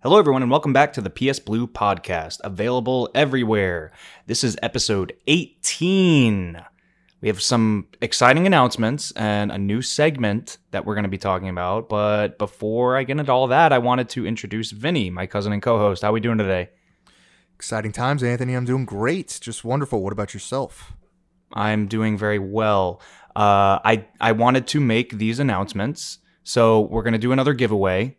Hello, everyone, and welcome back to the PS Blue podcast, available everywhere. This is episode 18. We have some exciting announcements and a new segment that we're going to be talking about. But before I get into all that, I wanted to introduce Vinny, my cousin and co host. How are we doing today? Exciting times, Anthony. I'm doing great. Just wonderful. What about yourself? I'm doing very well. Uh, I, I wanted to make these announcements. So we're going to do another giveaway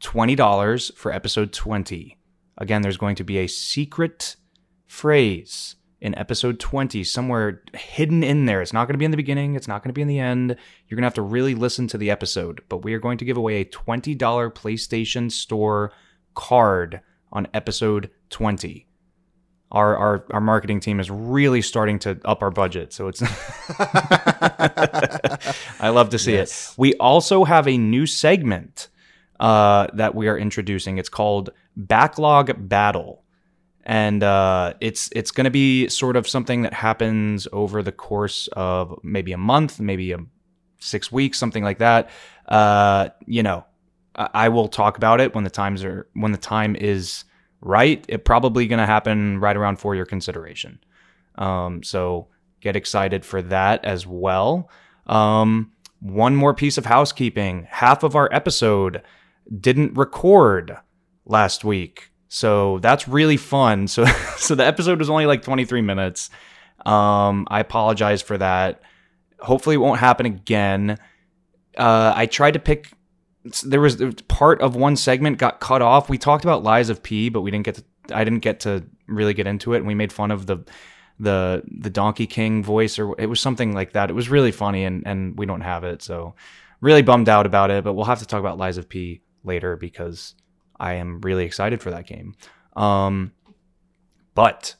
$20 for episode 20. Again, there's going to be a secret phrase in episode 20 somewhere hidden in there. It's not going to be in the beginning, it's not going to be in the end. You're going to have to really listen to the episode. But we are going to give away a $20 PlayStation Store card on episode 20. Our, our, our marketing team is really starting to up our budget. So it's, I love to see Yes. it. We also have a new segment uh, that we are introducing. It's called Backlog Battle, and uh, it's it's going to be sort of something that happens over the course of maybe a month, maybe a six weeks, something like that. Uh, you know, I, I will talk about it when the times are when the time is right. It probably going to happen right around for your consideration. Um, so get excited for that as well. Um, one more piece of housekeeping: half of our episode didn't record last week. So that's really fun. So so the episode was only like 23 minutes. Um I apologize for that. Hopefully it won't happen again. Uh I tried to pick there was part of one segment got cut off. We talked about Lies of P, but we didn't get to I didn't get to really get into it and we made fun of the the the Donkey King voice or it was something like that. It was really funny and and we don't have it. So really bummed out about it, but we'll have to talk about Lies of P later because I am really excited for that game. Um, but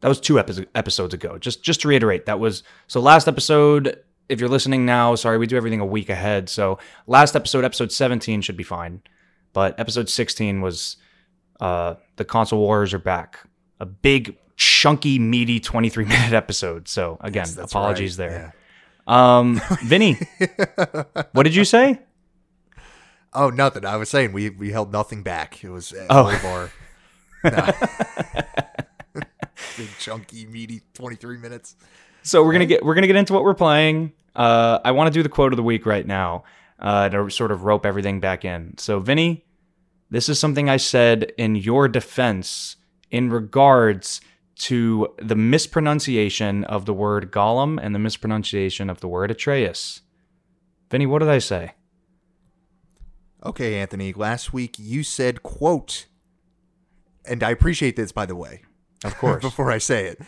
that was two epi- episodes ago. Just just to reiterate, that was so last episode. If you're listening now, sorry, we do everything a week ahead. So last episode, episode 17, should be fine. But episode 16 was uh, the console wars are back. A big, chunky, meaty 23 minute episode. So again, Yes, apologies right. there. Um, Vinny, what did you say? Oh, nothing. I was saying we we held nothing back. It was uh, Oh. all of our Nah. big chunky meaty 23 minutes. So we're gonna get we're gonna get into what we're playing. Uh, I want to do the quote of the week right now uh, to sort of rope everything back in. So Vinny, this is something I said in your defense in regards to the mispronunciation of the word Gollum and the mispronunciation of the word Atreus. Vinny, what did I say? Okay, Anthony. Last week you said quote, and I appreciate this by the way. Of course. Before I say it,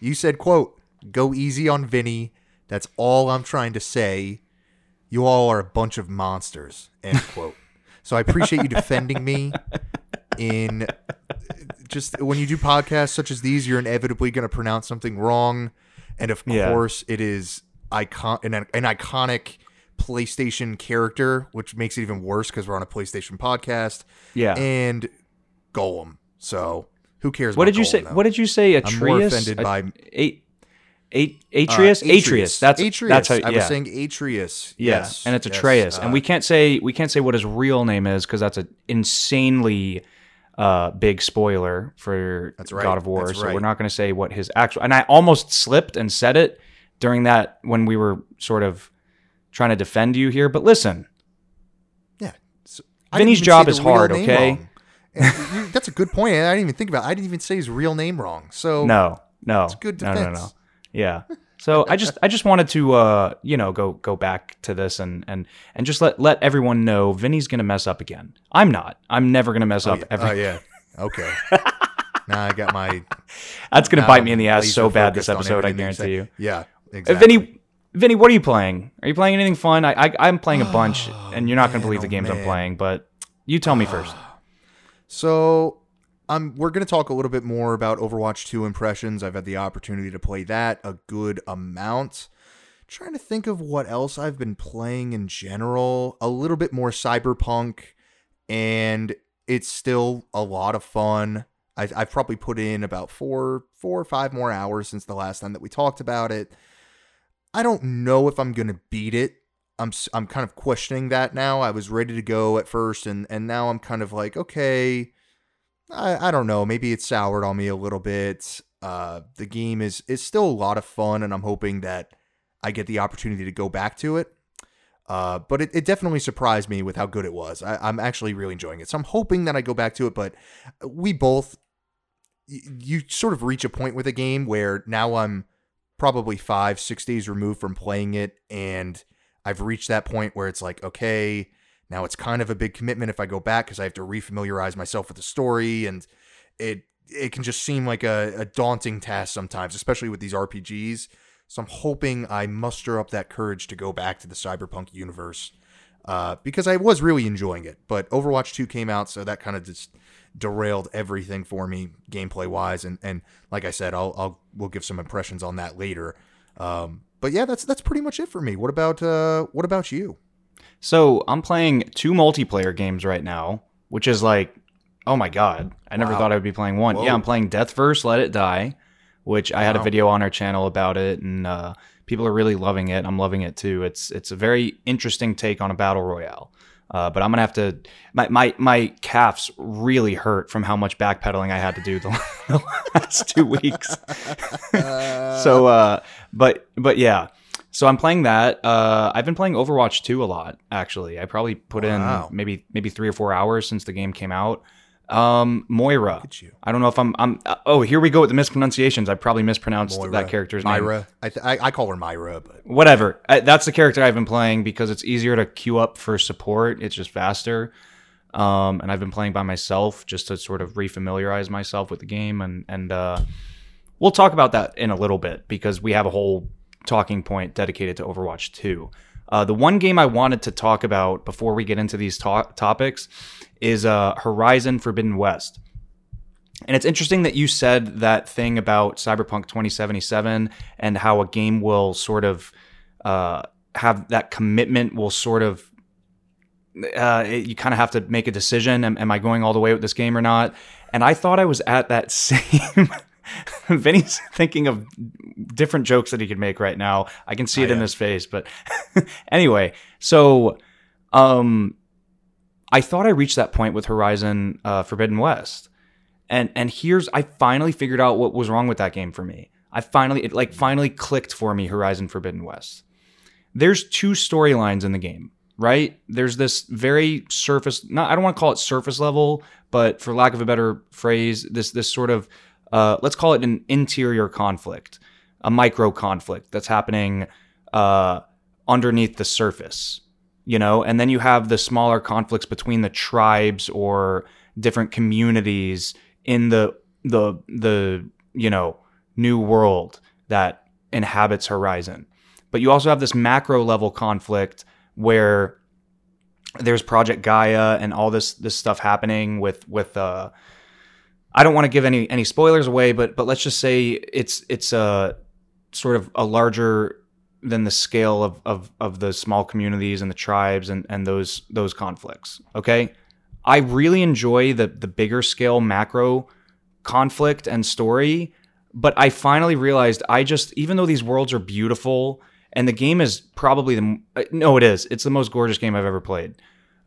you said quote, "Go easy on Vinny." That's all I'm trying to say. You all are a bunch of monsters. End quote. So I appreciate you defending me in just when you do podcasts such as these, you're inevitably going to pronounce something wrong, and of Yeah. course, it is icon an, an iconic PlayStation character, which makes it even worse because we're on a PlayStation podcast. Yeah. and Golem. So who cares? what did you Golem, say? though? What did you say? Atreus. I'm more Atreus? offended by- A- A- Atreus. Uh, Atreus. That's Atreus. That's how. I was saying Atreus. Yeah, yes, and it's yes, Atreus, uh, and we can't say we can't say what his real name is because that's an insanely uh, big spoiler for right, God of War. So we're not going to say what his actual. And I almost slipped and said it during that when we were sort of trying to defend you here. But listen, yeah. So, Vinny's job is hard, okay? You- that's a good point. I didn't even think about. it. I didn't even say his real name wrong. So no, no, It's good defense. no, no, no. Yeah. So I just I just wanted to uh you know go go back to this and and and just let let everyone know Vinny's gonna mess up again. I'm not. I'm never gonna mess up Oh ever. yeah. Okay. now I got my. That's gonna bite me in the ass so bad this episode. I guarantee you. Yeah. Exactly. Vinny, Vinny, what are you playing? Are you playing anything fun? I, I I'm playing a bunch, and you're not gonna man, believe the oh, games I'm playing. But you tell me first. So, um, we're going to talk a little bit more about Overwatch 2 impressions. I've had the opportunity to play that a good amount. Trying to think of what else I've been playing in general. A little bit more cyberpunk, and it's still a lot of fun. I, I've probably put in about four, four or five more hours since the last time that we talked about it. I don't know if I'm gonna beat it. I'm I'm kind of questioning that now. I was ready to go at first, and and now I'm kind of like, okay, I I don't know. Maybe it's soured on me a little bit. Uh, the game is is still a lot of fun, and I'm hoping that I get the opportunity to go back to it. Uh, but it, it definitely surprised me with how good it was. I, I'm actually really enjoying it. So I'm hoping that I go back to it. But we both, you sort of reach a point with a game where now I'm probably five, six days removed from playing it, and I've reached that point where it's like, okay, now it's kind of a big commitment if I go back because I have to refamiliarize myself with the story, and it it can just seem like a, a daunting task sometimes, especially with these RPGs. So I'm hoping I muster up that courage to go back to the cyberpunk universe uh, because I was really enjoying it. But Overwatch 2 came out, so that kind of just derailed everything for me gameplay wise. And and like I said, I'll I'll we'll give some impressions on that later. Um, but yeah, that's that's pretty much it for me. What about uh, what about you? So I'm playing two multiplayer games right now, which is like, oh my god, I never Wow. thought I would be playing one. Whoa. Yeah, I'm playing Deathverse, Let It Die, which I had a video on our channel about it, and uh, people are really loving it. I'm loving it too. It's it's a very interesting take on a battle royale. Uh, but I'm gonna have to. My, my my calves really hurt from how much backpedaling I had to do the, the last two weeks. so uh but but yeah so i'm playing that uh i've been playing overwatch 2 a lot actually i probably put Wow. in maybe maybe three or four hours since the game came out um moira. Look at you. i don't know if i'm i'm uh, oh here we go with the mispronunciations. I probably mispronounced Moira. that character's name. Myra. I, th- I I call her Myra, but whatever. I, that's the character i've been playing because it's easier to queue up for support. It's just faster. Um, and i've been playing by myself just to sort of refamiliarize myself with the game and and uh, we'll talk about that in a little bit because we have a whole talking point dedicated to overwatch 2 uh, the one game i wanted to talk about before we get into these to- topics is uh, horizon forbidden west and it's interesting that you said that thing about Cyberpunk 2077 and how a game will sort of uh, have that commitment will sort of uh, it- you kind of have to make a decision. Am, am I going all the way with this game or not? And I thought I was at that same. Vinny's thinking of different jokes that he could make right now. I can see it I in am. his face, but anyway, so um, I thought I reached that point with Horizon uh, Forbidden West, and and here's I finally figured out what was wrong with that game for me. I finally it like finally clicked for me Horizon Forbidden West. There's two storylines in the game, right? There's this very surface not I don't want to call it surface level, but for lack of a better phrase, this this sort of uh, let's call it an interior conflict, a micro conflict that's happening uh, underneath the surface, you know, and then you have the smaller conflicts between the tribes or different communities in the the the you know new world that inhabits Horizon. But you also have this macro level conflict where there's Project Gaia and all this this stuff happening with with uh I don't want to give any any spoilers away, but but let's just say it's it's a sort of a larger than the scale of of of the small communities and the tribes and and those those conflicts. Okay, I really enjoy the the bigger scale macro conflict and story, but I finally realized I just even though these worlds are beautiful and the game is probably the uh, no it is it's the most gorgeous game I've ever played.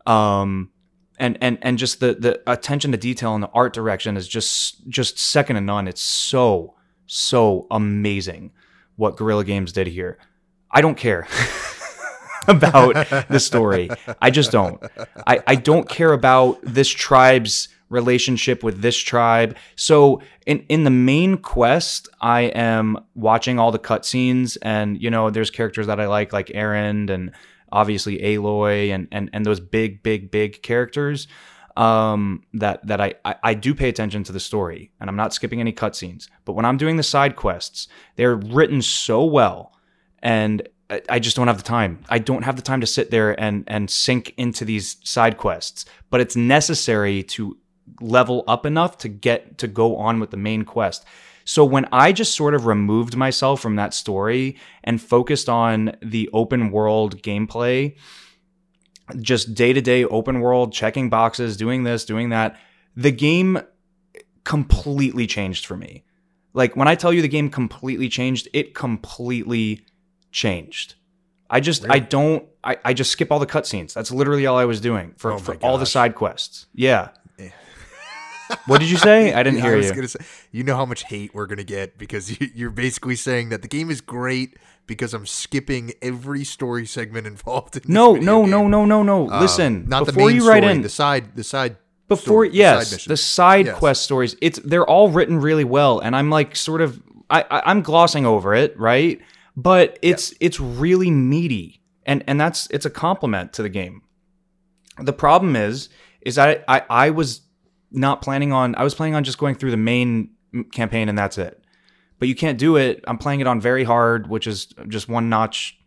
Um and and and just the the attention to detail and the art direction is just just second to none. It's so so amazing what Guerrilla Games did here. I don't care about the story. I just don't. I, I don't care about this tribe's relationship with this tribe. So in in the main quest, I am watching all the cutscenes, and you know, there's characters that I like, like Erend and obviously Aloy and and and those big, big, big characters. Um, that that I, I I do pay attention to the story, and I'm not skipping any cutscenes. But when I'm doing the side quests, they're written so well, and I- I just don't have the time. I don't have the time to sit there and and sink into these side quests. But it's necessary to level up enough to get to go on with the main quest. So when I just sort of removed myself from that story and focused on the open world gameplay, just day to day open world, checking boxes, doing this, doing that, the game completely changed for me. Like when I tell you the game completely changed, it completely changed. I just I don't I, I just skip all the cutscenes. That's literally all I was doing for, Oh for all the side quests. Yeah. What did you say? I didn't Yeah, hear I was you. Gonna say, you know how much hate we're gonna get because you, you're basically saying that the game is great because I'm skipping every story segment involved in. No, no, no, no, no, no. Um, Listen, not the main you write story, in, the side, the side. before story, the yes, side the side Yes. quest stories. It's they're all written really well, and I'm like sort of I, I I'm glossing over it, right? But it's it's really meaty, and and that's it's a compliment to the game. The problem is is that I I was not planning on I was planning on just going through the main campaign and that's it. But you can't do it. I'm playing it on very hard, which is just one notch.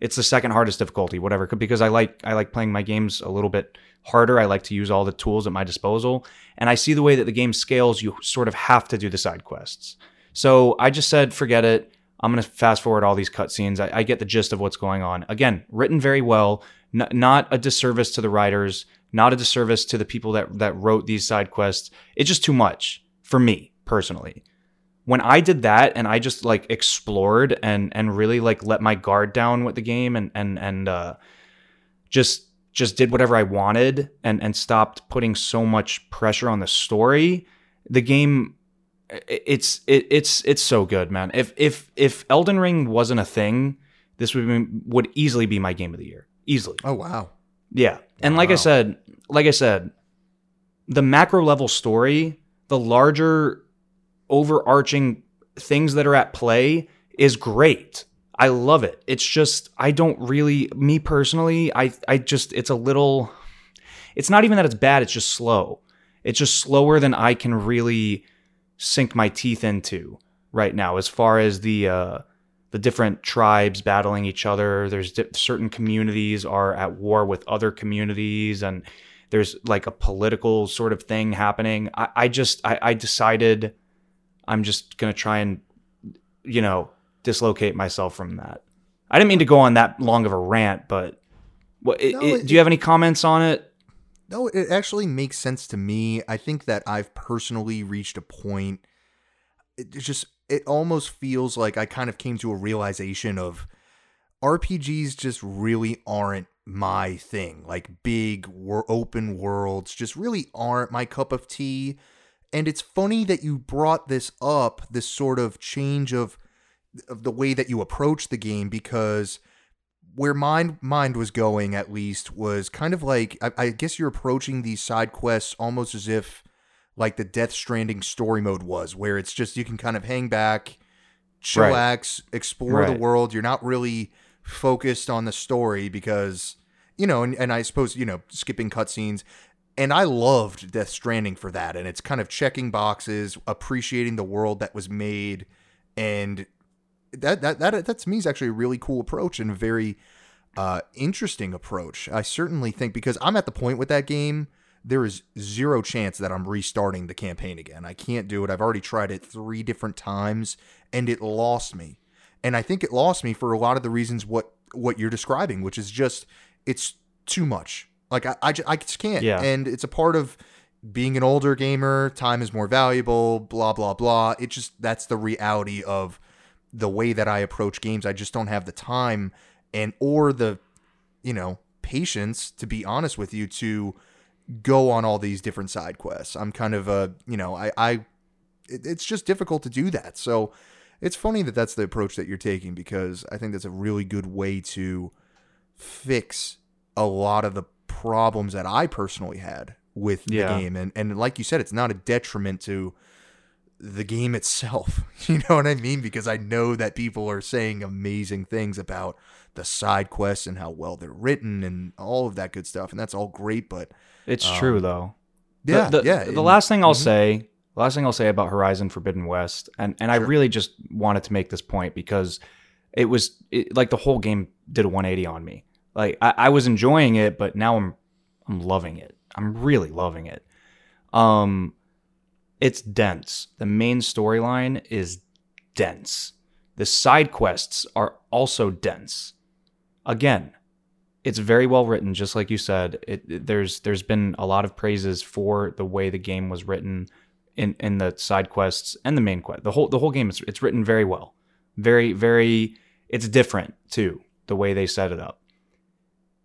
It's the second hardest difficulty, whatever, because I like I like playing my games a little bit harder. I like to use all the tools at my disposal, and I see the way that the game scales. You sort of have to do the side quests. So I just said, forget it. I'm gonna fast forward all these cutscenes. I, I get the gist of what's going on. Again, written very well. N- not a disservice to the writers. Not a disservice to the people that that wrote these side quests. It's just too much for me personally when I did that and I just like explored and and really like let my guard down with the game and and and uh, just just did whatever I wanted and and stopped putting so much pressure on the story, the game it's it, it's it's so good, man. If if if Elden Ring wasn't a thing, this would be, would easily be my game of the year, easily. Oh wow. Yeah. And like I said, like I said, the macro level story, the larger overarching things that are at play is great. I love it. It's just I don't really me personally, I I just it's a little it's not even that it's bad, it's just slow. It's just slower than I can really sink my teeth into right now as far as the uh the different tribes battling each other. There's di- certain communities are at war with other communities, and there's like a political sort of thing happening. I, I just I, I decided I'm just gonna try and you know dislocate myself from that. I didn't mean to go on that long of a rant, but what, it, No, it- it- do you have any comments on it? No, it actually makes sense to me. I think that I've personally reached a point. It's just it almost feels like I kind of came to a realization of RPGs just really aren't my thing. Like big wor- open worlds just really aren't my cup of tea. And it's funny that you brought this up, this sort of change of of the way that you approach the game because where my mind was going at least was kind of like I, I guess you're approaching these side quests almost as if like the Death Stranding story mode was, where it's just you can kind of hang back, chillax, explore the world. You're not really focused on the story because you know, and, and I suppose you know skipping cutscenes. And I loved Death Stranding for that, and it's kind of checking boxes, appreciating the world that was made, and that that that that to me is actually a really cool approach and a very uh, interesting approach. I certainly think because I'm at the point with that game, there is zero chance that I'm restarting the campaign again. I can't do it. I've already tried it three different times, and it lost me. And I think it lost me for a lot of the reasons what what you're describing, which is just it's too much. Like I I just, I just can't. Yeah. And it's a part of being an older gamer. Time is more valuable. Blah blah blah. It just that's the reality of the way that I approach games. I just don't have the time and or the you know patience to be honest with you to go on all these different side quests. I'm kind of a you know I I it, it's just difficult to do that. So it's funny that that's the approach that you're taking because I think that's a really good way to fix a lot of the problems that I personally had with Yeah. the game and and like you said it's not a detriment to the game itself. You know what I mean? Because I know that people are saying amazing things about the side quests and how well they're written and all of that good stuff, and that's all great. But It's true though. The- yeah, the, yeah. The last thing I'll Mhm. say, last thing I'll say about Horizon Forbidden West, and and I really just wanted to make this point because it was it, like the whole game did a 180 on me. Like I, I was enjoying it, but now I'm I'm loving it. I'm really loving it. Um, it's dense. The main storyline is dense. The side quests are also dense. Again, it's very well written, just like you said. It, it- there's there's been a lot of praises for the way the game was written in in the side quests and the main quest. The whole the whole game is it's written very well, very very. It's different too. the way they set it up.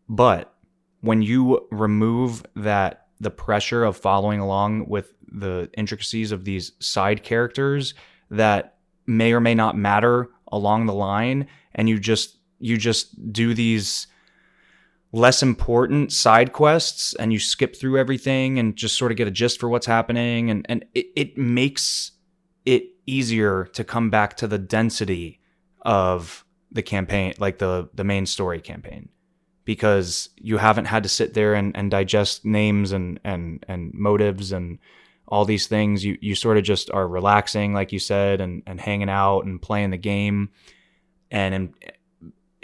But when you remove that the pressure of following along with the intricacies of these side characters that may or may not matter along the line and you just you just do these less important side quests and you skip through everything and just sort of get a gist for what's happening. And and it, it makes it easier to come back to the density of the campaign like the the main story campaign because you haven't had to sit there and, and digest names and and and motives and all these things. You you sort of just are relaxing like you said and and hanging out and playing the game. And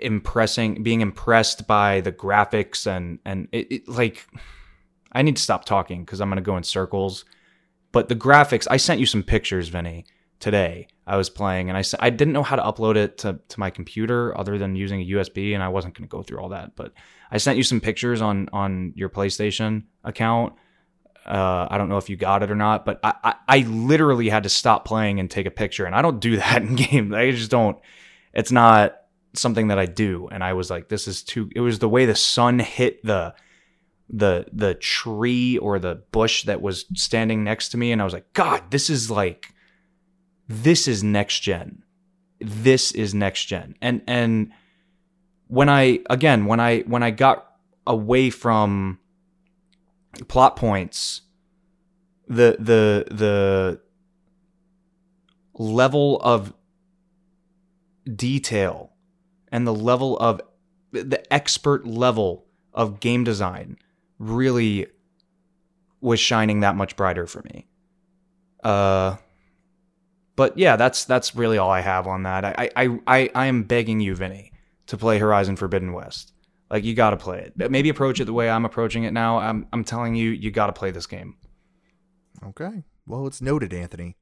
impressing being impressed by the graphics and and it, it like I need to stop talking because I'm gonna go in circles. But the graphics, I sent you some pictures, Vinny, today. I was playing and I I didn't know how to upload it to, to my computer other than using a USB, and I wasn't gonna go through all that. But I sent you some pictures on on your PlayStation account. Uh, I don't know if you got it or not, but I, I, I literally had to stop playing and take a picture, and I don't do that in game. I just don't. It's not something that I do. And I was like, this is too, it was the way the sun hit the, the, the tree or the bush that was standing next to me. And I was like, God, this is like, this is next gen. This is next gen. And, and when I, again, when I, when I got away from plot points, the, the, the, level of detail and the level of the expert level of game design really was shining that much brighter for me. Uh, but yeah, that's that's really all I have on that. I I I, I am begging you, Vinny, to play Horizon Forbidden West. Like you got to play it. Maybe approach it the way I'm approaching it now. I'm I'm telling you, you got to play this game. Okay. Well, it's noted, Anthony.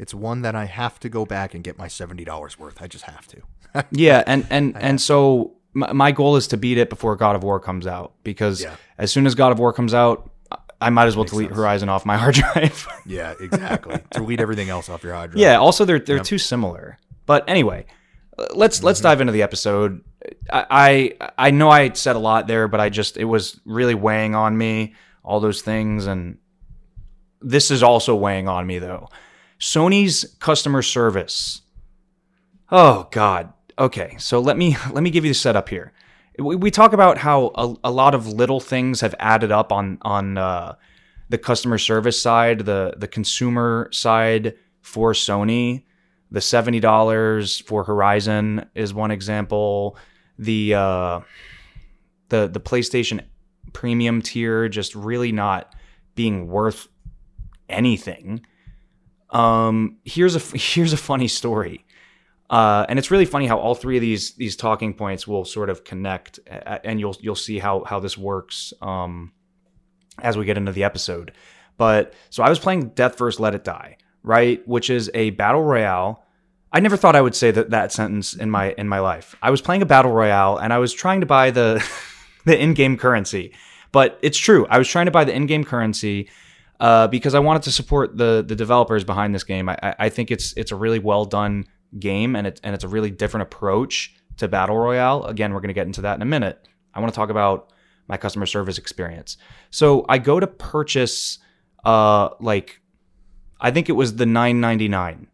It's one that I have to go back and get my seventy dollars worth. I just have to. yeah, and and and so my, my, goal is to beat it before God of War comes out because yeah. as soon as God of War comes out, I might as well delete sense. Horizon off my hard drive. yeah, exactly. delete everything else off your hard drive. Yeah. Also, they're they're yep. too similar. But anyway, let's mm-hmm. let's dive into the episode. I, I I know I said a lot there, but I just it was really weighing on me all those things, and this is also weighing on me though. Sony's customer service. Oh God, okay, so let me let me give you the setup here. We, we talk about how a, a, lot of little things have added up on on uh, the customer service side, the the consumer side for Sony. The seventy dollars for Horizon is one example. The uh, the the PlayStation Premium tier just really not being worth anything. Um, here's a here's a funny story. Uh, and it's really funny how all three of these these talking points will sort of connect, and you'll you'll see how how this works um, as we get into the episode. But so I was playing Deathverse Let It Die, right, which is a battle royale. I never thought I would say that that sentence in my in my life. I was playing a battle royale, and I was trying to buy the the in game currency. But it's true. I was trying to buy the in game currency. Uh, because I wanted to support the the developers behind this game. I, I think it's it's a really well done game and it's and it's a really different approach to battle royale. Again, we're going to get into that in a minute. I want to talk about my customer service experience. So I go to purchase uh like I think it was the 9.99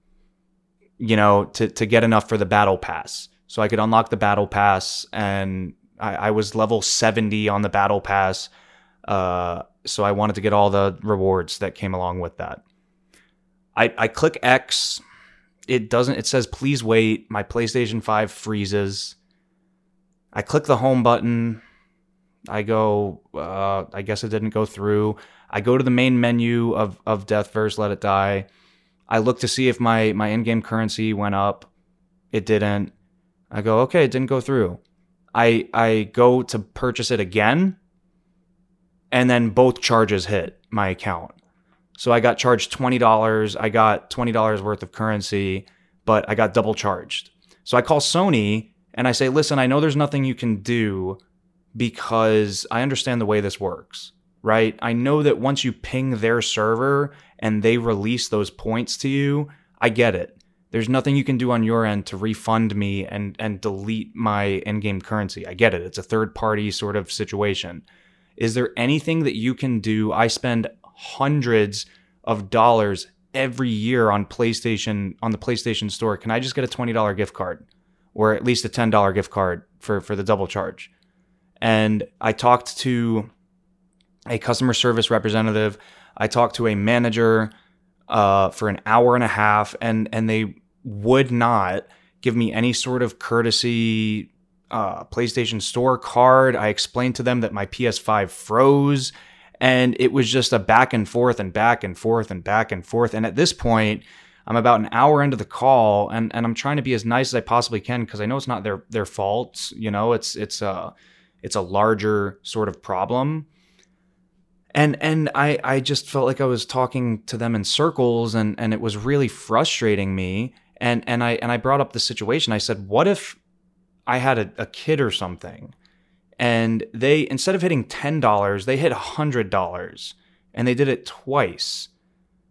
you know to to get enough for the battle pass. So I could unlock the battle pass and I, I was level 70 on the battle pass. Uh so I wanted to get all the rewards that came along with that. I, I click X. It doesn't it says please wait. My playstation 5 freezes. I click the home button. I go uh, i guess it didn't go through. I go to the main menu of of Deathverse let it die. I look to see if my my in-game currency went up. It didn't. I go okay it didn't go through. I i go to purchase it again and then both charges hit my account so I got charged $20. I got $20 worth of currency, but I got double charged. So I call Sony and I say, listen, I know there's nothing you can do because I understand the way this works, right? I know that once you ping their server and they release those points to you, I get it. there's nothing you can do on your end to refund me and and delete my in-game currency. I get it. It's a third party sort of situation. Is there anything that you can do? I spend hundreds of dollars every year on PlayStation on the PlayStation store. Can I just get a $20 gift card or at least a $10 gift card for for the double charge? And I talked to a customer service representative. I talked to a manager uh, for an hour and a half, and and they would not give me any sort of courtesy uh, PlayStation Store card. I explained to them that my PS5 froze, and it was just a back and forth and back and forth and back and forth. And at this point, I'm about an hour into the call, and and I'm trying to be as nice as I possibly can because I know it's not their their fault. You know, it's it's a it's a larger sort of problem and and I I just felt like I was talking to them in circles and and it was really frustrating me and and I and I brought up the situation I said what if I had a, a kid or something and they instead of hitting $10 they hit $100 and they did it twice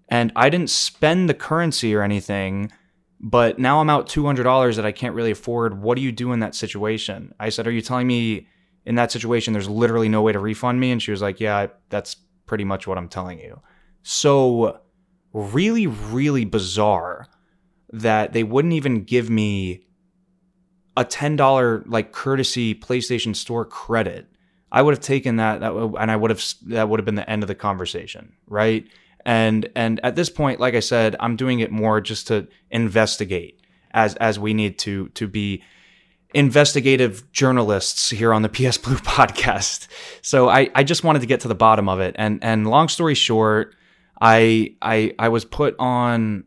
and I didn't spend the currency or anything but now I'm out $200 that I can't really afford what do you do in that situation I said are you telling me in that situation, there's literally no way to refund me. And she was like, Yeah, that's pretty much what I'm telling you. So, really, really bizarre that they wouldn't even give me a $10 like courtesy PlayStation Store credit. I would have taken that, that and I would have that would have been the end of the conversation, right? And and at this point, like I said, I'm doing it more just to investigate as as we need to to be investigative journalists here on the PS Blue podcast. So I, I just wanted to get to the bottom of it. And and long story short, I I I was put on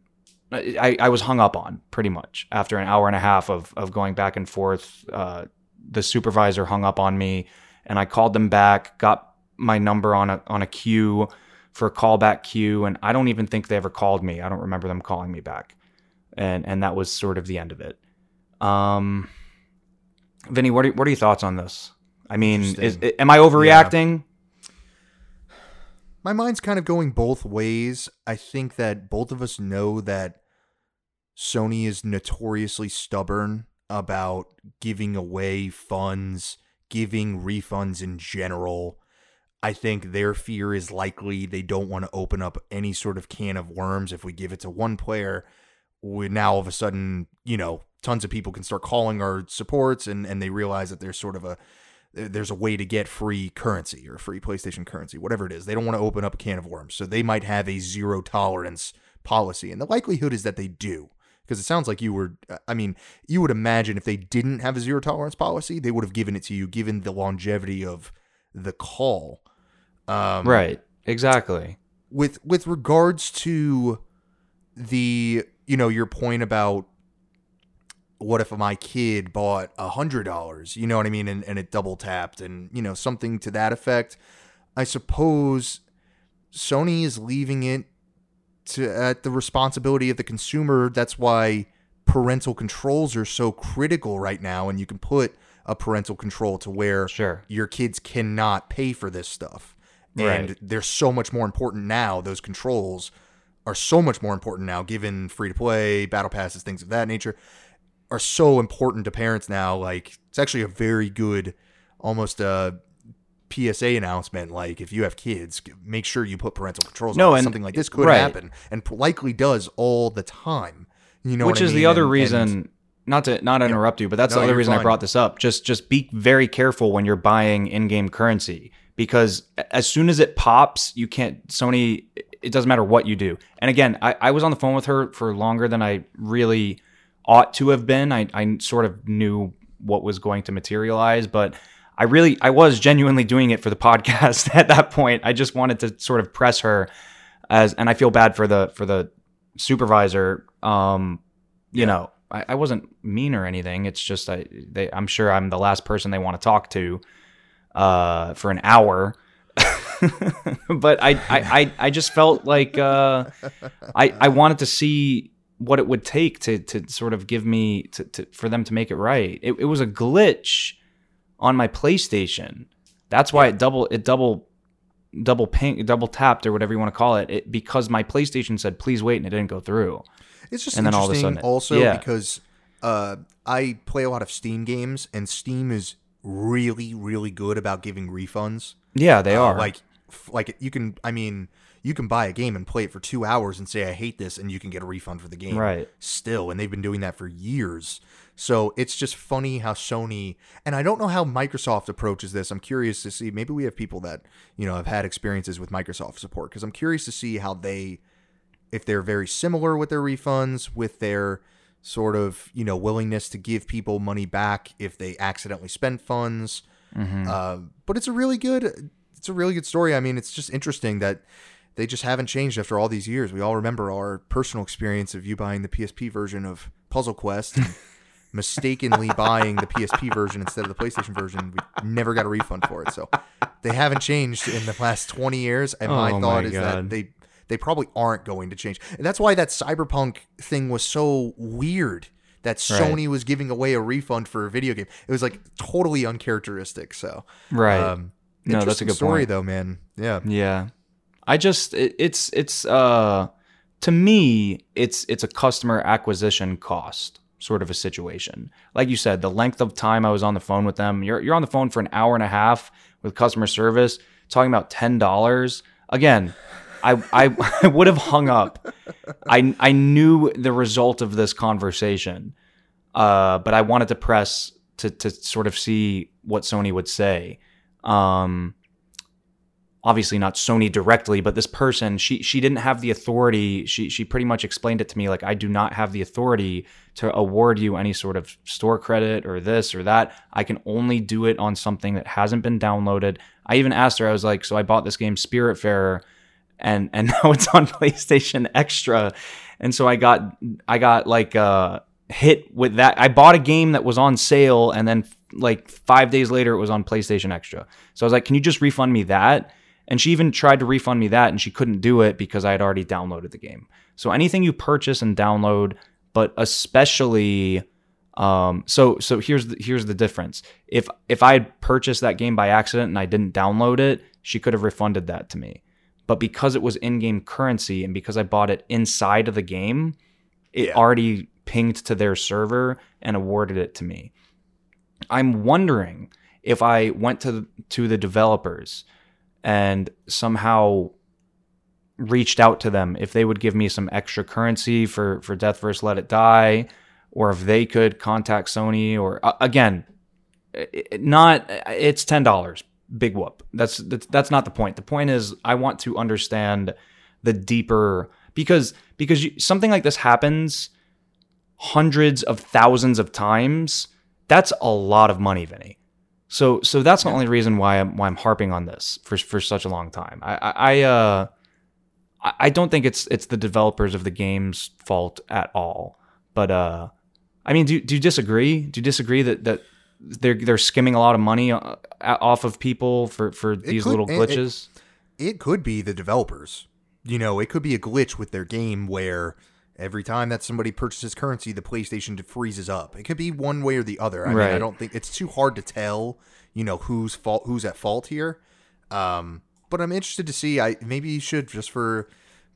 I, I was hung up on pretty much after an hour and a half of of going back and forth. Uh, the supervisor hung up on me and I called them back, got my number on a on a queue for a callback queue, and I don't even think they ever called me. I don't remember them calling me back. And and that was sort of the end of it. Um Vinny, what are, what are your thoughts on this? I mean, is, am I overreacting? Yeah. My mind's kind of going both ways. I think that both of us know that Sony is notoriously stubborn about giving away funds, giving refunds in general. I think their fear is likely they don't want to open up any sort of can of worms if we give it to one player. We now all of a sudden, you know, tons of people can start calling our supports and and they realize that there's sort of a there's a way to get free currency or free PlayStation currency, whatever it is. They don't want to open up a can of worms. So they might have a zero tolerance policy. And the likelihood is that they do. Because it sounds like you were, I mean, you would imagine if they didn't have a zero tolerance policy, they would have given it to you given the longevity of the call. Um, right. Exactly. With with regards to the, you know, your point about what if my kid bought a hundred dollars you know what i mean and, and it double tapped and you know something to that effect i suppose sony is leaving it to at the responsibility of the consumer that's why parental controls are so critical right now and you can put a parental control to where sure. your kids cannot pay for this stuff and right. they're so much more important now those controls are so much more important now given free to play battle passes things of that nature are so important to parents now. Like it's actually a very good, almost a PSA announcement. Like if you have kids, make sure you put parental controls. No, on. and something like this could right. happen, and likely does all the time. You know, which is I mean? the other and, reason. And, not to not interrupt yeah, you, but that's no, the other reason fine. I brought this up. Just just be very careful when you're buying in-game currency because as soon as it pops, you can't Sony. It doesn't matter what you do. And again, I, I was on the phone with her for longer than I really ought to have been. I, I sort of knew what was going to materialize, but I really, I was genuinely doing it for the podcast at that point. I just wanted to sort of press her as, and I feel bad for the, for the supervisor. Um, you yeah. know, I, I, wasn't mean or anything. It's just, I, they, I'm sure I'm the last person they want to talk to, uh, for an hour. but I, I, I, just felt like, uh, I, I wanted to see what it would take to to sort of give me to, to for them to make it right. It, it was a glitch on my PlayStation. That's why it double it double double ping double tapped or whatever you want to call it, it because my PlayStation said please wait and it didn't go through. It's just And then all of a interesting sudden it- also yeah. because uh, I play a lot of Steam games, and Steam is really, really good about giving refunds. Yeah, they Uh, are. like, like you can. I mean, you can buy a game and play it for two hours and say I hate this, and you can get a refund for the game. Right. Still, and they've been doing that for years. So it's just funny how Sony and I don't know how Microsoft approaches this. I'm curious to see. Maybe we have people that you know have had experiences with Microsoft support because I'm curious to see how they, if they're very similar with their refunds, with their sort of you know willingness to give people money back if they accidentally spend funds. Mm-hmm. Uh, but it's a really good, it's a really good story. I mean, it's just interesting that they just haven't changed after all these years. We all remember our personal experience of you buying the PSP version of Puzzle Quest. Mistakenly buying the PSP version instead of the PlayStation version. We never got a refund for it. So they haven't changed in the last 20 years. And my Oh thought my is that they they probably aren't going to change. And that's why that Cyberpunk thing was so weird that Right. Sony was giving away a refund for a video game. It was like totally uncharacteristic. So right. um No, that's a good story point. though, man. Yeah. Yeah. I just it, it's it's uh to me it's it's a customer acquisition cost sort of a situation. Like you said, the length of time I was on the phone with them, you're you're on the phone for an hour and a half with customer service talking about $10. Again, I I, I would have hung up. I I knew the result of this conversation. Uh but I wanted to press to to sort of see what Sony would say. Um obviously not Sony directly, but this person, she she didn't have the authority. She she pretty much explained it to me like I do not have the authority to award you any sort of store credit or this or that. I can only do it on something that hasn't been downloaded. I even asked her, I was like, so I bought this game Spiritfarer and and now it's on PlayStation Extra. And so I got I got like uh hit with that. I bought a game that was on sale and then like 5 days later it was on PlayStation Extra. So I was like, "Can you just refund me that?" And she even tried to refund me that and she couldn't do it because I had already downloaded the game. So anything you purchase and download, but especially um so so here's the here's the difference. If if I had purchased that game by accident and I didn't download it, she could have refunded that to me. But because it was in-game currency and because I bought it inside of the game, it Yeah. already pinged to their server and awarded it to me. I'm wondering if I went to to the developers and somehow reached out to them. If they would give me some extra currency for for Deathverse Let It Die or if they could contact Sony or uh, again i- i- not it's $10 big whoop. That's, that's that's not the point. The point is I want to understand the deeper because because you, something like this happens hundreds of thousands of times. That's a lot of money Vinny so so that's the only reason why I'm why I'm harping on this for for such a long time. I I, uh I don't think it's it's the developers of the game's fault at all. But uh I mean, do do you disagree? Do you disagree that that they're they're skimming a lot of money uh, off of people for for these could- little it- it- glitches? it could be the developers. You know, it could be a glitch with their game where every time that somebody purchases currency, the PlayStation freezes up. It could be one way or the other. I mean, I don't think it's too hard to tell. You know who's fault, who's at fault here. Um, but I'm interested to see. I maybe you should just for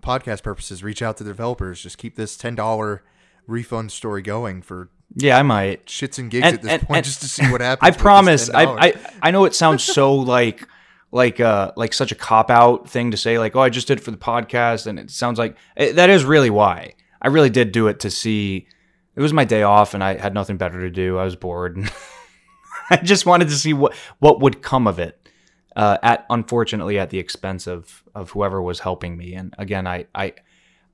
podcast purposes reach out to the developers. Just keep this ten dollar refund story going for yeah, I might. shits and gigs And- at this and- point, and- just to see what happens. I promise. I, I I know it sounds so like like uh like such a cop out thing to say like oh I just did it for the podcast and it sounds like it, that is really why I really did do it to see. It was my day off and I had nothing better to do. I was bored. And I just wanted to see what what would come of it. Uh, at unfortunately at the expense of of whoever was helping me. And again, I I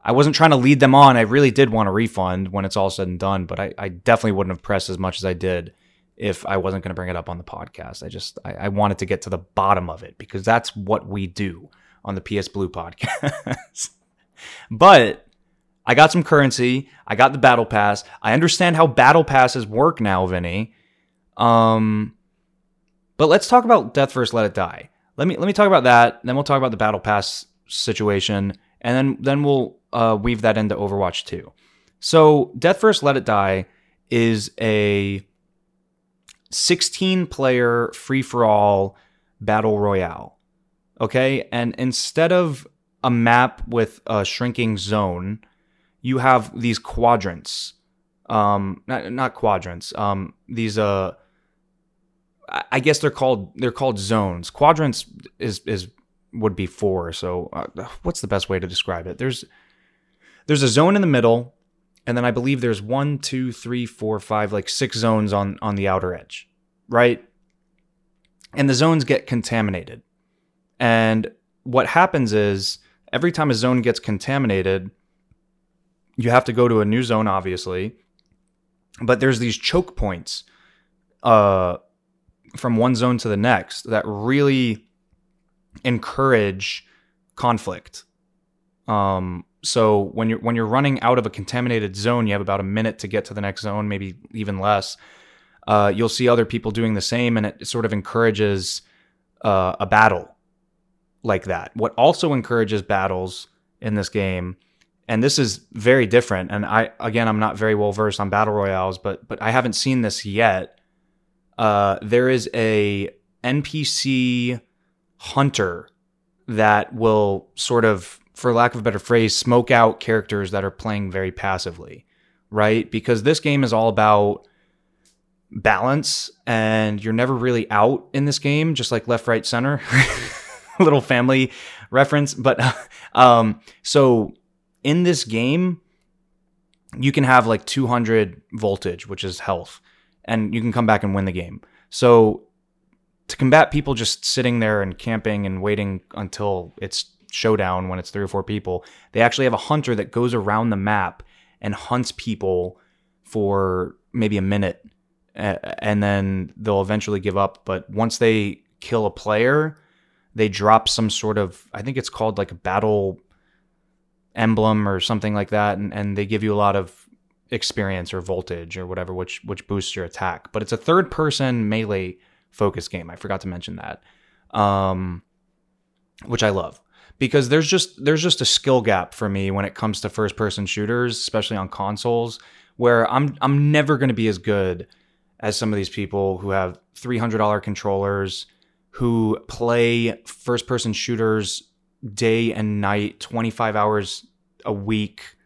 I wasn't trying to lead them on. I really did want a refund when it's all said and done, but I, I definitely wouldn't have pressed as much as I did if I wasn't going to bring it up on the podcast. I just I, I wanted to get to the bottom of it because that's what we do on the PS Blue podcast. but I got some currency. I got the battle pass. I understand how battle passes work now, Vinny. Um, but let's talk about Deathverse Let It Die. Let me let me talk about that. Then we'll talk about the battle pass situation, and then then we'll uh, weave that into Overwatch 2. So Deathverse Let It Die is a 16 player free for all battle royale. Okay, and instead of a map with a shrinking zone, you have these quadrants. Um, not not quadrants. Um, these uh, I guess they're called they're called zones. Quadrants is is would be four. So uh, what's the best way to describe it? There's there's a zone in the middle, and then I believe there's one, two, three, four, five, like six zones on on the outer edge, right? And the zones get contaminated. And what happens is every time a zone gets contaminated, you have to go to a new zone, obviously. But there's these choke points uh, from one zone to the next that really encourage conflict. Um, so when you're when you're running out of a contaminated zone, you have about a minute to get to the next zone, maybe even less. Uh, you'll see other people doing the same, and it sort of encourages uh, a battle like that. What also encourages battles in this game, and this is very different. And I again, I'm not very well versed on battle royales, but but I haven't seen this yet. Uh, there is a NPC hunter that will sort of, for lack of a better phrase, smoke out characters that are playing very passively, right? Because this game is all about balance and you're never really out in this game, just like left, right, center. little family reference. But um, so in this game, you can have like 200 voltage, which is health, and you can come back and win the game. So to combat people just sitting there and camping and waiting until it's showdown when it's three or four people, they actually have a hunter that goes around the map and hunts people for maybe a minute and then they'll eventually give up. But once they kill a player, they drop some sort of I think it's called like a battle emblem or something like that, and, and they give you a lot of experience or voltage or whatever, which which boosts your attack. But it's a third person melee focus game. I forgot to mention that, um, which I love because there's just there's just a skill gap for me when it comes to first person shooters, especially on consoles, where I'm I'm never going to be as good as some of these people who have $300 controllers who play first person shooters day and night, 25 hours a week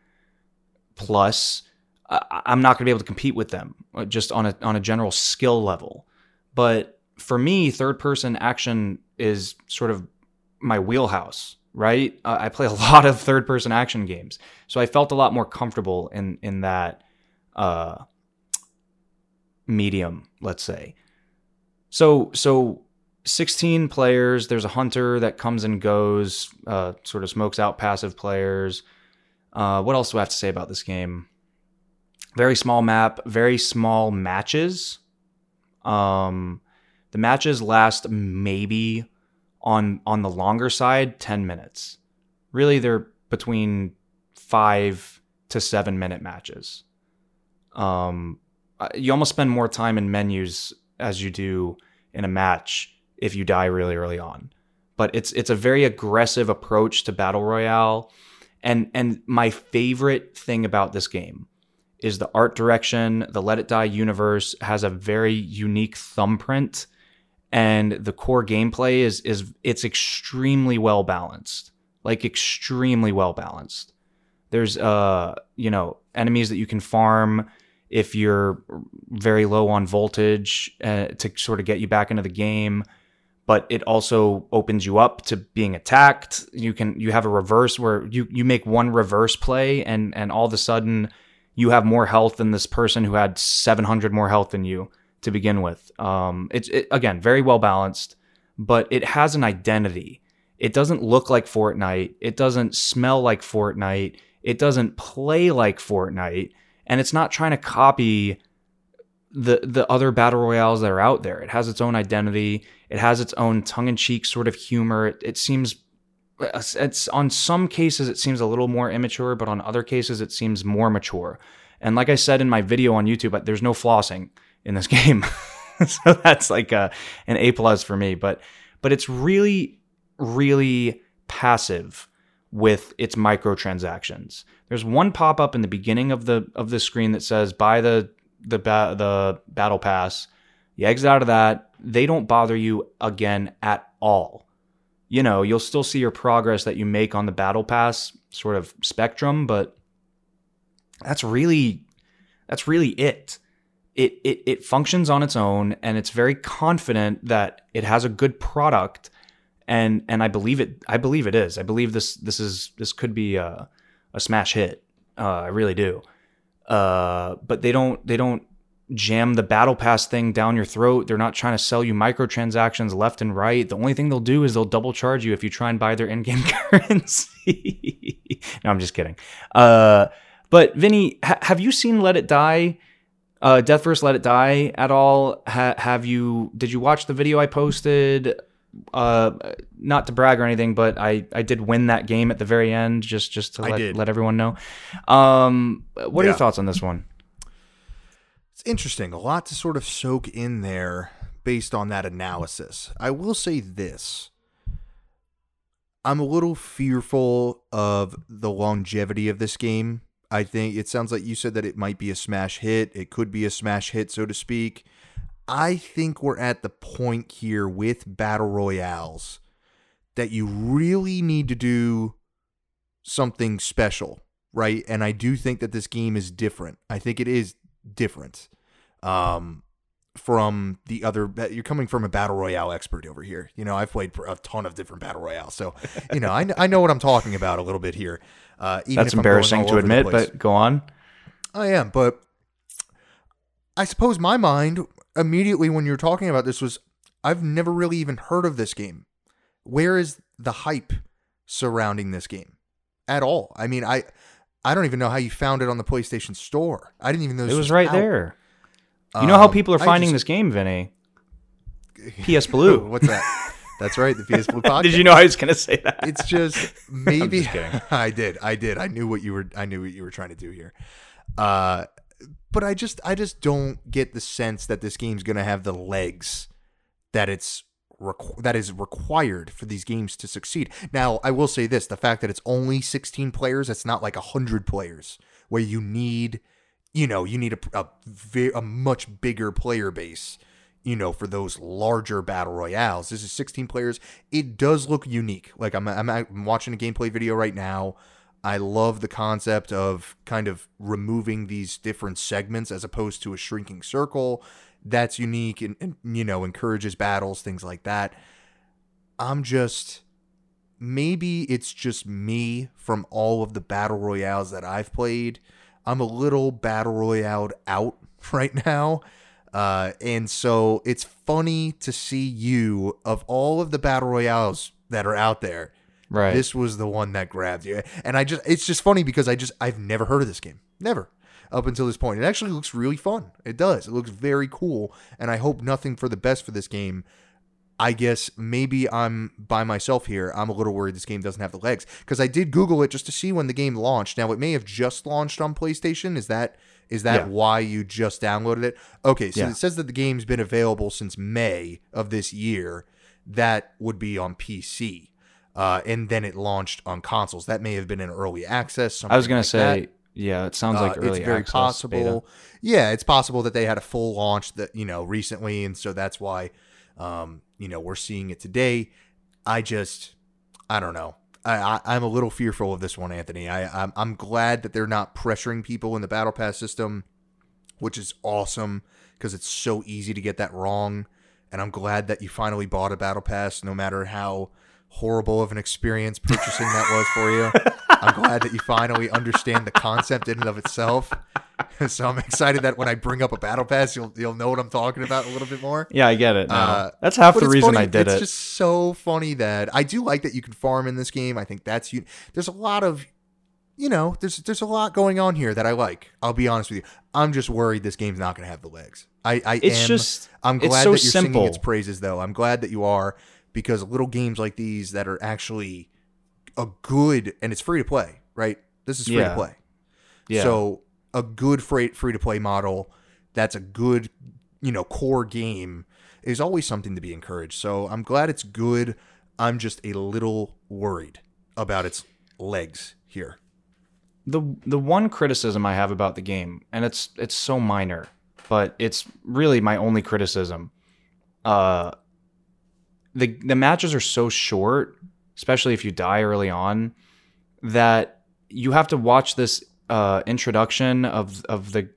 plus. I'm not going to be able to compete with them uh, just on a on a general skill level. But for me, third person action is sort of my wheelhouse, right? Uh, I play a lot of third person action games, so I felt a lot more comfortable in in that uh, medium, let's say. So so 16 players. There's a hunter that comes and goes, uh, sort of smokes out passive players. Uh, what else do I have to say about this game? Very small map, very small matches. Um, the matches last maybe on on the longer side 10 minutes. Really, they're between five to seven minute matches. Um, you almost spend more time in menus as you do in a match if you die really early on. But it's it's a very aggressive approach to battle royale. And and my favorite thing about this game is the art direction. The Let It Die universe has a very unique thumbprint and the core gameplay is is it's extremely well balanced. Like extremely well balanced. There's uh, you know, enemies that you can farm if you're very low on voltage uh, to sort of get you back into the game but it also opens you up to being attacked. You can you have a reverse where you you make one reverse play and and all of a sudden you have more health than this person who had 700 more health than you to begin with. Um, it's it, again very well balanced, but it has an identity. It doesn't look like Fortnite. It doesn't smell like Fortnite. It doesn't play like Fortnite, and it's not trying to copy the the other battle royales that are out there. It has its own identity. It has its own tongue in cheek sort of humor. It, it, seems it's on some cases it seems a little more immature, but on other cases it seems more mature. And like I said in my video on YouTube, there's no flossing in this game, so that's like a, an A plus for me. But but it's really really passive with its microtransactions. There's one pop up in the beginning of the of the screen that says buy the the ba- the battle pass. You exit out of that. They don't bother you again at all. You know, you'll still see your progress that you make on the battle pass sort of spectrum, but that's really that's really it. It it it functions on its own and it's very confident that it has a good product and and I believe it I believe it is. I believe this this is this could be a, a smash hit. Uh, I really do. Uh, but they don't they don't jam the battle pass thing down your throat. They're not trying to sell you microtransactions left and right. The only thing they'll do is they'll double charge you if you try and buy their in-game currency. no, I'm just kidding. Uh, but Vinny, ha- have you seen Let It Die? Uh, Deathverse: Let It Die at all? Ha- have you? Did you watch the video I posted? Uh, not to brag or anything, but I, I did win that game at the very end, just just to let, let everyone know. Um, what are Yeah. your thoughts on this one? It's interesting. A lot to sort of soak in there based on that analysis. I will say this. I'm a little fearful of the longevity of this game. I think it sounds like you said that it might be a smash hit. It could be a smash hit, so to speak. I think we're at the point here with battle royales that you really need to do something special, right? And I do think that this game is different. I think it is different um, from the other. You're coming from a battle royale expert over here. You know, I've played a ton of different battle royales, so you know I, I know what I'm talking about a little bit here. Uh, even That's embarrassing to admit, but go on. I am, but I suppose my mind immediately when you're talking about this was I've never really even heard of this game. Where is the hype surrounding this game at all? I mean, I I don't even know how you found it on the PlayStation Store. I didn't even know It this was right out. there. You know how Um, people are I finding just- this game, Vinny? PS Blue. What's that? That's right, the PS Blue podcast. Did you know I was going to say that? it's just maybe just. I did. I did. I knew what you were I knew what you were trying to do here. Uh but I just I just don't get the sense that this game's going to have the legs that it's requ- that is required for these games to succeed. Now, I will say this, the fact that it's only 16 players, it's not like 100 players where you need you know, you need a a, a much bigger player base you know, for those larger battle royales. This is 16 players. It does look unique. Like I'm, I'm, I'm watching a gameplay video right now. I love the concept of kind of removing these different segments as opposed to a shrinking circle. That's unique and, and you know encourages battles, things like that. I'm just maybe it's just me from all of the battle royales that I've played. I'm a little battle royale out right now. Uh, and so it's funny to see you of all of the battle royales that are out there. right. This was the one that grabbed you. And I just it's just funny because I just I've never heard of this game. Never. Up until this point. It actually looks really fun. It does. It looks very cool. And I hope nothing for the best for this game. I guess maybe I'm by myself here. I'm a little worried this game doesn't have the legs because I did Google it just to see when the game launched. Now it may have just launched on PlayStation. Is that is that Yeah. why you just downloaded it? Okay, so Yeah. it says that the game's been available since May of this year. That would be on PC, uh, and then it launched on consoles. That may have been an early access. I was going something like to that. Yeah, it sounds like Uh, early it's very access possible. beta. Yeah, it's possible that they had a full launch that you know recently, and so that's why um, you know we're seeing it today. I just, I don't know. I, I I'm a little fearful of this one, Anthony. I I'm, I'm glad that they're not pressuring people in the battle pass system, which is awesome because it's so easy to get that wrong. And I'm glad that you finally bought a battle pass, no matter how horrible of an experience purchasing that was for you. I'm glad that you finally understand the concept in and of itself. so I'm excited that when I bring up a battle pass, you'll you'll know what I'm talking about a little bit more. Yeah, I get it. Uh, That's half the reason funny- I did it's it. It's just so funny that I do like that you can farm in this game. I think that's you. There's a lot of, you know, there's there's a lot going on here that I like. I'll be honest with you. I'm just worried this game's not going to have the legs. I, I It's am. just- I'm glad so that you're singing simple. its praises, though. I'm glad that you are because little games like these that are actually a good and it's free to play, right? This is free Yeah. to play. yeah. So a good free free to play model that's a good, you know, core game is always something to be encouraged. So I'm glad it's good. I'm just a little worried about its legs here. the the one criticism I have about the game, and it's it's so minor, but it's really my only criticism. Uh, the the matches are so short, especially if you die early on, that you have to watch this uh, introduction of of the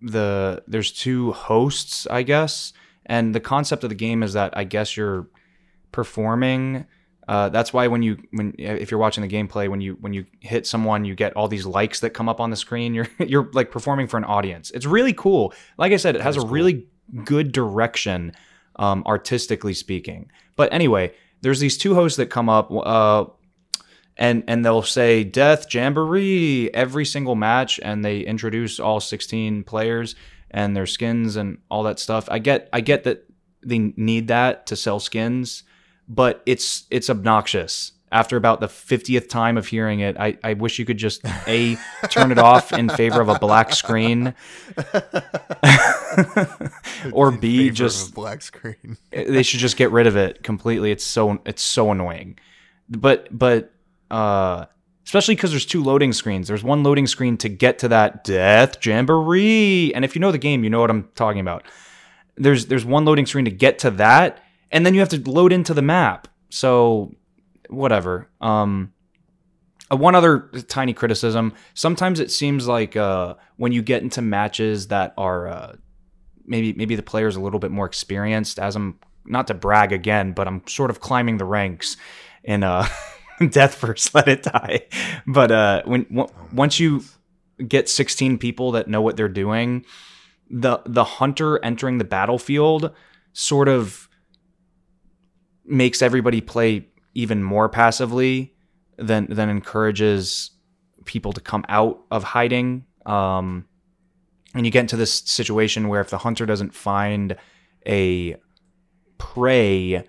the there's two hosts, I guess, and the concept of the game is that I guess you're performing. Uh, that's why when you when if you're watching the gameplay, when you when you hit someone, you get all these likes that come up on the screen. You're you're like performing for an audience. It's really cool. Like I said, it has a cool. really good direction, um, artistically speaking. But anyway, there's these two hosts that come up. Uh, and and they'll say death jamboree every single match and they introduce all 16 players and their skins and all that stuff i get i get that they need that to sell skins but it's it's obnoxious after about the 50th time of hearing it i, I wish you could just a turn it off in favor of a black screen or b just a black screen. they should just get rid of it completely. It's so it's so annoying. But but uh especially because there's two loading screens. There's one loading screen to get to that death jamboree, and if you know the game, you know what I'm talking about. There's there's one loading screen to get to that, and then you have to load into the map. So whatever. Um, uh, one other tiny criticism: sometimes it seems like uh, when you get into matches that are uh, maybe maybe the player's a little bit more experienced. As I'm not to brag again, but I'm sort of climbing the ranks in uh, Deathverse Let It Die. But uh, when w- once you get 16 people that know what they're doing, the the hunter entering the battlefield sort of makes everybody play even more passively than than encourages people to come out of hiding. Um, and you get into this situation where if the hunter doesn't find a prey,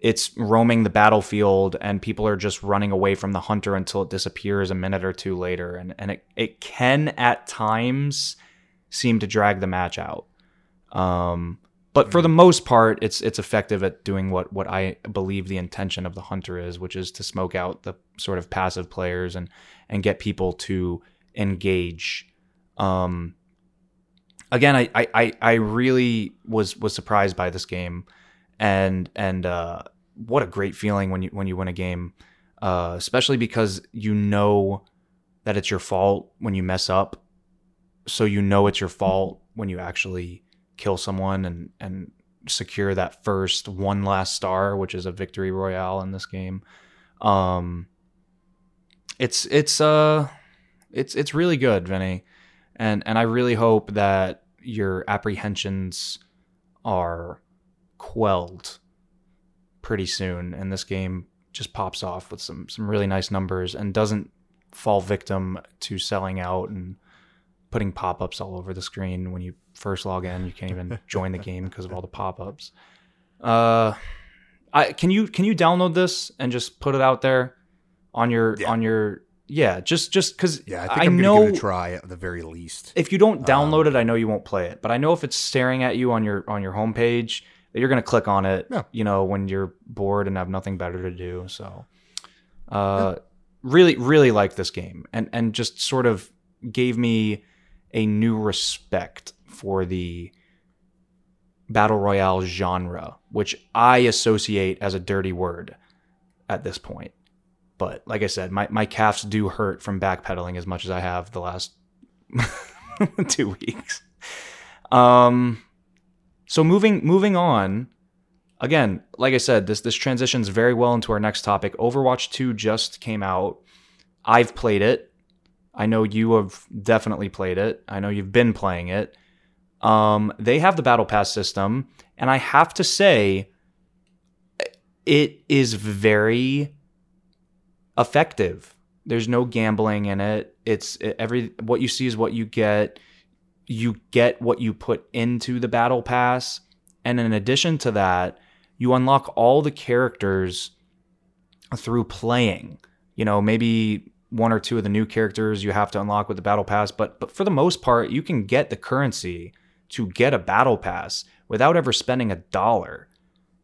it's roaming the battlefield and people are just running away from the hunter until it disappears a minute or two later. And, and it, it can at times seem to drag the match out. Um, but for the most part, it's it's effective at doing what what I believe the intention of the hunter is, which is to smoke out the sort of passive players and and get people to engage. Um, again, I, I, I- really was was surprised by this game, and and uh, what a great feeling when you when you win a game, uh, especially because you know that it's your fault when you mess up, so you know it's your fault when you actually kill someone and and secure that first one last star, which is a victory royale in this game. Um, it's it's uh it's it's really good, Vinny, and and I really hope that your apprehensions are quelled pretty soon, and this game just pops off with some some really nice numbers and doesn't fall victim to selling out and putting pop-ups all over the screen when you first log in. You can't even join the game because of all the pop-ups. Uh, I can you can you download this and just put it out there on your Yeah. on your yeah just just because Yeah, I think I am know gonna give it a try at the very least. if you don't download Um, it, I know you won't play it. But I know if it's staring at you on your on your homepage, that you're gonna click on it. Yeah. You know when you're bored and have nothing better to do. So, uh, really, really like this game, and and just sort of gave me a new respect for the battle royale genre, which I associate as a dirty word at this point. But like I said, my, my calves do hurt from backpedaling as much as I have the last two weeks. Um, so moving moving on. Again, like I said, this this transitions very well into our next topic. Overwatch 2 just came out. I've played it. I know you have definitely played it. I know you've been playing it. Um, they have the battle pass system, and I have to say, it is very effective. There's no gambling in it. It's it, every what you see is what you get. You get what you put into the battle pass, and in addition to that, you unlock all the characters through playing. You know, maybe one or two of the new characters you have to unlock with the battle pass, but but for the most part, you can get the currency to get a battle pass without ever spending a dollar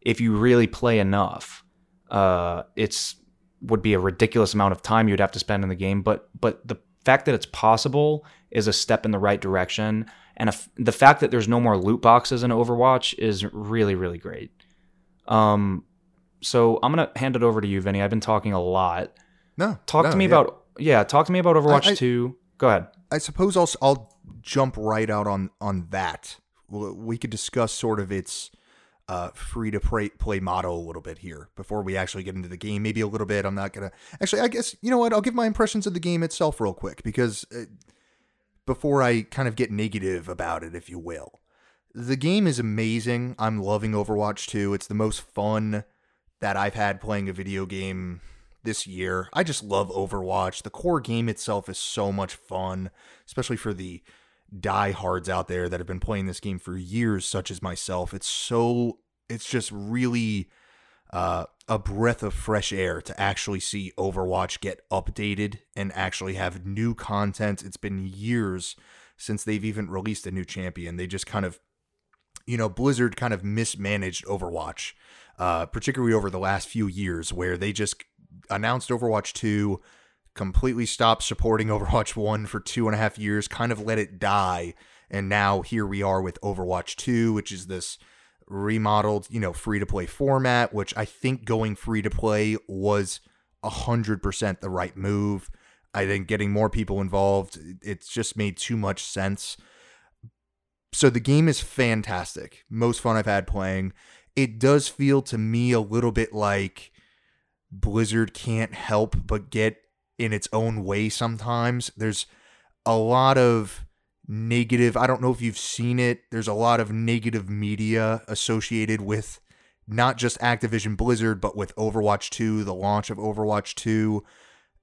if you really play enough. Uh, it's would be a ridiculous amount of time you'd have to spend in the game, but but the fact that it's possible is a step in the right direction, and the fact that there's no more loot boxes in Overwatch is really really great. Um, so I'm gonna hand it over to you, Vinny. I've been talking a lot. No, Talk no, to me yeah. about yeah. Talk to me about Overwatch I- Two. Go ahead. I suppose I'll I'll jump right out on on that. We could discuss sort of its uh, free to play, play model a little bit here before we actually get into the game. Maybe a little bit. I'm not gonna actually. I guess you know what. I'll give my impressions of the game itself real quick because uh, before I kind of get negative about it, if you will. The game is amazing. I'm loving Overwatch 2. It's the most fun that I've had playing a video game this year. I just love Overwatch. The core game itself is so much fun, especially for the diehards out there that have been playing this game for years, such as myself. It's so, it's just really uh, a breath of fresh air to actually see Overwatch get updated and actually have new content. It's been years since they've even released a new champion. They just kind of, you know, Blizzard kind of mismanaged Overwatch, uh, particularly over the last few years, where they just announced Overwatch 2, completely stopped supporting Overwatch 1 for two and a half years, kind of let it die. And now here we are with Overwatch 2, which is this remodeled, you know, free to play format, which I think going free to play was 100% the right move. I think getting more people involved, it's just made too much sense. So the game is fantastic. Most fun I've had playing. It does feel to me a little bit like Blizzard can't help but get in its own way sometimes. There's a lot of negative, I don't know if you've seen it, there's a lot of negative media associated with not just Activision Blizzard but with Overwatch 2, the launch of Overwatch 2.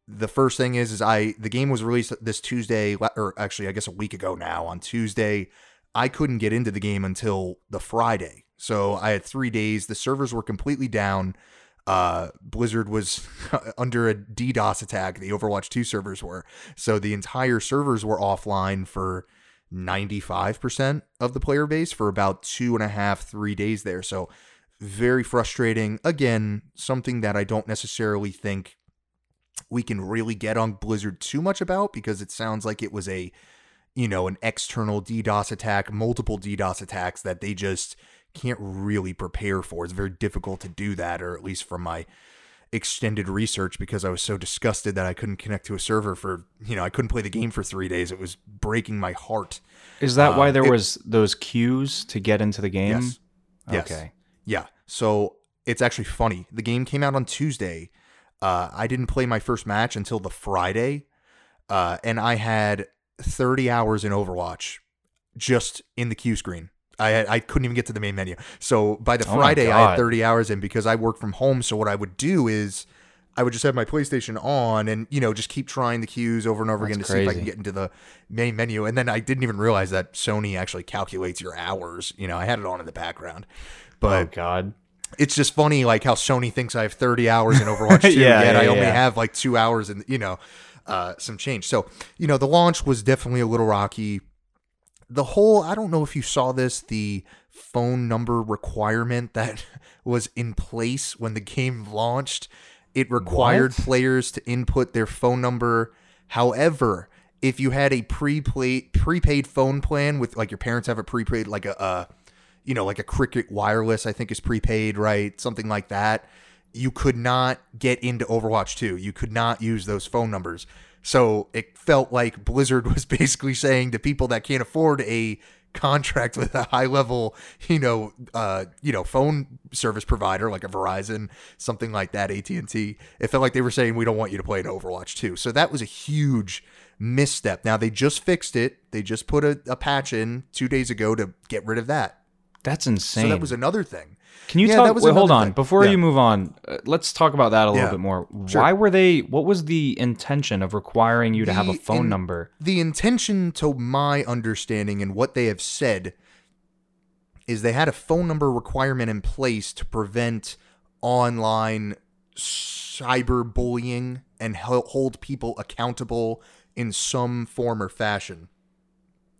The first thing is is I the game was released this Tuesday or actually I guess a week ago now on Tuesday. I couldn't get into the game until the Friday. So I had 3 days. The servers were completely down uh, Blizzard was under a DDoS attack. The Overwatch 2 servers were. So the entire servers were offline for 95% of the player base for about two and a half, three days there. So very frustrating. Again, something that I don't necessarily think we can really get on Blizzard too much about because it sounds like it was a, you know, an external DDoS attack, multiple DDoS attacks that they just can't really prepare for. It's very difficult to do that, or at least from my extended research because I was so disgusted that I couldn't connect to a server for, you know, I couldn't play the game for three days. It was breaking my heart. Is that why there it, was those queues to get into the game? Yes. yes. Okay. Yeah. So it's actually funny. The game came out on Tuesday. Uh, I didn't play my first match until the Friday, uh, and I had 30 hours in Overwatch just in the queue screen. I I couldn't even get to the main menu. So by the oh Friday, I had 30 hours in because I work from home. So what I would do is I would just have my PlayStation on and you know just keep trying the queues over and over That's again to crazy. see if I can get into the main menu. And then I didn't even realize that Sony actually calculates your hours. You know, I had it on in the background. But oh God. It's just funny, like how Sony thinks I have 30 hours in Overwatch 2, yeah, yet yeah, I only yeah. have like two hours and you know, uh, some change. So, you know, the launch was definitely a little rocky the whole I don't know if you saw this the phone number requirement that was in place when the game launched. It required what? players to input their phone number. However if you had a prepaid prepaid phone plan with like your parents have a prepaid like a uh, you know like a cricket wireless i think is prepaid right? Something like that. You could not get into overwatch 2 you could not use those phone numbers so it felt like Blizzard was basically saying to people that can't afford a contract with a high level, you know, uh, you know, phone service provider like a Verizon, something like that, AT and T. It felt like they were saying we don't want you to play in Overwatch 2. So that was a huge misstep. Now they just fixed it. They just put a, a patch in two days ago to get rid of that. That's insane. So that was another thing. Can you yeah, talk? Wait, hold on. Thing. Before yeah. you move on, uh, let's talk about that a little yeah. bit more. Sure. Why were they? What was the intention of requiring you the, to have a phone in, number? The intention, to my understanding, and what they have said, is they had a phone number requirement in place to prevent online cyberbullying and hold people accountable in some form or fashion.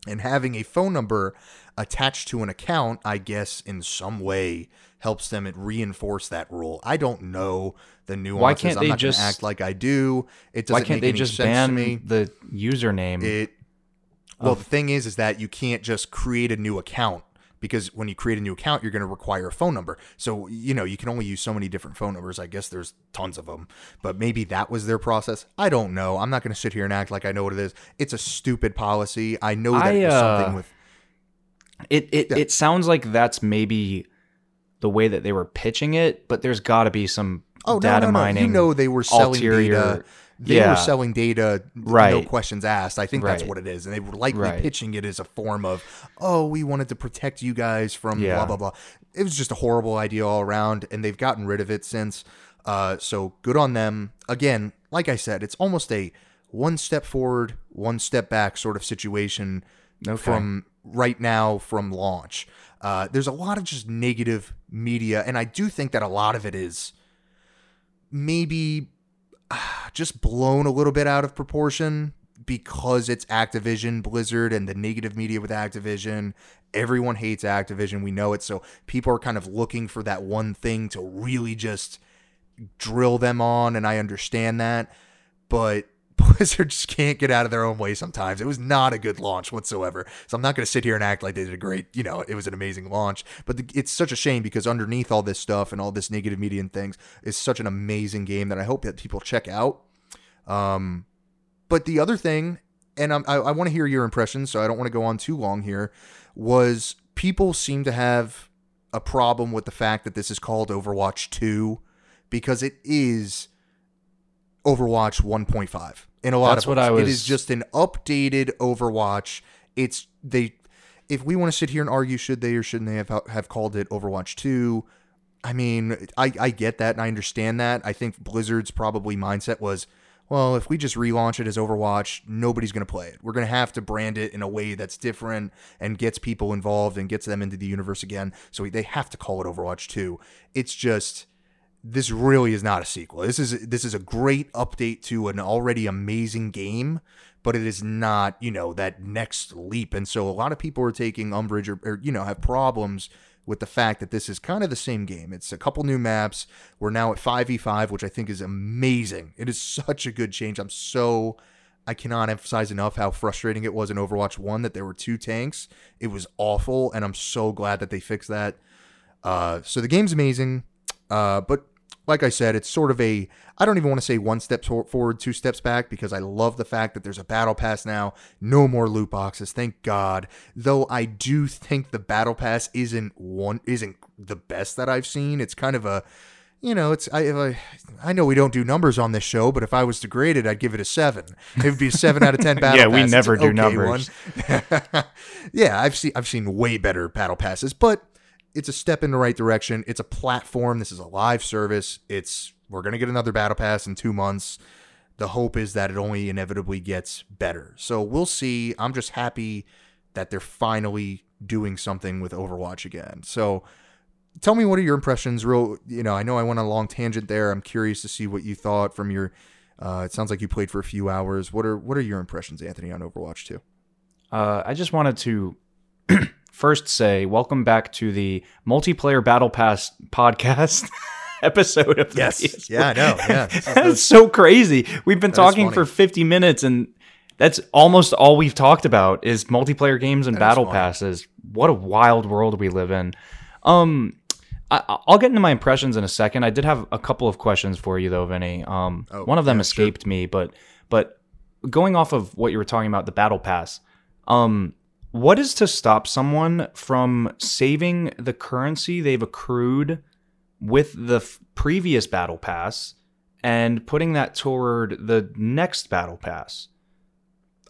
And having a phone number attached to an account, I guess, in some way helps them reinforce that rule. I don't know the nuances. Why can't I'm they just act like I do? It doesn't. Why can't they just ban me the username? It. Well, of, the thing is, is that you can't just create a new account because when you create a new account, you're going to require a phone number. So, you know, you can only use so many different phone numbers. I guess there's tons of them, but maybe that was their process. I don't know. I'm not going to sit here and act like I know what it is. It's a stupid policy. I know that I, it was uh, something with. It it Yeah. it sounds like that's maybe the way that they were pitching it, but there's got to be some Oh, data no, no, no. mining. You know, they were selling ulterior- data. They Yeah. were selling data, right. no questions asked. I think that's what it is. And they were likely Right. pitching it as a form of, oh, we wanted to protect you guys from Yeah. blah, blah, blah. It was just a horrible idea all around, and they've gotten rid of it since. Uh, so good on them. Again, like I said, it's almost a one step forward, one step back sort of situation Okay. from right now from launch. Uh, there's a lot of just negative media, and I do think that a lot of it is maybe ah, just blown a little bit out of proportion because it's Activision Blizzard and the negative media with Activision. Everyone hates Activision. We know it. So people are kind of looking for that one thing to really just drill them on. And I understand that. But Blizzard just can't get out of their own way sometimes. It was not a good launch whatsoever. So I'm not going to sit here and act like they did a great, you know, it was an amazing launch. But the, it's such a shame because underneath all this stuff and all this negative media and things is such an amazing game that I hope that people check out. Um, but the other thing, and I'm, I, I want to hear your impressions, so I don't want to go on too long here, was people seem to have a problem with the fact that this is called Overwatch 2 because it is Overwatch 1.5 in a lot That's of what ways. I was- is just an updated Overwatch. It's they. If we want to sit here and argue, should they or shouldn't they have have called it Overwatch 2? I mean, I, I get that and I understand that. I think Blizzard's probably mindset was, well, if we just relaunch it as Overwatch, nobody's going to play it. We're going to have to brand it in a way that's different and gets people involved and gets them into the universe again. So they have to call it Overwatch 2. It's just this really is not a sequel. This is this is a great update to an already amazing game, but it is not, you know, that next leap. And so a lot of people are taking umbrage or, or you know, have problems with the fact that this is kind of the same game. It's a couple new maps. We're now at 5v5, which I think is amazing. It is such a good change. I'm so I cannot emphasize enough how frustrating it was in Overwatch 1 that there were two tanks. It was awful, and I'm so glad that they fixed that. Uh, so the game's amazing. Uh, but like I said, it's sort of a I don't even want to say one step forward, two steps back because I love the fact that there's a battle pass now. No more loot boxes, thank God. Though I do think the battle pass isn't one isn't the best that I've seen. It's kind of a you know, it's I, if I I know we don't do numbers on this show, but if I was to grade it, I'd give it a seven. It would be a seven out of ten battle. Pass. Yeah, we pass. It's never do okay numbers. yeah, I've seen I've seen way better battle passes, but it's a step in the right direction. It's a platform. This is a live service. It's we're gonna get another battle pass in two months. The hope is that it only inevitably gets better. So we'll see. I'm just happy that they're finally doing something with Overwatch again. So tell me what are your impressions real you know i know i went on a long tangent there i'm curious to see what you thought from your uh, it sounds like you played for a few hours what are what are your impressions anthony on overwatch 2 Uh, I just wanted to first say welcome back to the multiplayer battle pass podcast episode of the PS4. yeah i know yeah That's so crazy. We've been talking for 50 minutes and that's almost all we've talked about is multiplayer games and That battle passes. What a wild world we live in. Um I, I'll get into my impressions in a second. I did have a couple of questions for you though, Vinny. Um, Oh, one of them yeah, sure. escaped me, but but going off of what you were talking about, the battle pass. Um, what is to stop someone from saving the currency they've accrued with the f- previous battle pass and putting that toward the next battle pass?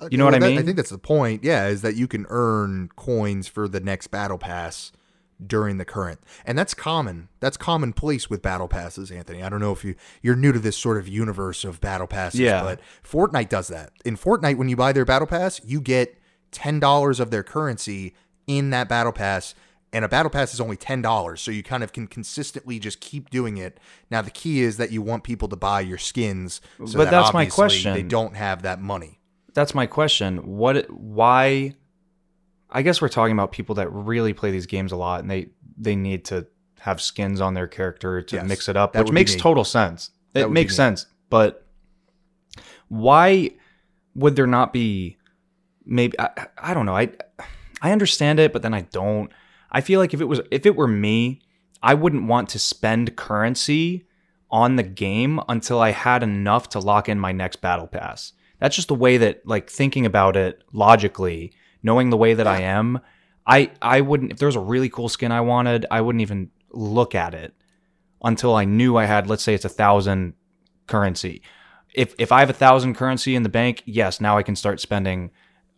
Uh, you know what I that- I think that's the point. Yeah, is that you can earn coins for the next battle pass during the current, and that's common. That's commonplace with battle passes, Anthony. I don't know if you you're new to this sort of universe of battle passes, Yeah. but Fortnite does that. In Fortnite, when you buy their battle pass, you get ten dollars of their currency in that battle pass. And a battle pass is only ten dollars, so you kind of can consistently just keep doing it. Now the key is that you want people to buy your skins, so But that that's my question. They don't have that money. That's my question. What why I guess we're talking about people that really play these games a lot and they they need to have skins on their character to Yes, mix it up, which makes total sense. That It makes sense. But why would there not be maybe I, I don't know. I I understand it, but then I don't. I feel like if it was if it were me, I wouldn't want to spend currency on the game until I had enough to lock in my next battle pass. That's just the way that like thinking about it logically, knowing the way that I am, I I wouldn't if there was a really cool skin I wanted, I wouldn't even look at it until I knew I had let's say it's a thousand currency. If if I have a thousand currency in the bank, yes, now I can start spending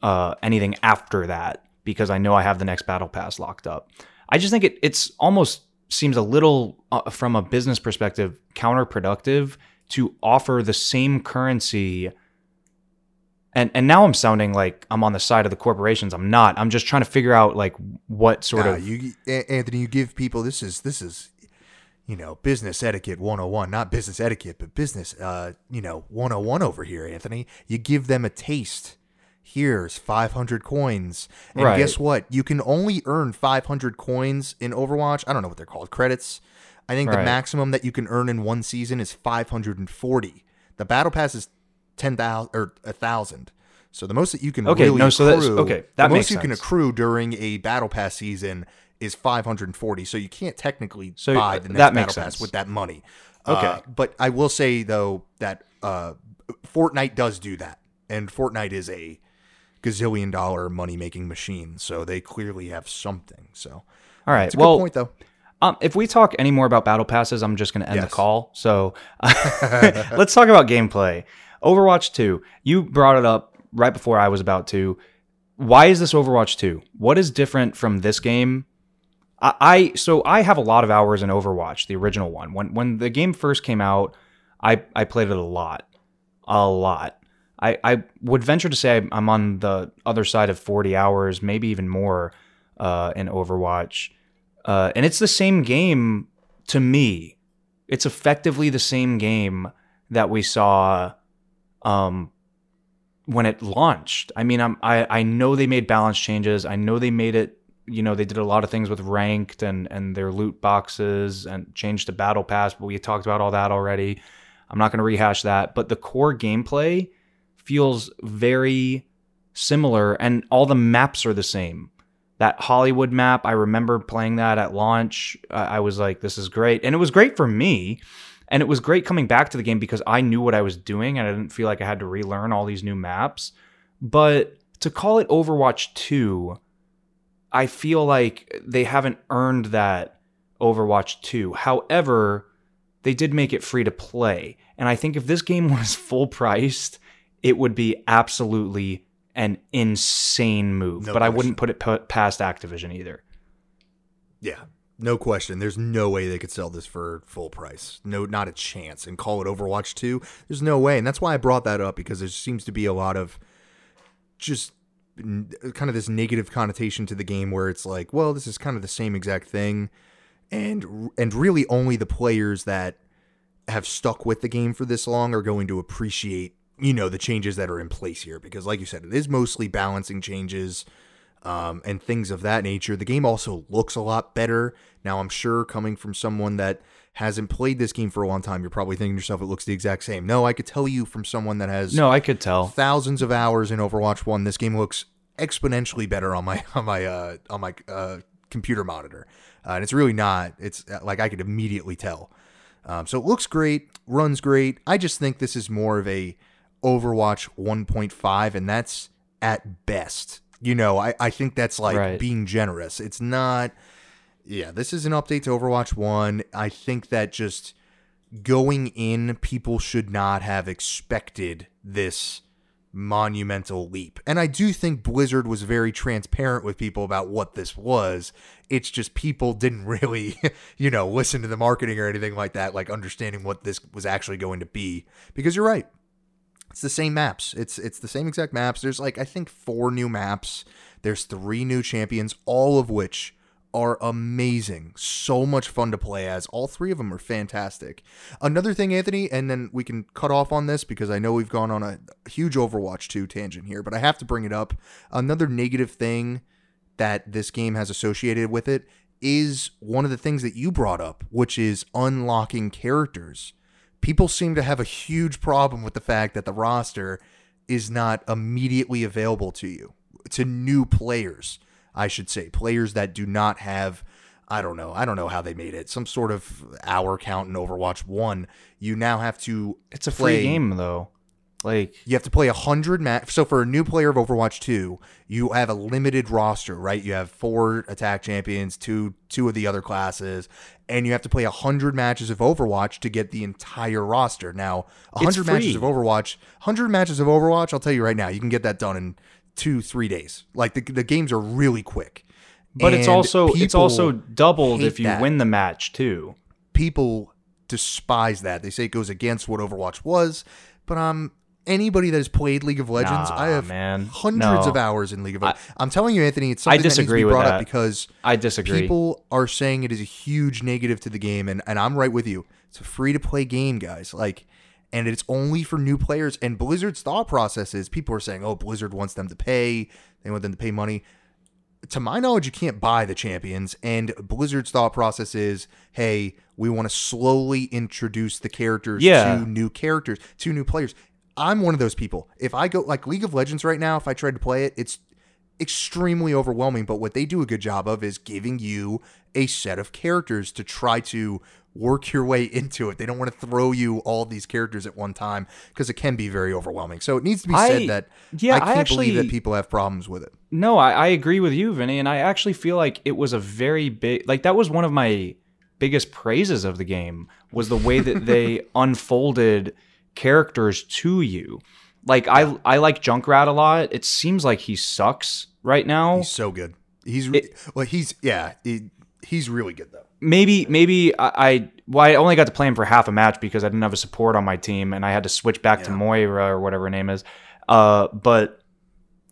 uh, anything after that because I know I have the next battle pass locked up. I just think it it's almost seems a little uh, from a business perspective counterproductive to offer the same currency and and now I'm sounding like I'm on the side of the corporations. I'm not. I'm just trying to figure out like what sort Nah, of you Anthony, you give people this is this is you know, business etiquette 101, not business etiquette, but business uh, you know, 101 over here, Anthony. You give them a taste. Here's 500 coins. And Right. guess what? You can only earn 500 coins in Overwatch. I don't know what they're called, credits. I think the maximum that you can earn in one season is 540. The battle pass is 10,000 or 1,000. So the most that you can Okay, really no, so accrue, okay, that the makes most you can accrue during a battle pass season is 540. So you can't technically So, buy uh, the next battle pass with that money. Okay. Uh, but I will say though that uh, Fortnite does do that, and Fortnite is a gazillion dollar money making machine. So they clearly have something. So All right. well, good point though. Um, if we talk any more about battle passes, I'm just going to end Yes. the call. So let's talk about gameplay. Overwatch 2. You brought it up right before I was about to. Why is this Overwatch 2? What is different from this game? I, I so I have a lot of hours in Overwatch, the original one. When when the game first came out, I I played it a lot, a lot. I I would venture to say I'm on the other side of 40 hours, maybe even more, uh, in Overwatch. Uh, and it's the same game to me. It's effectively the same game that we saw um, when it launched. I mean, I'm, I I know they made balance changes. I know they made it. You know, they did a lot of things with ranked and and their loot boxes and changed to battle pass. But we talked about all that already. I'm not going to rehash that. But the core gameplay feels very similar, and all the maps are the same that Hollywood map. I remember playing that at launch. I was like, this is great. And it was great for me. And it was great coming back to the game because I knew what I was doing and I didn't feel like I had to relearn all these new maps. But to call it Overwatch 2, I feel like they haven't earned that Overwatch 2. However, they did make it free to play. And I think if this game was full priced, it would be absolutely an insane move. No but I wouldn't put it pa- past Activision either. Yeah, no question. There's no way they could sell this for full price. No, not a chance. And call it Overwatch 2. There's no way. And that's why I brought that up because there seems to be a lot of just kind of this negative connotation to the game where it's like, well, this is kind of the same exact thing. And and really only the players that have stuck with the game for this long are going to appreciate, you know, the changes that are in place here because like you said, it is mostly balancing changes um, and things of that nature. The game also looks a lot better. Now, I'm sure coming from someone that hasn't played this game for a long time, you're probably thinking to yourself, it looks the exact same. No, I could tell you from someone that has No, I could tell. thousands of hours in Overwatch 1, this game looks exponentially better on my on my uh, on my uh, computer monitor. Uh, and it's really not. It's uh, like I could immediately tell. Um, so it looks great, runs great. I just think this is more of a Overwatch 1.5, and that's at best. You know, I, I think that's like Right. being generous. It's not. Yeah, this is an update to Overwatch 1. I think that just going in, people should not have expected this monumental leap. And I do think Blizzard was very transparent with people about what this was. It's just people didn't really, you know, listen to the marketing or anything like that, like understanding what this was actually going to be. Because you're right. It's the same maps. It's it's the same exact maps. There's like I think four new maps. There's three new champions, all of which are amazing. So much fun to play as. All three of them are fantastic. Another thing, Anthony, and then we can cut off on this because I know we've gone on a huge Overwatch 2 tangent here, but I have to bring it up. Another negative thing that this game has associated with it is one of the things that you brought up, which is unlocking characters. People seem to have a huge problem with the fact that the roster is not immediately available to you, to new players. I should say, players that do not have I don't know. I don't know how they made it. Some sort of hour count in Overwatch 1. You now have to It's a play- free game though. Like You have to play a hundred match. So for a new player of Overwatch Two, you have a limited roster, right? You have four attack champions, two two of the other classes, and you have to play a hundred matches of Overwatch to get the entire roster. Now, a It's hundred matches free. of Overwatch, hundred matches of Overwatch. I'll tell you right now, you can get that done in two three days. Like the the games are really quick. but it's also it's also doubled if you that. win the match too. people despise that. They say it goes against what Overwatch was, but um anybody that has played League of Legends, I have man. hundreds No. of hours in League of Legends. I'm telling you, Anthony, it's I something that needs to be brought up because I disagree. people are saying it is a huge negative to the game, and, and I'm right with you. It's a free to play game, guys. Like and it's only for new players. And Blizzard's thought process is people are saying, oh, Blizzard wants them to pay, they want them to pay money to my knowledge, you can't buy the champions. And Blizzard's thought process is, hey, we want to slowly introduce the characters Yeah. to new characters, to new players. I'm one of those people. If I go like League of Legends right now, if I tried to play it, it's extremely overwhelming. But what they do a good job of is giving you a set of characters to try to work your way into it. They don't want to throw you all these characters at one time because it can be very overwhelming. So it needs to be said I- that yeah, I I can't actually- believe that people have problems with it. No, I, I agree with you, Vinny, and I actually feel like it was a very big like that was one of my biggest praises of the game was the way that they unfolded characters to you. Like I I like Junkrat a lot. It seems like he sucks right now. He's so good. He's re- well. He's yeah. He, he's really good though. maybe maybe I, I well I only got to play him for half a match because I didn't have a support on my team and I had to switch back to Yeah. Moira or whatever her name is. Uh, but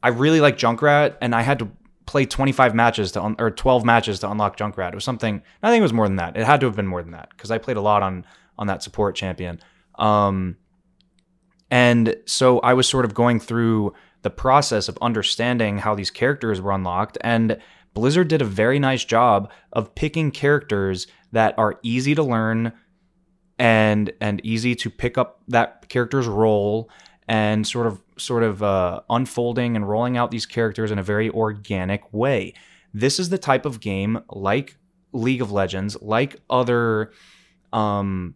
I really like Junkrat and I had to play 25 matches to un- or 12 matches to unlock Junkrat. It was something I think it was more than that. It had to have been more than that because I played a lot on on that support champion. Um, and so I was sort of going through the process of understanding how these characters were unlocked. And Blizzard did a very nice job of picking characters that are easy to learn and and easy to pick up that character's role and sort of sort of uh, unfolding and rolling out these characters in a very organic way. This is the type of game like League of Legends, like other um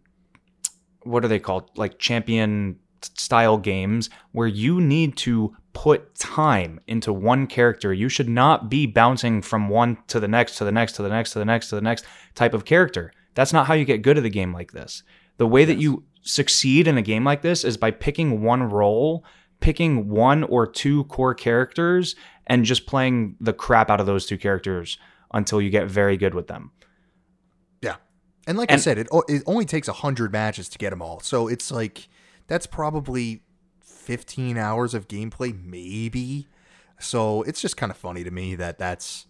what are they called? Like champion style games where you need to put time into one character. You should not be bouncing from one to the next to the next to the next to the next to the next type of character. That's not how you get good at a game like this. The way that you succeed in a game like this is by picking one role, picking one or two core characters, and just playing the crap out of those two characters until you get very good with them. Yeah. And like I said, it it only takes hundred matches to get them all. So it's like that's probably fifteen hours of gameplay, maybe. So it's just kind of funny to me that that's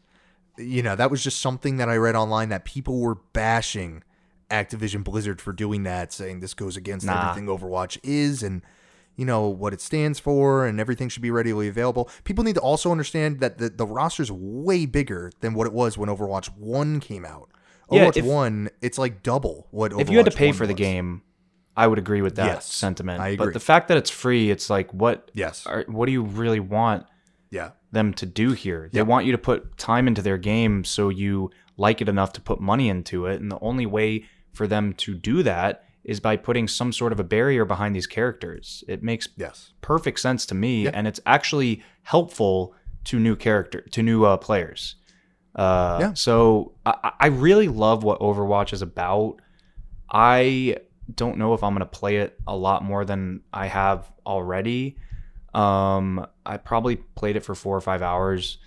you know that was just something that I read online that people were bashing Activision Blizzard for doing that, saying this goes against Nah. everything Overwatch is and you know what it stands for and everything should be readily available. People need to also understand that the, the roster's way bigger than what it was when Overwatch 1 came out. Yeah, Overwatch if- 1, it's like double what Overwatch if you had to pay 1 for the game, I would agree with that Yes, sentiment. I agree. But the fact that it's free, it's like what Yes. are, what do you really want Yeah. them to do here? They Yeah. want you to put time into their game so you like it enough to put money into it, and the only way for them to do that is by putting some sort of a barrier behind these characters. It makes Yes. perfect sense to me, Yeah. and it's actually helpful to new character to new uh, players. Uh, Yeah. So I, I really love what Overwatch is about. I don't know if I'm gonna play it a lot more than I have already. Um, I probably played it for four or five hours.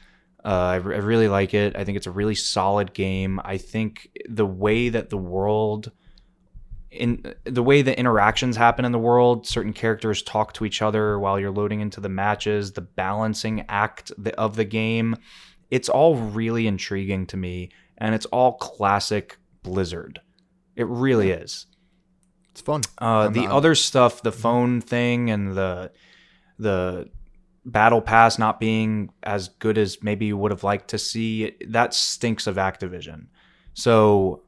Uh, I, re- I really like it. I think it's a really solid game. I think the way that the world in the way the interactions happen in the world, certain characters talk to each other while you're loading into the matches, the balancing act of the game, it's all really intriguing to me, and it's all classic Blizzard. It really is. It's fun. Uh, the other stuff, the phone thing, and the the battle pass not being as good as maybe you would have liked to see, that stinks of Activision. So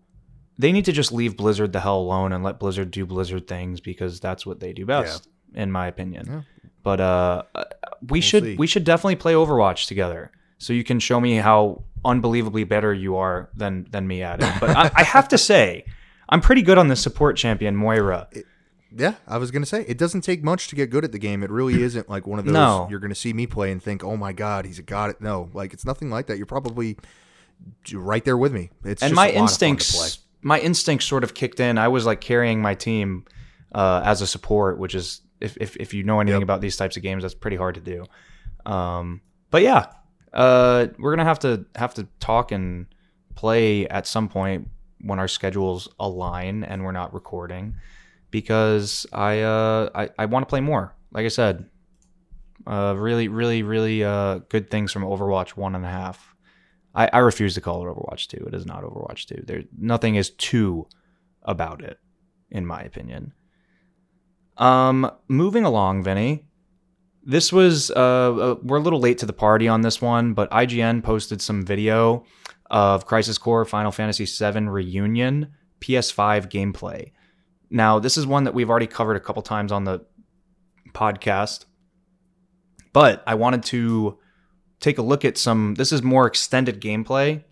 they need to just leave Blizzard the hell alone and let Blizzard do Blizzard things because that's what they do best, in my opinion. Yeah. But uh, uh, we We'll should see. we should definitely play Overwatch together so you can show me how unbelievably better you are than than me at it. But I, I have to say, I'm pretty good on the support champion Moira. Yeah, I was gonna say it doesn't take much to get good at the game. It really isn't like one of those No. you're gonna see me play and think, "Oh my god, he's a god." No, like it's nothing like that. You're probably right there with me. It's and just my a lot of fun to instincts my instincts sort of kicked in i was like carrying my team uh, as a support which is if, if, if you know anything Yep. about these types of games that's pretty hard to do um, but yeah uh, we're gonna have to have to talk and play at some point when our schedules align and we're not recording because i uh, i, I want to play more like i said uh, really really really uh, good things from overwatch one and a half I, I refuse to call it Overwatch 2. It is not Overwatch 2. There nothing is 2 about it, in my opinion. Um, moving along, Vinny. This was uh, uh we're a little late to the party on this one, but IGN posted some video of Crisis Core Final Fantasy VII Reunion PS5 gameplay. Now, this is one that we've already covered a couple times on the podcast, but I wanted to take a look at some this is more extended gameplay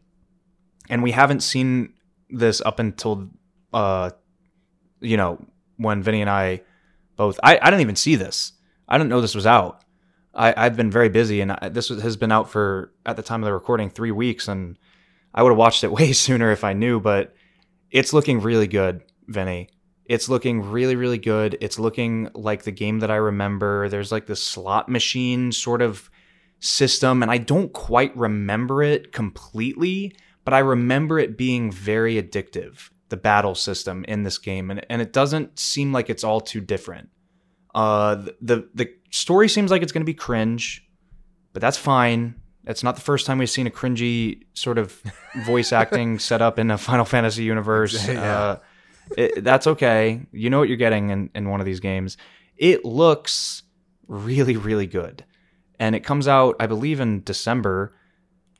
and we haven't seen this up until uh you know when Vinny and I both I, I didn't even see this I didn't know this was out I, I've been very busy and I, this was, has been out for at the time of the recording three weeks and I would have watched it way sooner if I knew but it's looking really good Vinny it's looking really really good it's looking like the game that I remember there's like this slot machine sort of system and I don't quite remember it completely, but I remember it being very addictive, the battle system in this game and and it doesn't seem like it's all too different. Uh the the story seems like it's going to be cringe, but that's fine. It's not the first time we've seen a cringy sort of voice acting set up in a Final Fantasy universe. Yeah. Uh, it, that's okay. You know what you're getting in, in one of these games. It looks really, really good and it comes out i believe in december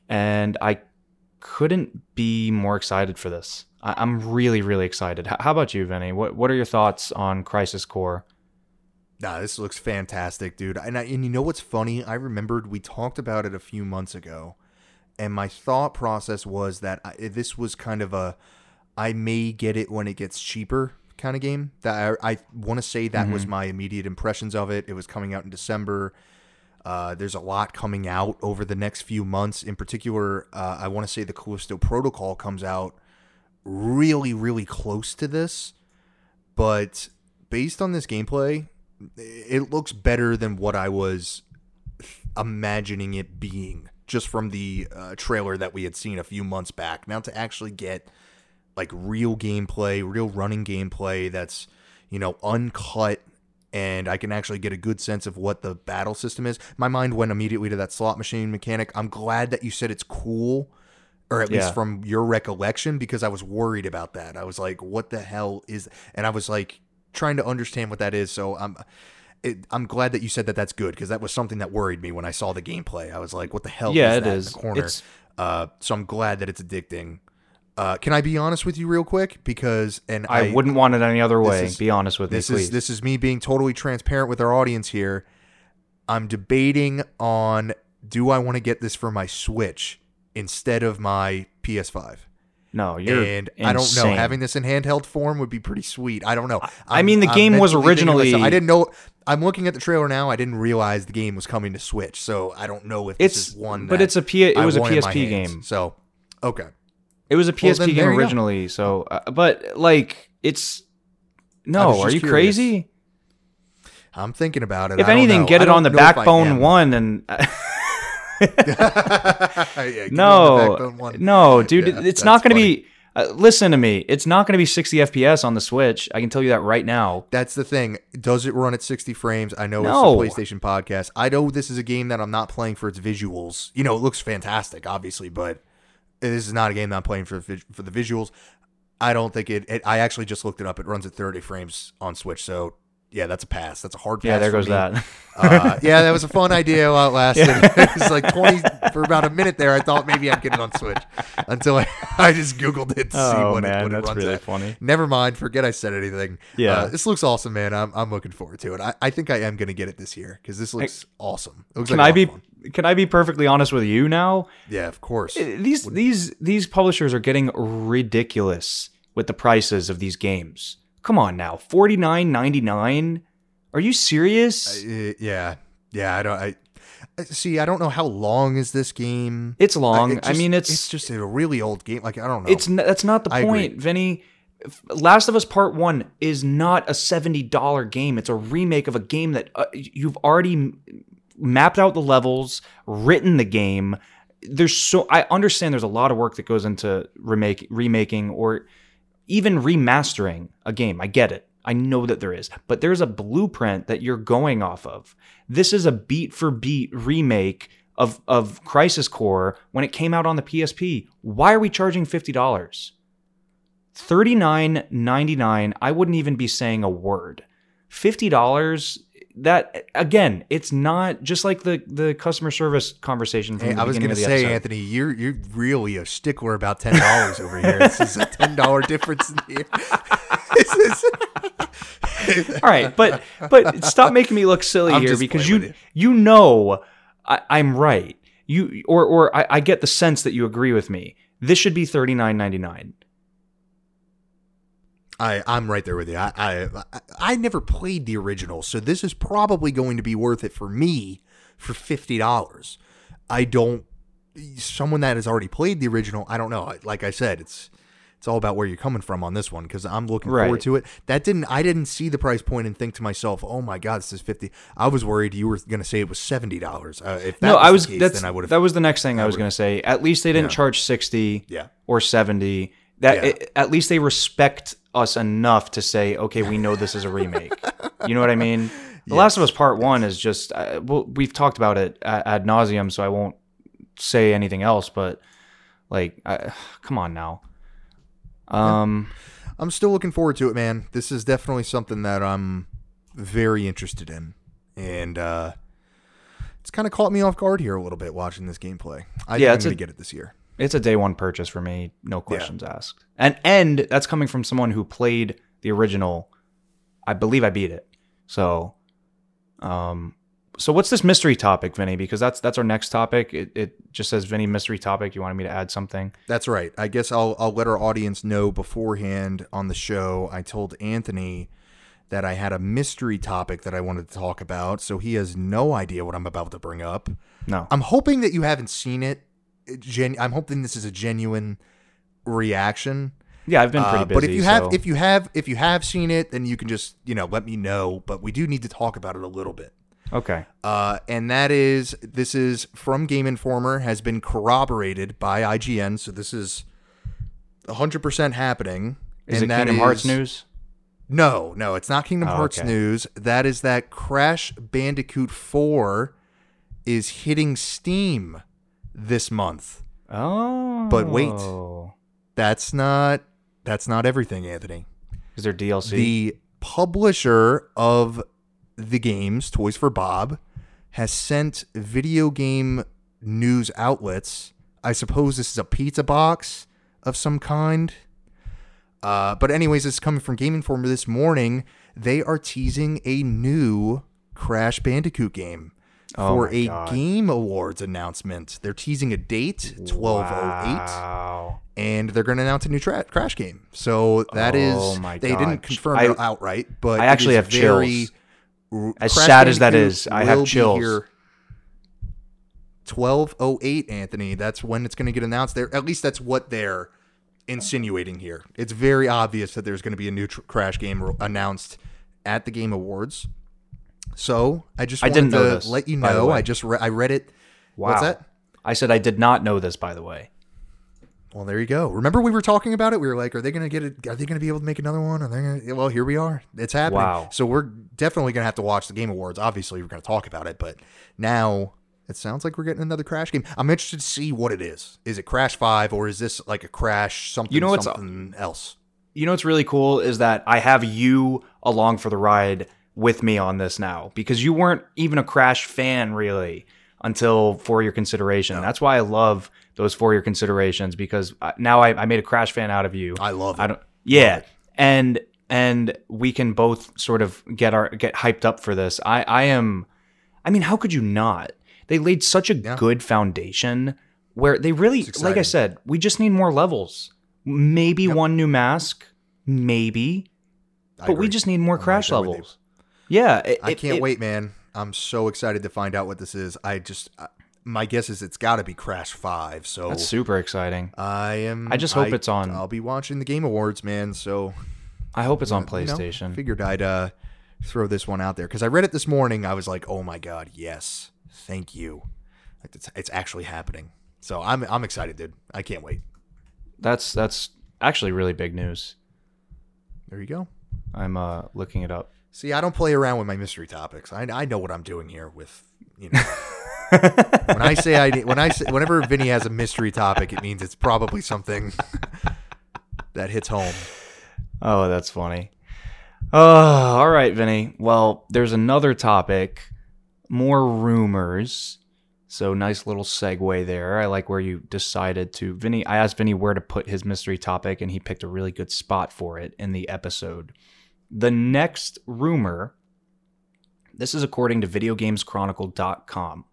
and i couldn't be more excited for this I- i'm really really excited H- how about you vinny what, what are your thoughts on crisis core Nah, this looks fantastic, dude. And I, and you know what's funny? I remembered we talked about it a few months ago, and my thought process was that I, this was kind of a I may get it when it gets cheaper kind of game. That I, I want to say that was my immediate impressions of it. It was coming out in December. Uh, there's a lot coming out over the next few months. In particular, uh, I want to say the Callisto Protocol comes out really, really close to this. But based on this gameplay, it looks better than what I was imagining it being just from the uh, trailer that we had seen a few months back. Now to actually get like real gameplay, real running gameplay that's, you know, uncut and I can actually get a good sense of what the battle system is. My mind went immediately to that slot machine mechanic. I'm glad that you said it's cool or at Yeah. least from your recollection because I was worried about that. I was like, what the hell is and I was like trying to understand what that is. So I'm it, I'm glad that you said that that's good because that was something that worried me when I saw the gameplay. I was like, what the hell Yeah, is it that is. in the corner? It's- Uh, so I'm glad that it's addicting. Uh, can I be honest with you real quick? Because and i, I, wouldn't want it any other way is- be honest with this me please is this is me being totally transparent with our audience here. I'm debating on do I want to get this for my Switch instead of my PS5? No you're and I don't know. Having this in handheld form would be pretty sweet. I don't know. I I'm- mean, the I'm game was originally- I didn't know. I'm looking at the trailer now. I didn't realize the game was coming to Switch, so I don't know if this it's is one. but it's a P- it was a want in my PSP hands. game So okay, it was a PSP then game you go. originally so uh, but like it's no are you curious. crazy I'm thinking about it. if I don't anything know. get it on the backbone one and Yeah, get it on the no, no, dude, Yeah, it's not going to be. Uh, listen to me, it's not going to be 60 FPS on the Switch. I can tell you that right now. That's the thing. Does it run at 60 frames? I know No. it's a PlayStation podcast. I know this is a game that I'm not playing for its visuals. You know, it looks fantastic, obviously, but this is not a game that I'm playing for the for the visuals. I don't think it, it. I actually just looked it up. It runs at 30 frames on Switch. So yeah, that's a pass. That's a hard pass. Yeah, there goes me. that. Uh, yeah, that was a fun idea while it lasted. it was like 20 for about a minute there. I thought maybe I'd get it on Switch until I, I just Googled it to see oh what, it, man, what it that's runs really at. funny. Never mind. Forget I said anything. Yeah. Uh, this looks awesome, man. I'm, I'm looking forward to it. I, I think I am going to get it this year because this looks awesome. It looks Can like I be fun. can I be perfectly honest with you now? Yeah, of course. These these these publishers are getting ridiculous with the prices of these games. Come on now, forty nine ninety nine. Are you serious? Uh, yeah, yeah. I don't. I I- see. I don't know how long is this game. it's long. it I mean, it's it's just a really old game. Like I don't know. It's n- that's not the I agree. point, Vinny. Last of Us Part One is not a seventy dollar game. It's a remake of a game that uh, you've already m- mapped out the levels, written the game. There's so I understand there's a lot of work that goes into remake remaking or even remastering a game. I get it. I know that there is, but there's a blueprint that you're going off of. This is a beat for beat remake of of Crisis Core when it came out on the PSP. Why are we charging fifty dollars? Thirty nine ninety nine. I wouldn't even be saying a word. Fifty dollars. That again, it's not just like the the customer service conversation from Hey, the I was gonna say, episode. Anthony, you're you're really a stickler about ten dollars over here. This is a ten dollar difference in here. this is All right, but but stop making me look silly I'm here because playing you, you know I, I'm right. You or or I, I get the sense that you agree with me. This should be thirty nine ninety nine. I I'm right there with you. I, I I I never played the original, so this is probably going to be worth it for me for fifty dollars. I don't. Someone that has already played the original, I don't know. Like I said, it's it's all about where you're coming from on this one because I'm looking Right. forward to it. That didn't I didn't see the price point and think to myself, oh my god, this is fifty. I was worried you were going to say it was seventy dollars. Uh, if that No, was I the was case, that's then I would have. that was the next thing I, was going to say. At least they didn't Yeah. charge sixty Yeah. or seventy. That Yeah. it- at least they respect us enough to say, okay, we know this is a remake. you know what I mean? The Last of Us Part One is just uh, well, we've talked about it ad, ad nauseum, so I won't say anything else. But like, I, come on now. Um, I'm still looking forward to it, man. This is definitely something that I'm very interested in, and uh, it's kind of caught me off guard here a little bit watching this gameplay. I Yeah, think I'm going to get it this year. It's a day one purchase for me, no questions asked. And and that's coming from someone who played the original. I believe I beat it. So, um, so what's this mystery topic, Vinny? Because that's that's our next topic. It, it just says Vinny mystery topic. You wanted me to add something? That's right. I guess I'll I'll let our audience know beforehand on the show. I told Anthony that I had a mystery topic that I wanted to talk about, so he has no idea what I'm about to bring up. No. I'm hoping that you haven't seen it. Gen- I'm hoping this is a genuine reaction. yeah, I've been pretty Uh, busy. but if you have so- if you have if you have seen it, then you can just you know let me know. But we do need to talk about it a little bit. okay, Uh, and that is this is from Game Informer has been corroborated by IGN. So this is 100 percent happening. is and it that Kingdom Hearts is- news? No, no, it's not Kingdom Oh, Hearts okay. news. That is that Crash Bandicoot 4 is hitting Steam this month. Oh, But wait. That's not that's not everything, Anthony. is there DLC? The publisher of the games, Toys for Bob, has sent video game news outlets. I suppose this is a pizza box of some kind. Uh, but anyways, it's coming from Game Informer this morning. They are teasing a new Crash Bandicoot game Oh for a God. Game Awards announcement. They're teasing a date, 1208 Wow. and they're going to announce a new tra- Crash game. So that oh is Oh my they didn't confirm I- it outright, but I actually is have very, chills. As Crash sad as that is, I have chills. here 1208 Anthony, that's when it's going to get announced there. At least that's what they're insinuating here. It's very obvious that there's going to be a new tr- Crash game announced at the Game Awards. So, I just I wanted didn't know to this, let you know. I just re- I read it. Wow. What's that? I said I did not know this, by the way. Well, there you go. Remember we were talking about it? We were like, are they going to get it? Are they going to be able to make another one? Are they to? Well, here we are. It's happening. Wow. So we're definitely going to have to watch the Game Awards. Obviously, we're going to talk about it, but now it sounds like we're getting another Crash game. I'm interested to see what it is. Is it Crash Five or is this like a Crash something? You know what's- something else? You know what's really cool is that I have you along for the ride with me on this now because you weren't even a Crash fan really until for your consideration. That's why I love those for your considerations because now I, I made a Crash fan out of you. I love it. I don't. Yeah, and and we can both sort of get our get hyped up for this. I I am. I mean, how could you not? they laid such a Yeah. good foundation where they really, like I said, we just need more levels. Maybe Yep. one new mask, maybe, I but we just need more I'm crash there with you. levels. Yeah, it- I can't it- wait, man. I'm so excited to find out what this is. I just, uh, my guess is it's got to be Crash Five. So That's super exciting. I am. I just hope it's on- I'll be watching the Game Awards, man. So I hope it's on you know, PlayStation. figured I'd uh, throw this one out there because I read it this morning. I was like, oh my god, yes, thank you. It's, it's actually happening. So I'm I'm excited, dude. I can't wait. That's that's actually really big news. There you go. I'm uh looking it up. See, I don't play around with my mystery topics. I, I know what I'm doing here with you know. when I say I when I say whenever Vinny has a mystery topic, it means it's probably something that hits home. Oh, that's funny. Oh, all right, Vinny. Well, there's another topic, more rumors. So nice little segue there. I like where you decided to. Vinny, I asked Vinny where to put his mystery topic, and he picked a really good spot for it in the episode. The next rumor, this is according to VideoGamesChronicle.com.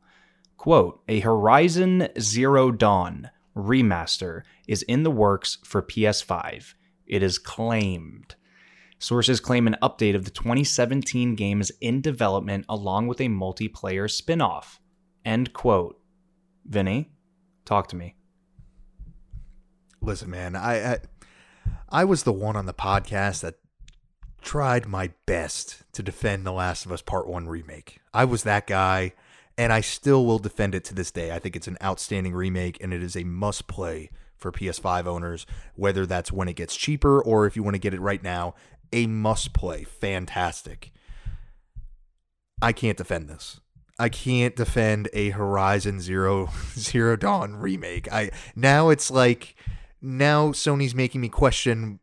Quote, a Horizon Zero Dawn remaster is in the works for PS5. It is claimed. Sources claim an update of the 2017 game is in development along with a multiplayer spin off. End quote. Vinny, talk to me. Listen, man, I, I I was the one on the podcast that tried my best to defend The Last of Us Part 1 remake. I was that guy and I still will defend it to this day. I think it's an outstanding remake and it is a must play for PS5 owners, whether that's when it gets cheaper or if you want to get it right now, a must play. Fantastic. I can't defend this. I can't defend a Horizon Zero Zero Dawn remake. I now it's like now Sony's making me question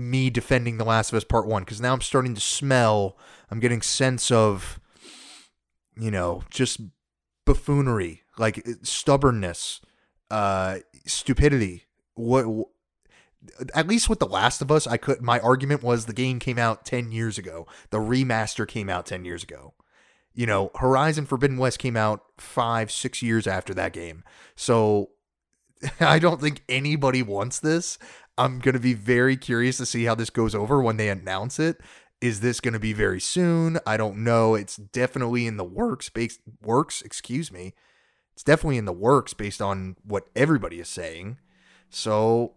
me defending The Last of Us Part 1 cuz now I'm starting to smell I'm getting sense of you know, just buffoonery, like stubbornness, uh stupidity. What wh- at least with The Last of Us, I could my argument was the game came out 10 years ago. The remaster came out 10 years ago. You know, Horizon Forbidden West came out 5 6 years after that game. So I don't think anybody wants this. I'm going to be very curious to see how this goes over when they announce it. Is this going to be very soon? I don't know. It's definitely in the works based works, excuse me. It's definitely in the works based on what everybody is saying. So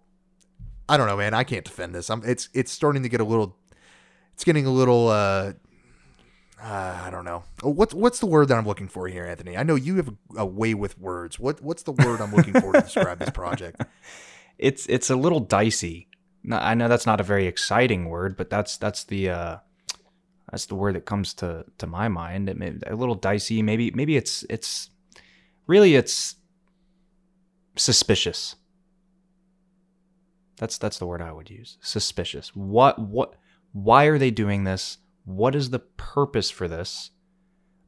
I don't know, man. I can't defend this. I'm it's it's starting to get a little it's getting a little uh uh, I don't know. Oh, What's what's the word that I'm looking for here, Anthony? I know you have a, a way with words. What what's the word I'm looking for to describe this project? It's it's a little dicey. I know that's not a very exciting word, but that's that's the uh, that's the word that comes to to my mind. It may, a little dicey. Maybe maybe it's it's really it's suspicious. That's that's the word I would use. Suspicious. What what why are they doing this? What is the purpose for this?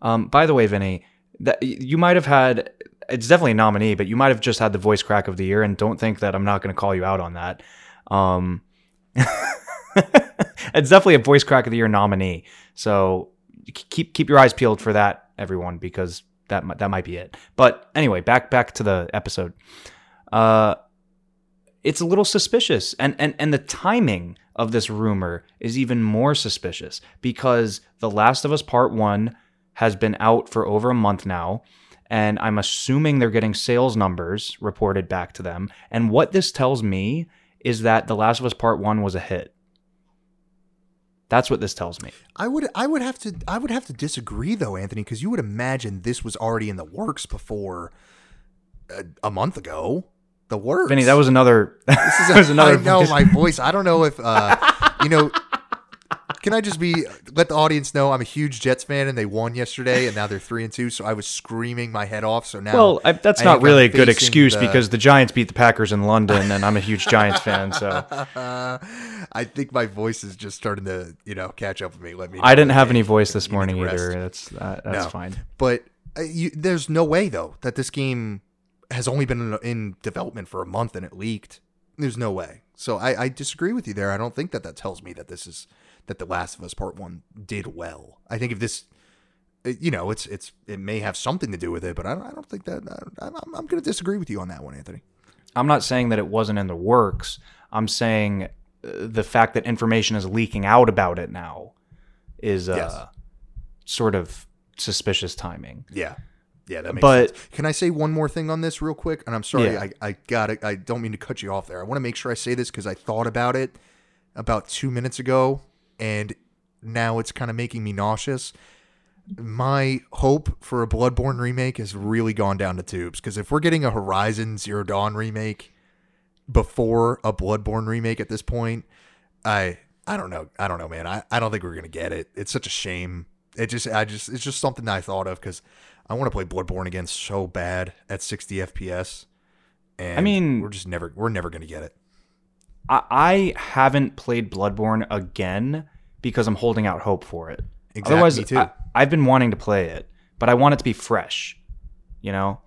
Um, by the way, Vinny, that you might have had it's definitely a nominee, but you might have just had the voice crack of the year and don't think that I'm not going to call you out on that. Um, it's definitely a voice crack of the year nominee. So keep keep your eyes peeled for that, everyone, because that that might be it. But anyway, back back to the episode. Uh, it's a little suspicious, and and and the timing of this rumor is even more suspicious because The Last of Us Part One has been out for over a month now. And I'm assuming they're getting sales numbers reported back to them. And what this tells me is that The Last of Us Part 1 was a hit. That's what this tells me. I would I would have to I would have to disagree though, Anthony, because you would imagine this was already in the works before a, a month ago. The works, Vinny, that was another. This is that was another I know voice- my voice. I don't know if uh, you know. Can I just be let the audience know I'm a huge Jets fan and they won yesterday and now they're three and two. So I was screaming my head off. So now, Well, I, that's I not really I'm a good excuse the- because the Giants beat the Packers in London, and I'm a huge Giants fan. So I think my voice is just starting to you know catch up with me. Let me. I didn't have any voice this morning either. That's uh, that's No. fine. But uh, you, there's no way though that this game has only been in, in development for a month and it leaked. There's no way. So I, I disagree with you there. I don't think that that tells me that this is that The Last of Us Part One did well. I think if this you know, it's it's it may have something to do with it, but I don't, I don't think that I, I'm, I'm going to disagree with you on that one, Anthony. I'm not saying that it wasn't in the works. I'm saying uh, the fact that information is leaking out about it now is uh, Yes. sort of suspicious timing. Yeah. Yeah, that makes But- sense. Can I say one more thing on this real quick? And I'm sorry, Yeah. I, I got it. I don't mean to cut you off there. I want to make sure I say this because I thought about it about two minutes ago, and now it's kind of making me nauseous. My hope for a Bloodborne remake has really gone down the tubes because if we're getting a Horizon Zero Dawn remake before a Bloodborne remake at this point, I I don't know. I don't know, man. I, I don't think we're gonna get it. It's such a shame. It just I just it's just something I thought of because I want to play Bloodborne again so bad at 60 FPS. And I mean- we're just never we're never gonna get it. I, I haven't played Bloodborne again because I'm holding out hope for it. Exactly, Otherwise. I, I've been wanting to play it, but I want it to be fresh, you know.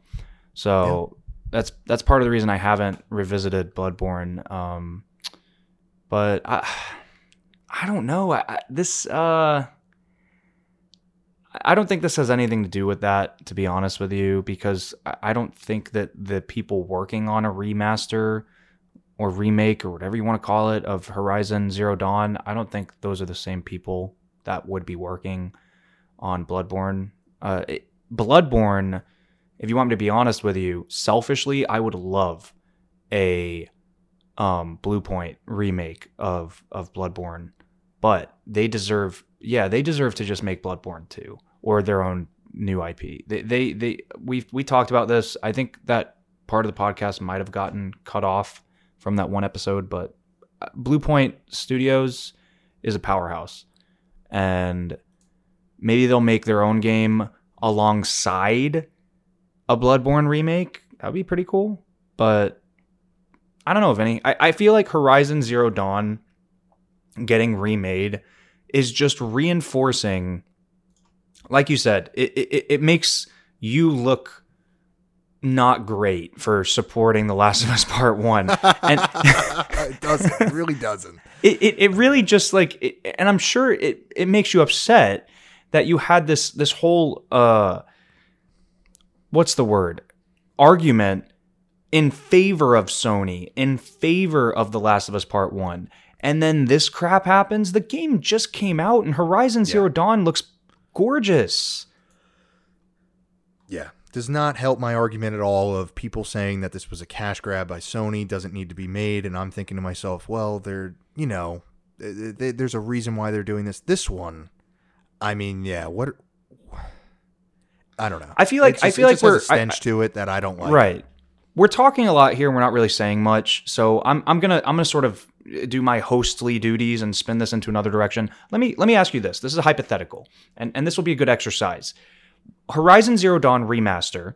So that's that's part of the reason I haven't revisited Bloodborne. Um, but I I don't know. I, I, this uh, I don't think this has anything to do with that, to be honest with you, because I I don't think that the people working on a remaster or remake or whatever you want to call it of Horizon Zero Dawn, I don't think those are the same people that would be working on Bloodborne. Uh, it, Bloodborne, if you want me to be honest with you, selfishly, I would love a um, Blue Point remake of of Bloodborne, but they deserve, yeah, they deserve to just make Bloodborne too or their own new IP. They they they we we talked about this. I think that part of the podcast might have gotten cut off from that one episode, but uh, Blue Point Studios is a powerhouse, and maybe they'll make their own game alongside a Bloodborne remake. That'd be pretty cool. But I don't know if any. I, I feel like Horizon Zero Dawn getting remade is just reinforcing, like you said, it, it, it makes you look not great for supporting The Last of Us Part 1. And it doesn't. It really doesn't. it, it, it really just like it, and i'm sure it, it makes you upset that you had this this whole uh what's the word argument in favor of sony in favor of the last of us part one and then this crap happens the game just came out and horizon zero dawn looks gorgeous Yeah. Does not help my argument at all of people saying that this was a cash grab by Sony, doesn't need to be made. And I'm thinking to myself, well, they're, you know, th- th- there's a reason why they're doing this. This one, I mean, yeah, what. I don't know. I feel like- It's I feel like just we're- I- stench to it that I don't like. right we're talking a lot here we're not really saying much so i'm, I'm gonna i'm gonna sort of do my hostly duties and spin this into another direction let me let me ask you this this is a hypothetical and, and this will be a good exercise horizon zero dawn remaster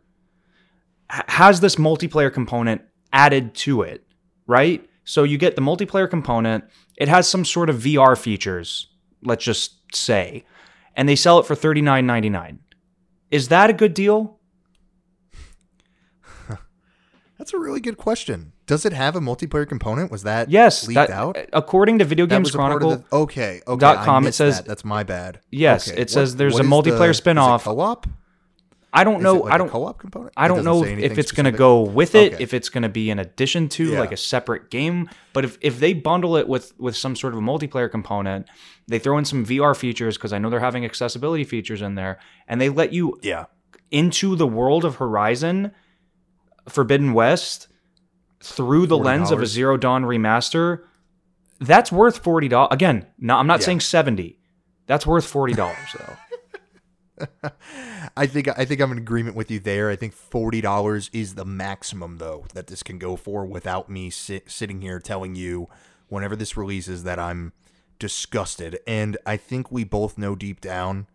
has this multiplayer component added to it right? So you get the multiplayer component. It has some sort of vr features let's just say and they sell it for $39.99 is that a good deal? That's a really good question. Does it have a multiplayer component? Was that Yes, leaked that, out? according to Video Games was a part of Chronicle. the- okay, okay. dot com, it says- that. that's my bad. Yes, Okay, it says there's a multiplayer the- is it spin-off. Co-op? I don't Is know. it like I a don't. co-op component. I don't know if it's going to go with it, Okay. if it's going to be in addition to Yeah. like a separate game. But if, if they bundle it with with some sort of a multiplayer component, they throw in some VR features because I know they're having accessibility features in there, and they let you Yeah. into the world of Horizon Forbidden West through the lens of a Zero Dawn remaster. That's worth forty dollars. Again, no, I'm not Yeah. saying seventy. That's worth forty dollars though. I think I think I'm in agreement with you there. I think forty dollars is the maximum though that this can go for without me sit, sitting here telling you whenever this releases that I'm disgusted. And I think we both know deep down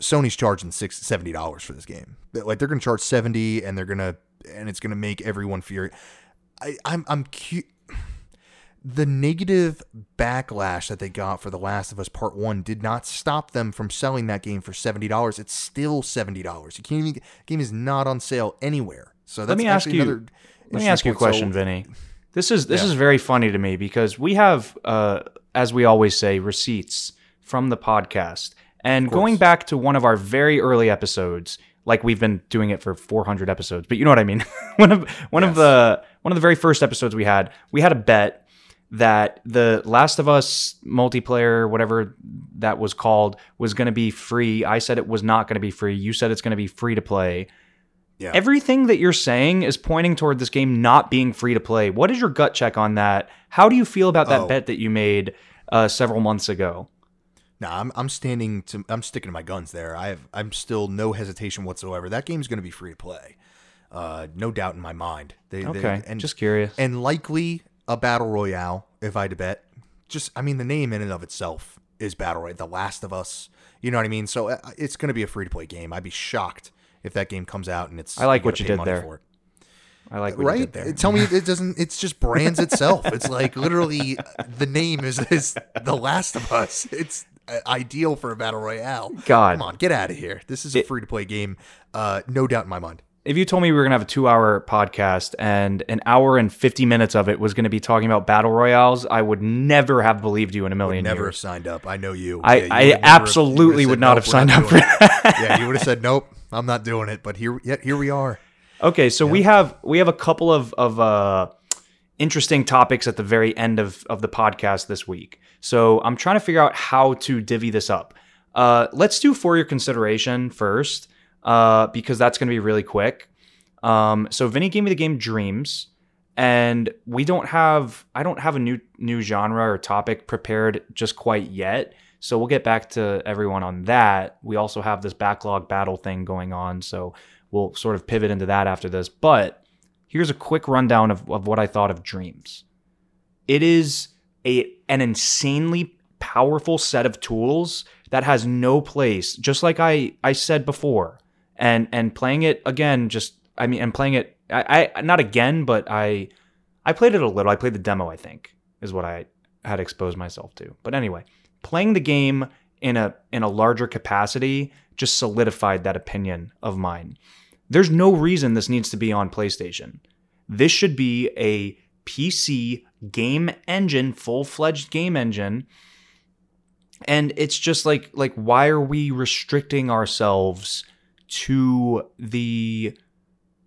Sony's charging six seventy dollars for this game. Like they're gonna charge seventy, and they're gonna and it's gonna make everyone furious. I I'm I'm cu- the negative backlash that they got for The Last of Us Part One did not stop them from selling that game for seventy dollars. It's still seventy dollars. You can't even game is not on sale anywhere. So that's Let me ask you- Let me ask you a point. So- question, Vinny. This is this Yeah. is very funny to me because we have, uh, as we always say, receipts from the podcast, And going back to one of our very early episodes, like we've been doing it for 400 episodes, but you know what I mean. one of one of the one of the very first episodes we had, we had a bet that the Last of Us multiplayer, whatever that was called, was going to be free. I said it was not going to be free. You said it's going to be free to play. Yeah. Everything that you're saying is pointing toward this game not being free to play. What is your gut check on that? How do you feel about that Oh. bet that you made uh, several months ago? No, I'm I'm standing to I'm sticking to my guns there. I have I'm still no hesitation whatsoever. That game's going to be free to play. Uh, no doubt in my mind. They, they- Okay, and just curious. and likely a battle royale if I had to bet. Just I mean the name in and of itself is battle royale. The Last of Us. You know what I mean? So uh, it's going to be a free to play game. I'd be shocked if that game comes out and it's I like what you did there. I like what you right? did there. Tell me it doesn't. It's just brands itself. It's like literally the name is is The Last of Us. It's uh, ideal for a battle royale. God. come on, get out of here. This is a free to play game. Uh, no doubt in my mind. if you told me we were gonna have a two-hour podcast and an hour and fifty minutes of it was gonna be talking about battle royales, I would never have believed you in a million Never have years. signed up. I know you. I, Yeah, you I would never have- absolutely would've would not "Nope, have signed not up for it." that. yeah, you would have said, "Nope, I'm not doing it." But here, yet here we are. Okay, so we have we have a couple of of uh, interesting topics at the very end of of the podcast this week. So I'm trying to figure out how to divvy this up. Uh, let's do for your consideration first, uh, because that's going to be really quick. Um, so Vinny gave me the game Dreams, and we don't have I don't have a new new genre or topic prepared just quite yet. So we'll get back to everyone on that. We also have this backlog battle thing going on, so we'll sort of pivot into that after this. But here's a quick rundown of, of what I thought of Dreams. It is a an insanely powerful set of tools that has no place, just like I I said before. And and playing it again, just I mean, and playing it I, I not again, but I I played it a little. I played the demo, I think, is what I had exposed myself to. But anyway, playing the game in a in a larger capacity just solidified that opinion of mine. There's no reason this needs to be on PlayStation. This should be a PC game engine, full-fledged game engine. And it's just like like why are we restricting ourselves to the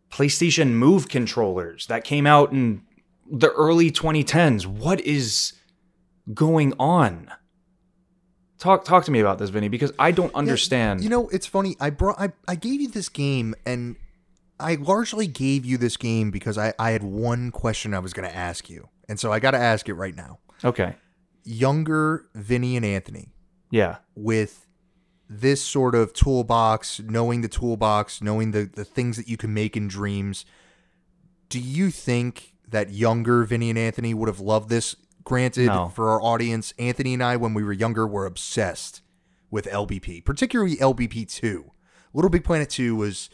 PlayStation Move controllers that came out in the early 2010s? What is going on? Talk talk to me about this, Vinny, because I don't understand. You know, it's funny. I brought I, I gave you this game and I largely gave you this game because I, I had one question I was gonna ask you. And so I gotta ask it right now. okay. Younger Vinny and Anthony Yeah. with this sort of toolbox, knowing the toolbox, knowing the, the things that you can make in dreams, do you think that younger Vinny and Anthony would have loved this? Granted, No. for our audience, Anthony and I, when we were younger, were obsessed with LBP, particularly LBP 2. Little Big Planet 2 was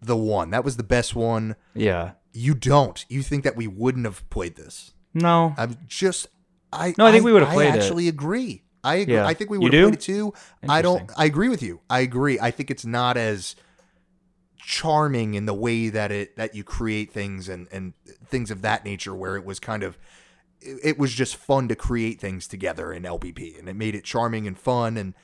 the one. That was the best one. Yeah. You don't. You think that we wouldn't have played this. No. I'm just I No, I think we would've played I it. actually agree. I agree. Yeah. I think we would have played it too. I don't I agree with you. I agree. I think it's not as charming in the way that it that you create things and and things of that nature where it was kind of it, it was just fun to create things together in LBP and it made it charming and fun and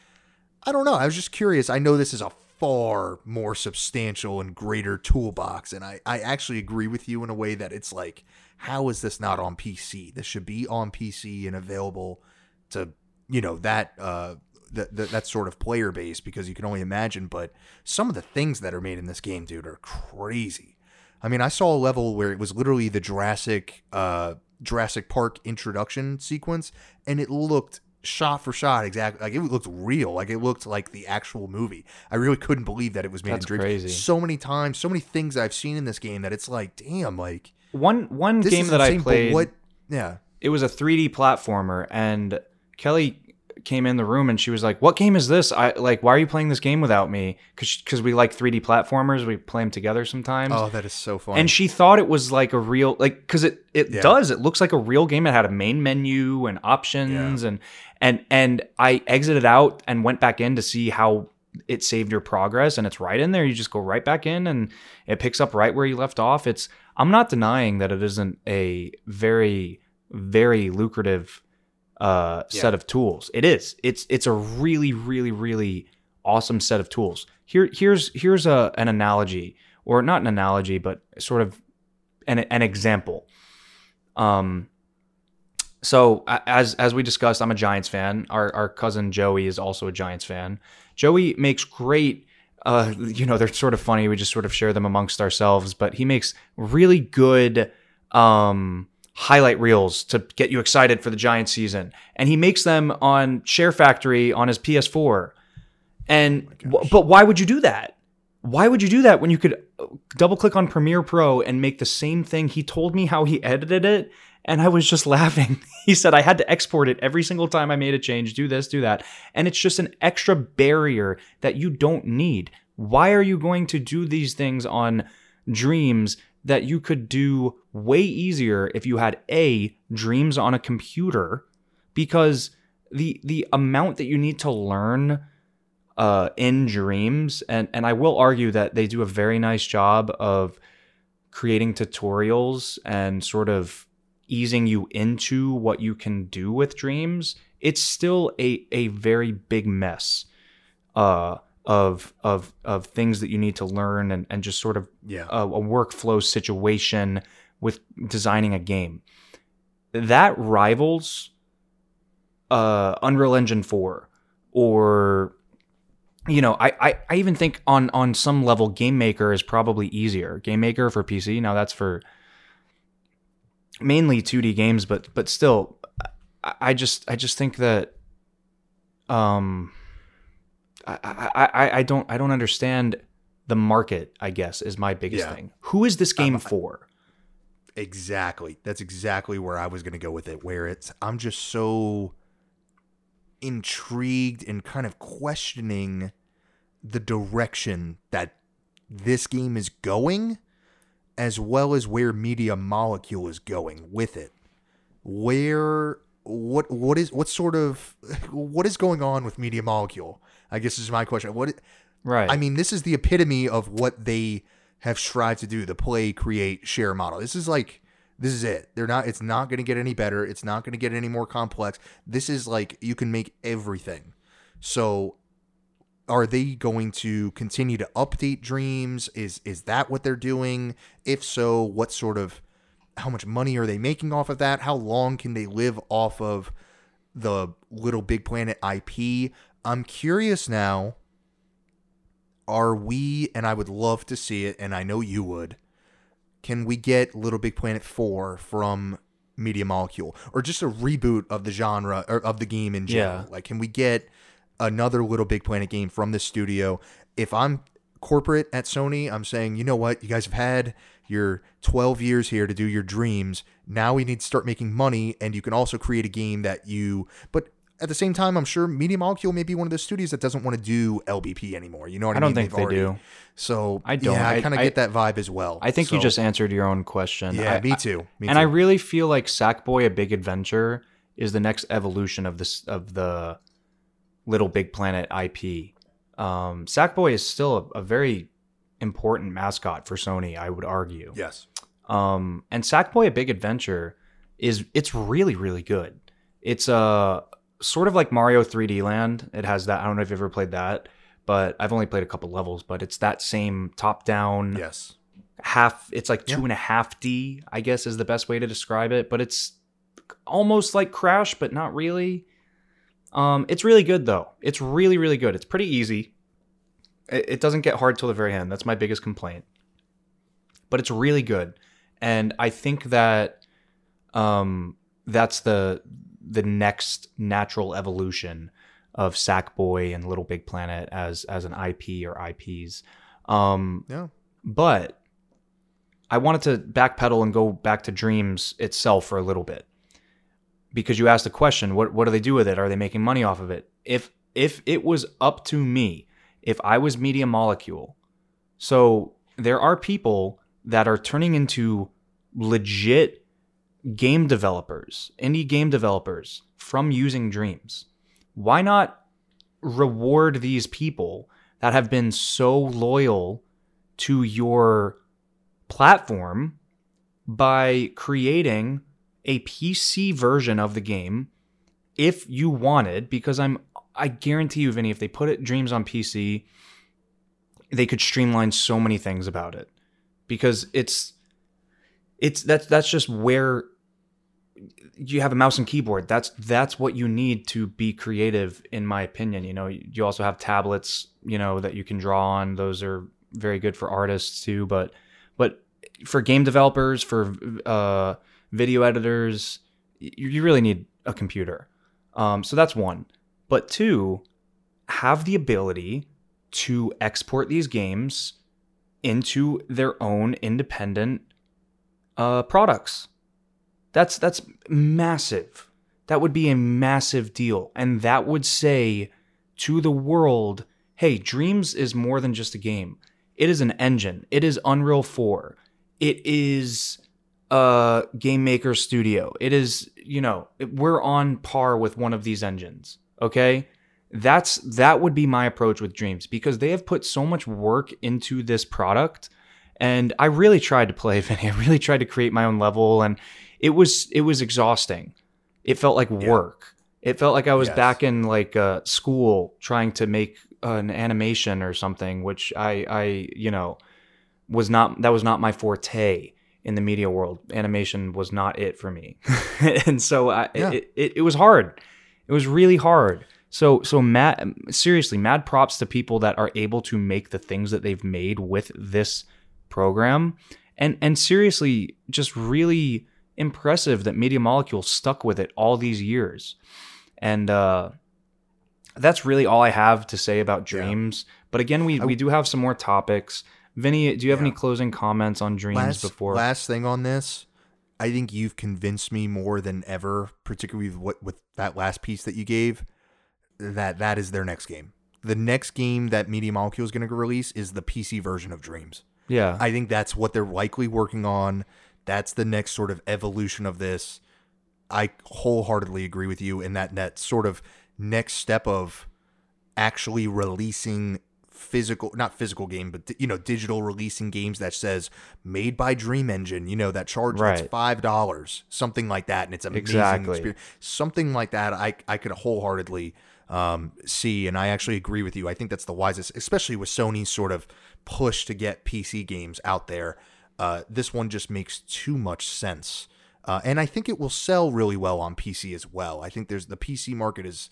I don't know. I was just curious. I know this is a far more substantial and greater toolbox, and I, I actually agree with you in a way that it's like, how is this not on PC? This should be on PC and available to you know that uh that that, that sort of player base because you can only imagine. But some of the things that are made in this game, dude, are crazy. I mean, I saw a level where it was literally the Jurassic uh Jurassic Park introduction sequence, and it looked shot for shot exactly like it looked real like it looked like the actual movie i really couldn't believe that it was made That's in dreams crazy. so many times so many things i've seen in this game that it's like damn like One one this game that insane, I played what yeah it was a 3D platformer and Kelly came in the room and she was like, "What game is this? I like why are you playing this game without me?" Cuz cuz we like 3D platformers, we play them together sometimes. oh that is so fun and she thought it was like a real like cuz it it Yeah. does. It looks like a real game. It had a main menu and options and and and I exited out and went back in to see how it saved your progress and it's right in there. You just go right back in and it picks up right where you left off. It's I'm not denying that it isn't a very very lucrative uh, Yeah. set of tools. It is. It's it's a really really really awesome set of tools. Here here's here's a an analogy or not an analogy but sort of an an example. Um so as as we discussed, I'm a Giants fan. Our our cousin Joey is also a Giants fan. Joey makes great uh, you know, they're sort of funny. We just sort of share them amongst ourselves, but he makes really good um, highlight reels to get you excited for the Giants season. And he makes them on Share Factory on his PS4. And oh but why would you do that? Why would you do that when you could uh, double click on Premiere Pro and make the same thing? He told me how he edited it and I was just laughing. He said I had to export it every single time I made a change, do this, do that. And it's just an extra barrier that you don't need. Why are you going to do these things on dreams that you could do way easier if you had a dreams on a computer because the the amount that you need to learn uh, in dreams and and I will argue that they do a very nice job of creating tutorials and sort of easing you into what you can do with dreams, it's still a a very big mess uh, of of of things that you need to learn and, and just sort of Yeah. a, a workflow situation with designing a game. That rivals uh, Unreal Engine 4 or you know, I, I, I even think on on some level Game Maker is probably easier. Game Maker for PC, now that's for mainly 2D games, but but still, I, I just I just think that um I, I, I, I don't I don't understand the market. I guess is my biggest Yeah. thing. Who is this game for? Exactly. That's exactly where I was going to go with it. Where it's, I'm just so intrigued and kind of questioning the direction that this game is going, as well as where Media Molecule is going with it. Where, what, what is, what sort of, what is going on with Media Molecule? I guess is my question. What, Right. I mean, this is the epitome of what they have strived to do the play, create, share model. This is like, this is it. They're not, it's not going to get any better. It's not going to get any more complex. This is like, you can make everything. So, are they going to continue to update dreams? Is, is that what they're doing? If so, what sort of, how much money are they making off of that? How long can they live off of the Little Big Planet IP? I'm curious now are we and I would love to see it and I know you would can we get Little Big Planet 4 from Media Molecule or just a reboot of the genre or of the game in general Yeah. like can we get another Little Big Planet game from the studio if I'm corporate at Sony I'm saying you know what you guys have had your 12 years here to do your dreams now we need to start making money and you can also create a game that you but at the same time, I'm sure Media Molecule may be one of the studios that doesn't want to do LBP anymore. You know what I, I don't mean? think They've they already- do. So I don't. Yeah, I I- kind of get that vibe as well. I think you just answered your own question. yeah, I- me too. Me and too. I really feel like Sackboy: A Big Adventure is the next evolution of this of the Little Big Planet IP. Um, Sackboy is still a, a very important mascot for Sony, I would argue. yes. Um, and Sackboy: A Big Adventure is it's really really good. It's uh, sort of like Mario 3D Land. It has that. I don't know if you've ever played that, but I've only played a couple levels. But it's that same top down Yes. half it's like Yeah. two and a half d i guess is the best way to describe it but it's almost like crash but not really um it's really good though. It's really really good. It's pretty easy. It, it doesn't get hard till the very end. That's my biggest complaint. But it's really good. And i think that um that's the the next natural evolution of sackboy and little big planet as as an ip or ips um Yeah. but I wanted to backpedal and go back to Dreams itself for a little bit. Because you asked the question, what what do they do with it? Are they making money off of it? If if it was up to me, if I was Media Molecule, so there are people that are turning into legit game developers, indie game developers from using Dreams. Why not reward these people that have been so loyal to your platform by creating a PC version of the game if you wanted because I'm I guarantee you, Vinny, if they put it Dreams on PC, they could streamline so many things about it because it's it's that's that's just where you have a mouse and keyboard. That's that's what you need to be creative, in my opinion. You know, you also have tablets, you know, that you can draw on. Those are very good for artists too. But but for game developers, for uh, video editors, you, really need a computer. Um, so that's one. But two, have the ability to export these games into their own independent uh, products. That's that's massive. That would be a massive deal, and that would say to the world, "Hey, Dreams is more than just a game. It is an engine. It is Unreal 4. It is a game maker studio. It is, you know, we're on par with one of these engines, okay? That's that would be my approach with Dreams because they have put so much work into this product and I really tried to play Vinny. I really tried to create my own level and it was it was exhausting. It felt like Yeah. work. It felt like I was Yes. back in like uh, school trying to make an animation or something, which I I you know was not that was not my forte in the media world. Animation was not it for me, and so I, Yeah. it, it it was hard. It was really hard. So so mad seriously, mad props to people that are able to make the things that they've made with this program, and and seriously, just really impressive that Media Molecule stuck with it all these years, and uh, that's really all I have to say about Yeah. Dreams. But again, we we do have some more topics. Vinny, do you have Yeah. any closing comments on Dreams last, before? last thing on this i think you've convinced me more than ever particularly with what with that last piece that you gave that that is their next game. The next game that media molecule is going to release is the pc version of dreams. Yeah, i think that's what they're likely working on. That's the next sort of evolution of this. I wholeheartedly agree with you in that that sort of next step of actually releasing physical not physical game but you know digital releasing games that says made by dream engine you know that charge that's Right. five dollars something like that and it's amazing Exactly. experience. something like that i i could wholeheartedly um, see and i actually agree with you i think that's the wisest especially with sony's sort of push to get pc games out there uh, this one just makes too much sense uh, and i think it will sell really well on pc as well i think there's the pc market is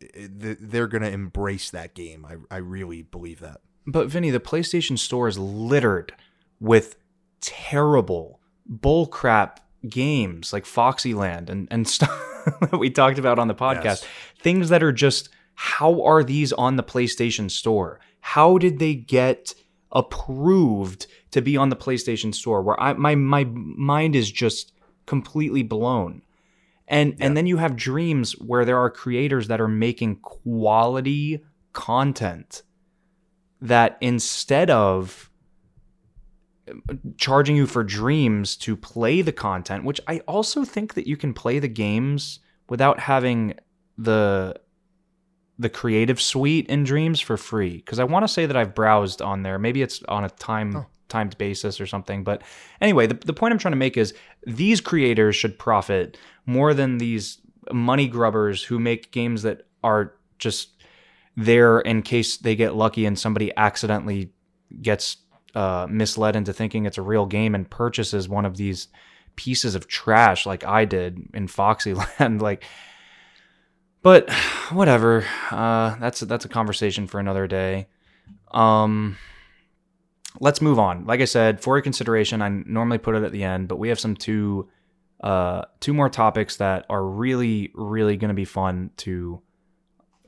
they're going to embrace that game. I, I really believe that. But Vinny, the PlayStation Store is littered with terrible bullcrap games like Foxyland and and stuff that we talked about on the podcast. Yes. Things that are just how are these on the PlayStation Store? How did they get approved to be on the PlayStation Store? Where I my my mind is just completely blown. And and then you have dreams where there are creators that are making quality content that instead of uh, charging you for dreams to play the content, which I also think that you can play the games without having the the creative suite in dreams for free because I want to say that I've browsed on there. Maybe it's on a time Oh. Timed basis or something. But anyway, the, the point I'm trying to make is these creators should profit more than these money grubbers who make games that are just there in case they get lucky and somebody accidentally gets uh, misled into thinking it's a real game and purchases one of these pieces of trash like I did in Foxyland. like, but whatever. Uh, that's that's a conversation for another day. Um, let's move on. Like I said, for your consideration, I normally put it at the end, but we have some two uh, two more topics that are really really going to be fun to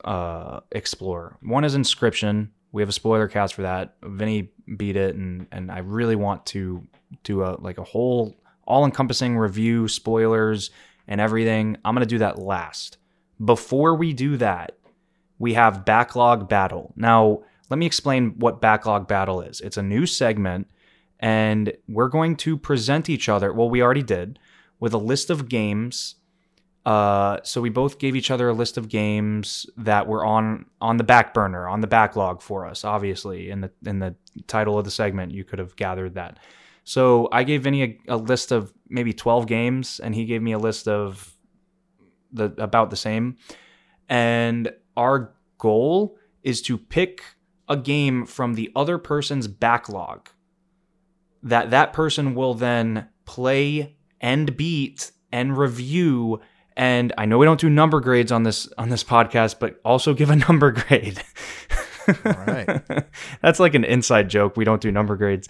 uh, explore. One is Inscryption. We have a spoiler cast for that. Vinny beat it, and and I really want to do a like a whole all encompassing review, spoilers, and everything. I'm gonna do that last. Before we do that, we have Backlog Battle. Now, let me explain what Backlog Battle is. It's a new segment, and we're going to present each other. Well, we already did with a list of games. Uh, so we both gave each other a list of games that were on on the back burner, on the backlog for us. Obviously, in the in the title of the segment, you could have gathered that. So I gave Vinny a, a list of maybe twelve games, and he gave me a list of the about the same. And our goal is to pick a game from the other person's backlog that that person will then play and beat and review and I know we don't do number grades on this on this podcast but also give a number grade. All right. That's like an inside joke. We don't do number grades.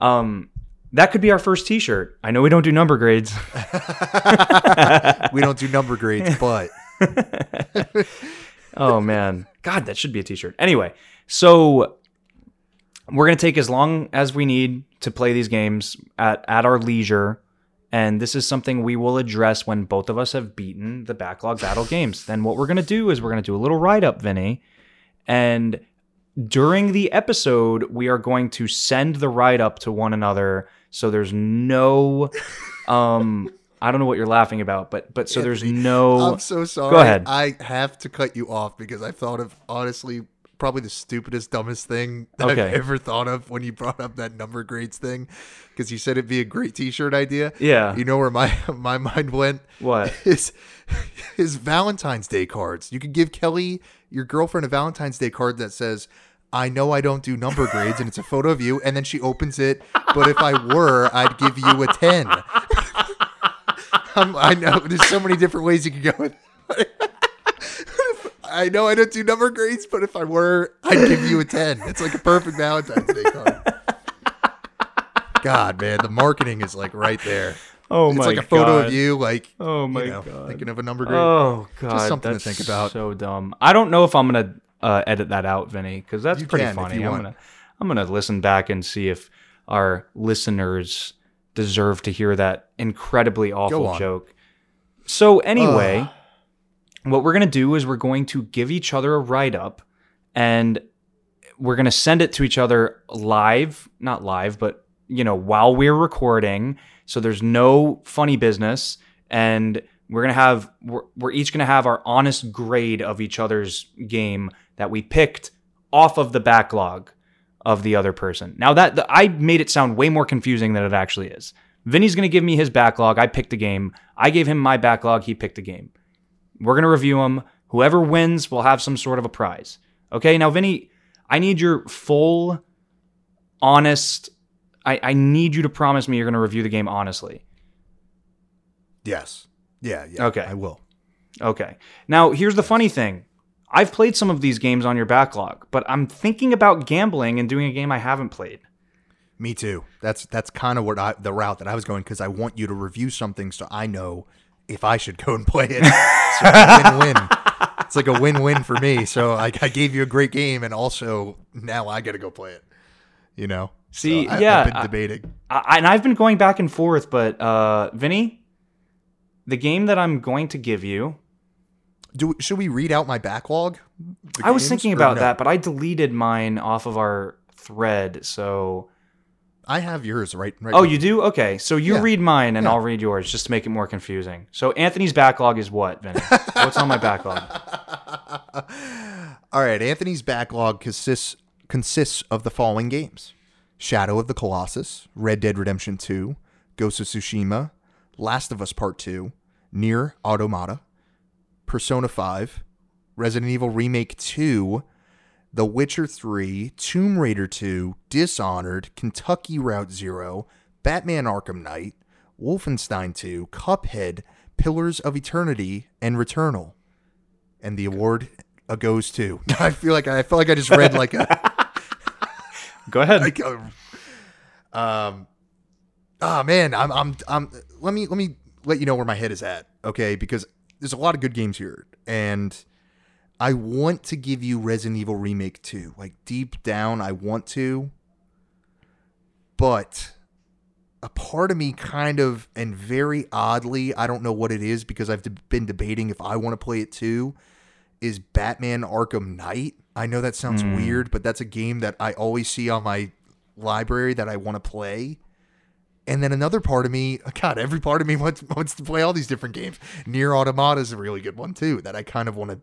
Um that could be our first t-shirt. I know we don't do number grades. we don't do number grades, but oh man. God, that should be a t-shirt. Anyway, so we're going to take as long as we need to play these games at, at our leisure. And this is something we will address when both of us have beaten the backlog battle games. Then what we're going to do is we're going to do a little write up, Vinny. And during the episode, we are going to send the write up to one another. So there's no, um, I don't know what you're laughing about, but but so there's no. I'm so sorry. Go ahead. I have to cut you off because I thought of honestly probably the stupidest, dumbest thing that Okay. I've ever thought of when you brought up that number grades thing. Because you said it'd be a great T-shirt idea. Yeah. You know where my my mind went? What is his Valentine's Day cards. You could give Kelly your girlfriend a Valentine's Day card that says. I know I don't do number grades, and it's a photo of you. And then she opens it. But if I were, I'd give you a ten. I know there's so many different ways you could go. With I know I don't do number grades, but if I were, I'd give you a ten. It's like a perfect Valentine's Day card. God, man, the marketing is like right there. Oh it's my god. It's like a photo God. of you, like Oh my you know, God. thinking of a number grade. Oh god, just something to think about. So dumb. I don't know if I'm gonna uh, edit that out, Vinny, because that's You pretty funny. I'm want. gonna I'm gonna listen back and see if our listeners deserve to hear that incredibly awful joke. So anyway, what we're gonna do is we're going to give each other a write up, and we're gonna send it to each other live, not live, but you know while we're recording. So there's no funny business, and we're gonna have we're, we're each gonna have our honest grade of each other's game that we picked off of the backlog of the other person. Now that the, I made it sound way more confusing than it actually is. Vinny's gonna give me his backlog. I picked a game. I gave him my backlog. He picked a game. We're gonna review them. Whoever wins will have some sort of a prize. Okay. Now, Vinny, I need your full, honest. I, I need you to promise me you're gonna review the game honestly. Yes. Yeah. Yeah. Okay. I will. Okay. Now, here's the funny thing. I've played some of these games on your backlog, but I'm thinking about gambling and doing a game I haven't played. Me too. That's that's kind of what I the route that I was going because I want you to review something so I know if I should go and play it. So it's win-win. It's like a win-win for me. So I, I gave you a great game, and also now I got to go play it. You know. See, So I, yeah, I've been debating. I, and I've been going back and forth, but uh, Vinny, the game that I'm going to give you, Do should we read out my backlog? I was games, thinking about no? that, but I deleted mine off of our thread. So, I have yours right. right oh, with you do? Okay, so you Yeah. read mine, and Yeah. I'll read yours, just to make it more confusing. So, Anthony's backlog is what, Vinny? What's on my backlog? All right, Anthony's backlog consists consists of the following games: Shadow of the Colossus, Red Dead Redemption 2, Ghost of Tsushima, Last of Us Part 2, Nier Automata, Persona 5, Resident Evil Remake 2, The Witcher 3, Tomb Raider 2, Dishonored, Kentucky Route Zero, Batman Arkham Knight, Wolfenstein 2, Cuphead, Pillars of Eternity, and Returnal and the award uh, goes to. I feel like I feel like I just read like a Go ahead. like a, um oh man I'm I'm I'm let me let me let you know where my head is at okay because there's a lot of good games here and I want to give you Resident Evil Remake 2 like deep down I want to but a part of me kind of and very oddly I don't know what it is because I've been debating if I want to play it too is Batman Arkham Knight. I know that sounds Hmm. weird, but that's a game that I always see on my library that I want to play. And then another part of me, God, every part of me wants wants to play all these different games. Nier Automata is a really good one too that I kind of want to.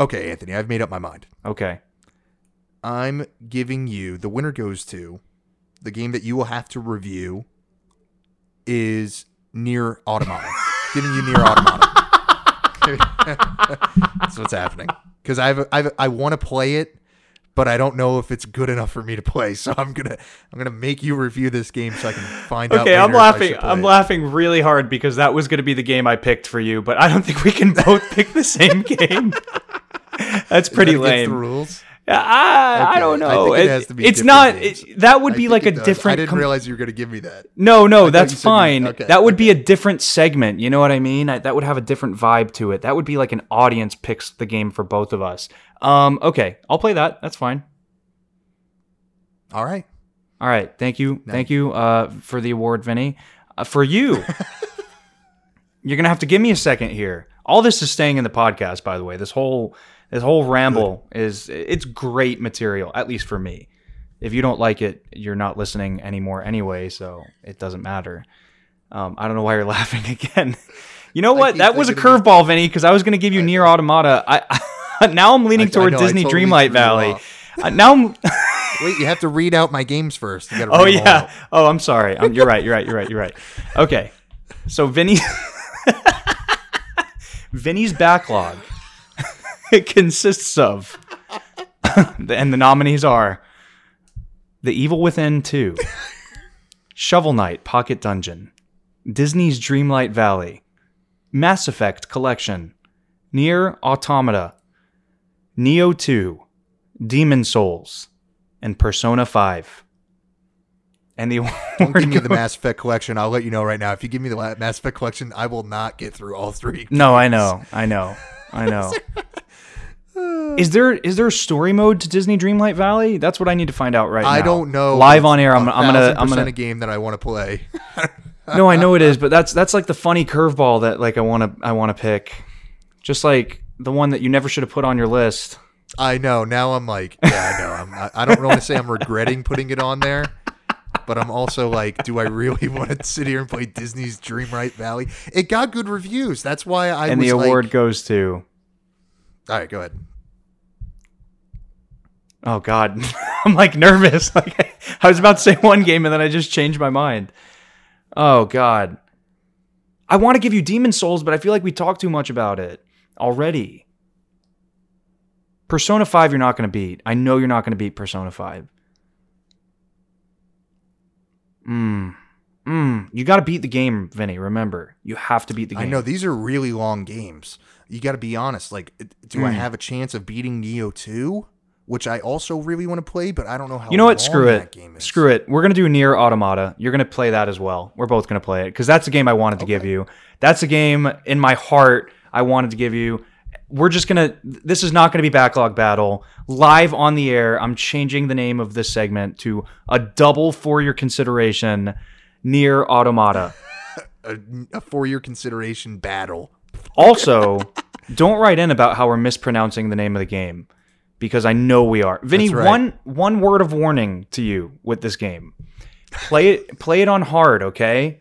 Okay, Anthony, I've made up my mind. Okay. I'm giving you the winner goes to the game that you will have to review is Nier Automata. giving you Nier Automata. That's what's happening. Because I've, I've I want to play it, but I don't know if it's good enough for me to play. So I'm gonna I'm gonna make you review this game so I can find out. Okay, I'm later if I laughing. I'm it. laughing really hard because that was going to be the game I picked for you, but I don't think we can both pick the same game. That's pretty that lame. The rules. I, I don't I know. think it It- has to be it's not. It, that would I be like a does. different. I didn't com- realize you were gonna give me that. No, no, that's you said you- fine. okay, that would be a different segment. You know what I mean? I, that would have a different vibe to it. That would be like an audience picks the game for both of us. Um, okay, I'll play that. That's fine. All right. All right, thank you, thank you uh, for the award, Vinny. Uh, for you, you're gonna have to give me a second here. All this is staying in the podcast, by the way. This whole this whole ramble is it's great material, at least for me. If you don't like it, you're not listening anymore anyway, so it doesn't matter. Um, I don't know why you're laughing again. You know what? That was a curveball, Vinny, because I was going to give you Nier Automata. I now I'm leaning I- I toward know, Disney totally Dreamlight Valley. Uh, now I'm. Wait, you have to read out my games first. Oh read yeah. Oh, I'm sorry. Um, you're right. You're right. You're right. You're right. Okay. So Vinny, Vinny's backlog it consists of, and the nominees are, The Evil Within Two, Shovel Knight Pocket Dungeon, Disney's Dreamlight Valley, Mass Effect Collection, Nier Automata, Nioh 2, Demon Souls, and Persona 5. And the Don't give me the Mass Effect collection. I'll let you know right now. If you give me the Mass Effect collection, I will not get through all three. No, I know, I know, I know. Is there is there a story mode to Disney Dreamlight Valley? That's what I need to find out right now. I don't know. Live on air, I'm, I'm gonna I'm gonna. a game that I want to play. No, I know it is, but that's that's like the funny curveball that like I want to I want to pick. Just like the one that you never should have put on your list. I know. Now I'm like, yeah, I know. I'm, I, I don't want to say I'm regretting putting it on there, but I'm also like, do I really want to sit here and play Disney's Dreamlight Valley? It got good reviews. That's why I and the award Like, goes to all right, go ahead. Oh God, I'm like nervous. Like I was about to say one game and then I just changed my mind. Oh God, I want to give you Demon Souls, but I feel like we talked too much about it already. Persona 5 you're not going to beat. I know you're not going to beat Persona 5. Mm. Mm. You got to beat the game, Vinny. Remember, you have to beat the game. I know these are really long games. You got to be honest. Like, do I Mm. have a chance of beating Nioh 2? Which I also really want to play, but I don't know how. You know what? Screw it. game is. Screw it. We're gonna do Nier Automata. You're gonna play that as well. We're both gonna play it because that's a game I wanted to give you. That's a game in my heart I wanted to give you. We're just gonna. This is not gonna be backlog battle live on the air. I'm changing the name of this segment to a double for your consideration. Nier Automata. A, a four-year consideration battle. Also, don't write in about how we're mispronouncing the name of the game because I know we are. Vinny, right. one one word of warning to you with this game. Play it play it on hard, okay?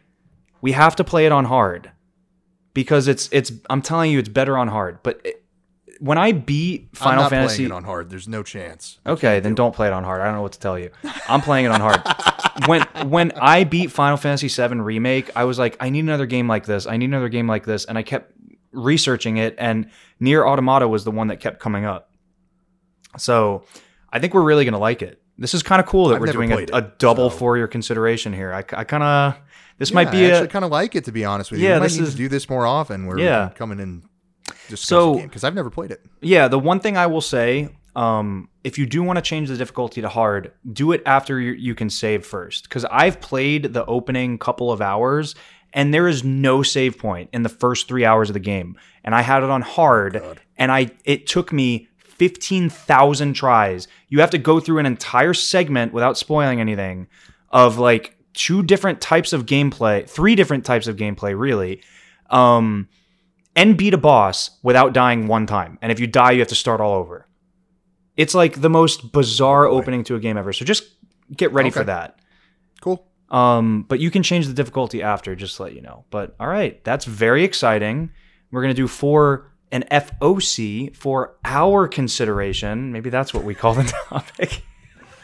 We have to play it on hard because it's it's I'm telling you it's better on hard. But it, when I beat I'm Final not Fantasy playing it on hard. There's no chance. Okay, then don't play it on hard. I don't know what to tell you. I'm playing it on hard. when when I beat Final Fantasy VII remake, I was like, I need another game like this. I need another game like this, and I kept researching it, and Nier Automata was the one that kept coming up. So I think we're really gonna like it. This is kind of cool that I've we're doing a, it, a double so- for your consideration here. I, I kind of this Yeah, might be I a actually kind of like it to be honest with you. Yeah, we might this need is- to do this more often. Where Yeah. come in discuss So- because I've never played it. Yeah, the one thing I will say, um, if you do want to change the difficulty to hard, do it after you, you can save first. Because I've played the opening couple of hours, and there is no save point in the first three hours of the game. And I had it on hard, God. and I it took me fifteen thousand tries. You have to go through an entire segment without spoiling anything of like two different types of gameplay, three different types of gameplay, really. Um, and beat a boss without dying one time. And if you die, you have to start all over. It's like the most bizarre opening to a game ever. So just get ready for that. Cool. Um, but you can change the difficulty after, just to let you know. But all right, that's very exciting. We're gonna do for an FOC for our consideration. Maybe that's what we call the topic.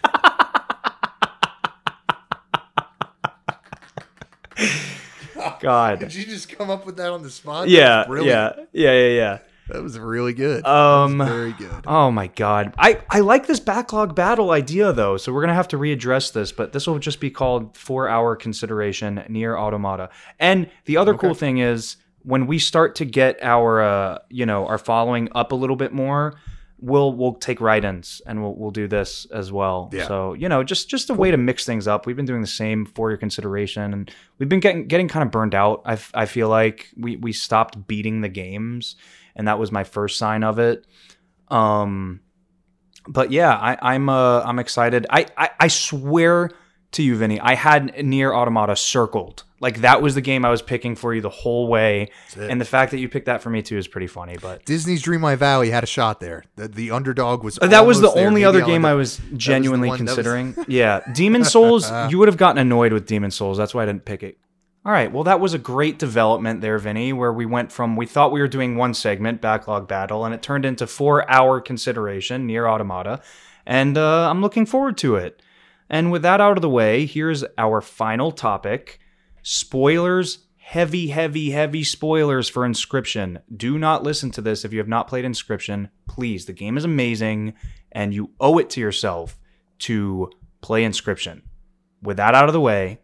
God. Did you just come up with that on the spot? yeah, yeah, yeah, yeah, yeah. That was really good. Um, That was very good. Oh my god. I, I like this backlog battle idea though, so we're gonna have to readdress this, but this will just be called four hour consideration Nier Automata. And the other cool thing is when we start to get our uh, you know, our following up a little bit more, we'll we'll take write-ins and we'll we'll do this as well. Yeah. So, you know, just just a way to mix things up. We've been doing the same for your consideration and we've been getting getting kind of burned out. I, f- I feel like we we stopped beating the games and that was my first sign of it. Um, but yeah, I, I'm uh, I'm excited. I, I I swear to you, Vinny, I had Nier Automata circled. Like that was the game I was picking for you the whole way, and the fact that you picked that for me too is pretty funny. But Disney's Dreamlight Valley had a shot there. The, the underdog was. That was the only other game I was genuinely was- considering. yeah, Demon Souls. you would have gotten annoyed with Demon Souls. That's why I didn't pick it. All right. Well, that was a great development there, Vinny, where we went from we thought we were doing one segment, backlog battle, and it turned into four hour consideration Nier Automata. And uh, I'm looking forward to it. And with that out of the way, here's our final topic spoilers. Heavy, heavy, heavy spoilers for Inscryption. Do not listen to this if you have not played Inscryption. Please, the game is amazing, and you owe it to yourself to play Inscryption. With that out of the way,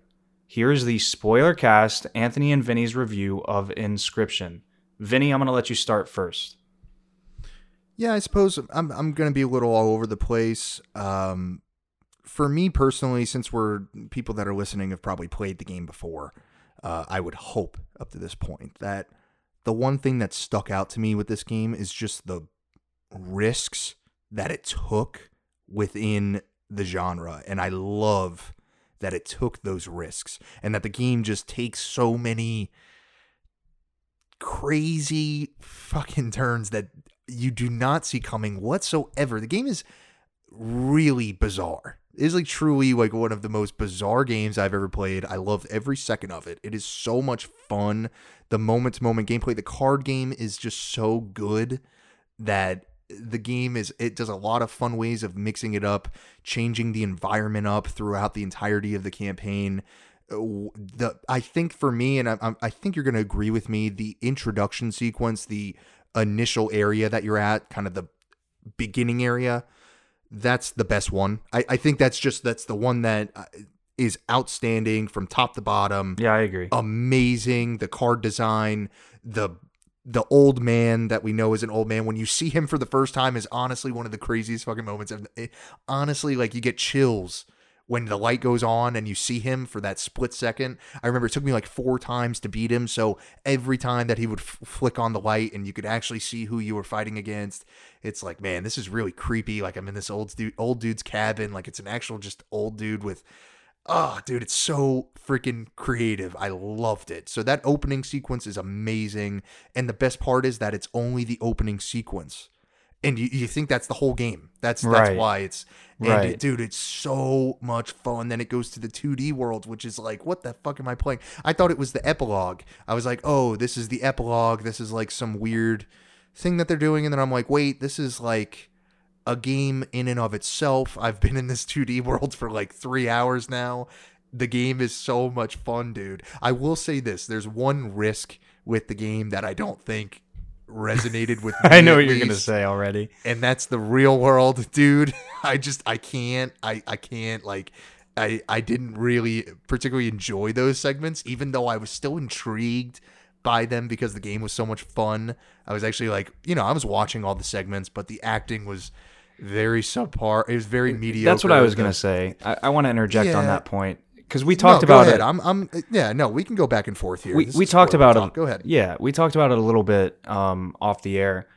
here's the spoiler cast Anthony and Vinny's review of Inscryption. Vinny, I'm going to let you start first. Yeah, I suppose I'm I'm going to be a little all over the place. Um, for me personally, since we're people that are listening have probably played the game before, uh, I would hope up to this point that the one thing that stuck out to me with this game is just the risks that it took within the genre, and I love that it took those risks and that the game just takes so many crazy fucking turns that you do not see coming whatsoever. The game is really bizarre. It is like truly like one of the most bizarre games I've ever played. I loved every second of it. It is so much fun. The moment to moment gameplay, the card game is just so good that the game is it does a lot of fun ways of mixing it up, changing the environment up throughout the entirety of the campaign. Uh, The I think for me, and I, I'm- think you're going to agree with me, the introduction sequence, the initial area that you're at, kind of the beginning area, that's the best one. I, I think that's just that's the one that uh, outstanding from top to bottom Yeah, I agree. amazing. The card design, the the old man that we know is an old man. When you see him for the first time, is honestly one of the craziest fucking moments. Of, it, honestly, like you get chills when the light goes on and you see him for that split second. I remember it took me like four times to beat him. So every time that he would f- flick on the light and you could actually see who you were fighting against, it's like, man, this is really creepy. Like I'm in this old dude, old dude's cabin. Like it's an actual just old dude with Oh, dude, it's so freaking creative. I loved it. So that opening sequence is amazing. And the best part is that it's only the opening sequence. And you, you think that's the whole game. That's that's Right. why it's and Right. it- dude, it's so much fun. Then it goes to the 2D world, which is like, what the fuck am I playing? I thought it was the epilogue. I was like, oh, this is the epilogue. This is like some weird thing that they're doing. And then I'm like, wait, this is like a game in and of itself. I've been in this 2D world for like three hours now. The game is so much fun, dude. I will say this there's one risk with the game that I don't think resonated with me. I know at what you're going to say already. And that's the real world, dude. I just, I can't, I, I can't, like, I, I didn't really particularly enjoy those segments, even though I was still intrigued by them because the game was so much fun. I was actually like, you know, I was watching all the segments, but the acting was very subpar. It was very mediocre. That's what I was going to say. I, I want to interject on that point because we talked no, about ahead. it. I'm, I'm, yeah, no, we can go back and forth here. we, This we talked about talk. it. Go ahead. Yeah, we talked about it a little bit um, off the air.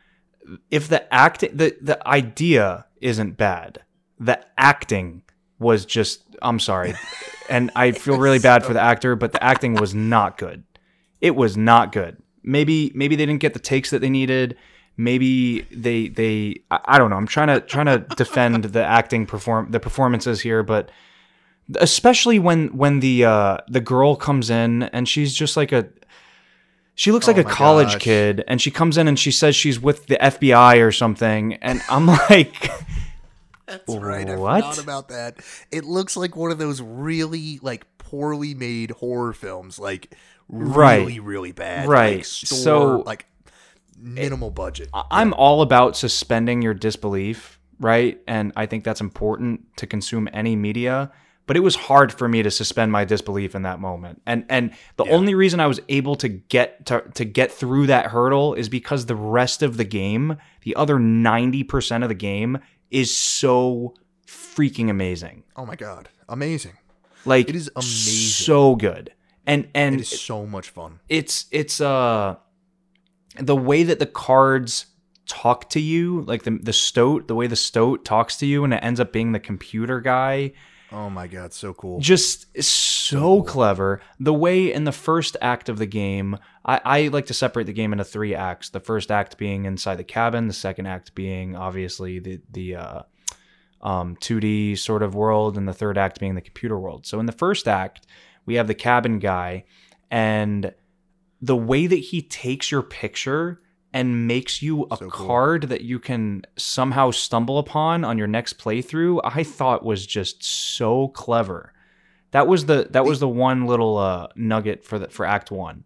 If the act, the the idea isn't bad, the acting was just. I'm sorry, and I feel really bad for the actor, but the acting was not good. It was not good. Maybe maybe they didn't get the takes that they needed. Maybe they they I, I don't know. I'm trying to trying to defend the acting perform the performances here, but especially when when the uh the girl comes in and she's just like a she looks like Oh a college gosh. kid and she comes in and she says she's with the FBI or something and I'm like That's right. I What? forgot about that. It looks like one of those really like poorly made horror films, like Right. really, really bad. Right. Like, store, So- like minimal budget. I- I'm all about suspending your disbelief, right? And I think that's important to consume any media. But it was hard for me to suspend my disbelief in that moment. And and the only reason I was able to get to, to get through that hurdle is because the rest of the game, the other 90% of the game is so freaking amazing. oh my god, amazing! Like It is amazing. So good. And and It is so much fun. it's it's uh the way that the cards talk to you like the the stoat the way the stoat talks to you and it ends up being the computer guy Oh my god, so cool. just is so clever the way in the first act of the game I, I like to separate the game into three acts the first act being inside the cabin the second act being obviously the the uh um, 2D sort of world, and the third act being the computer world. So in the first act, we have the cabin guy, and the way that he takes your picture and makes you a So cool. card that you can somehow stumble upon on your next playthrough, I thought was just so clever. That was the that was the one little uh, nugget for the, for Act One.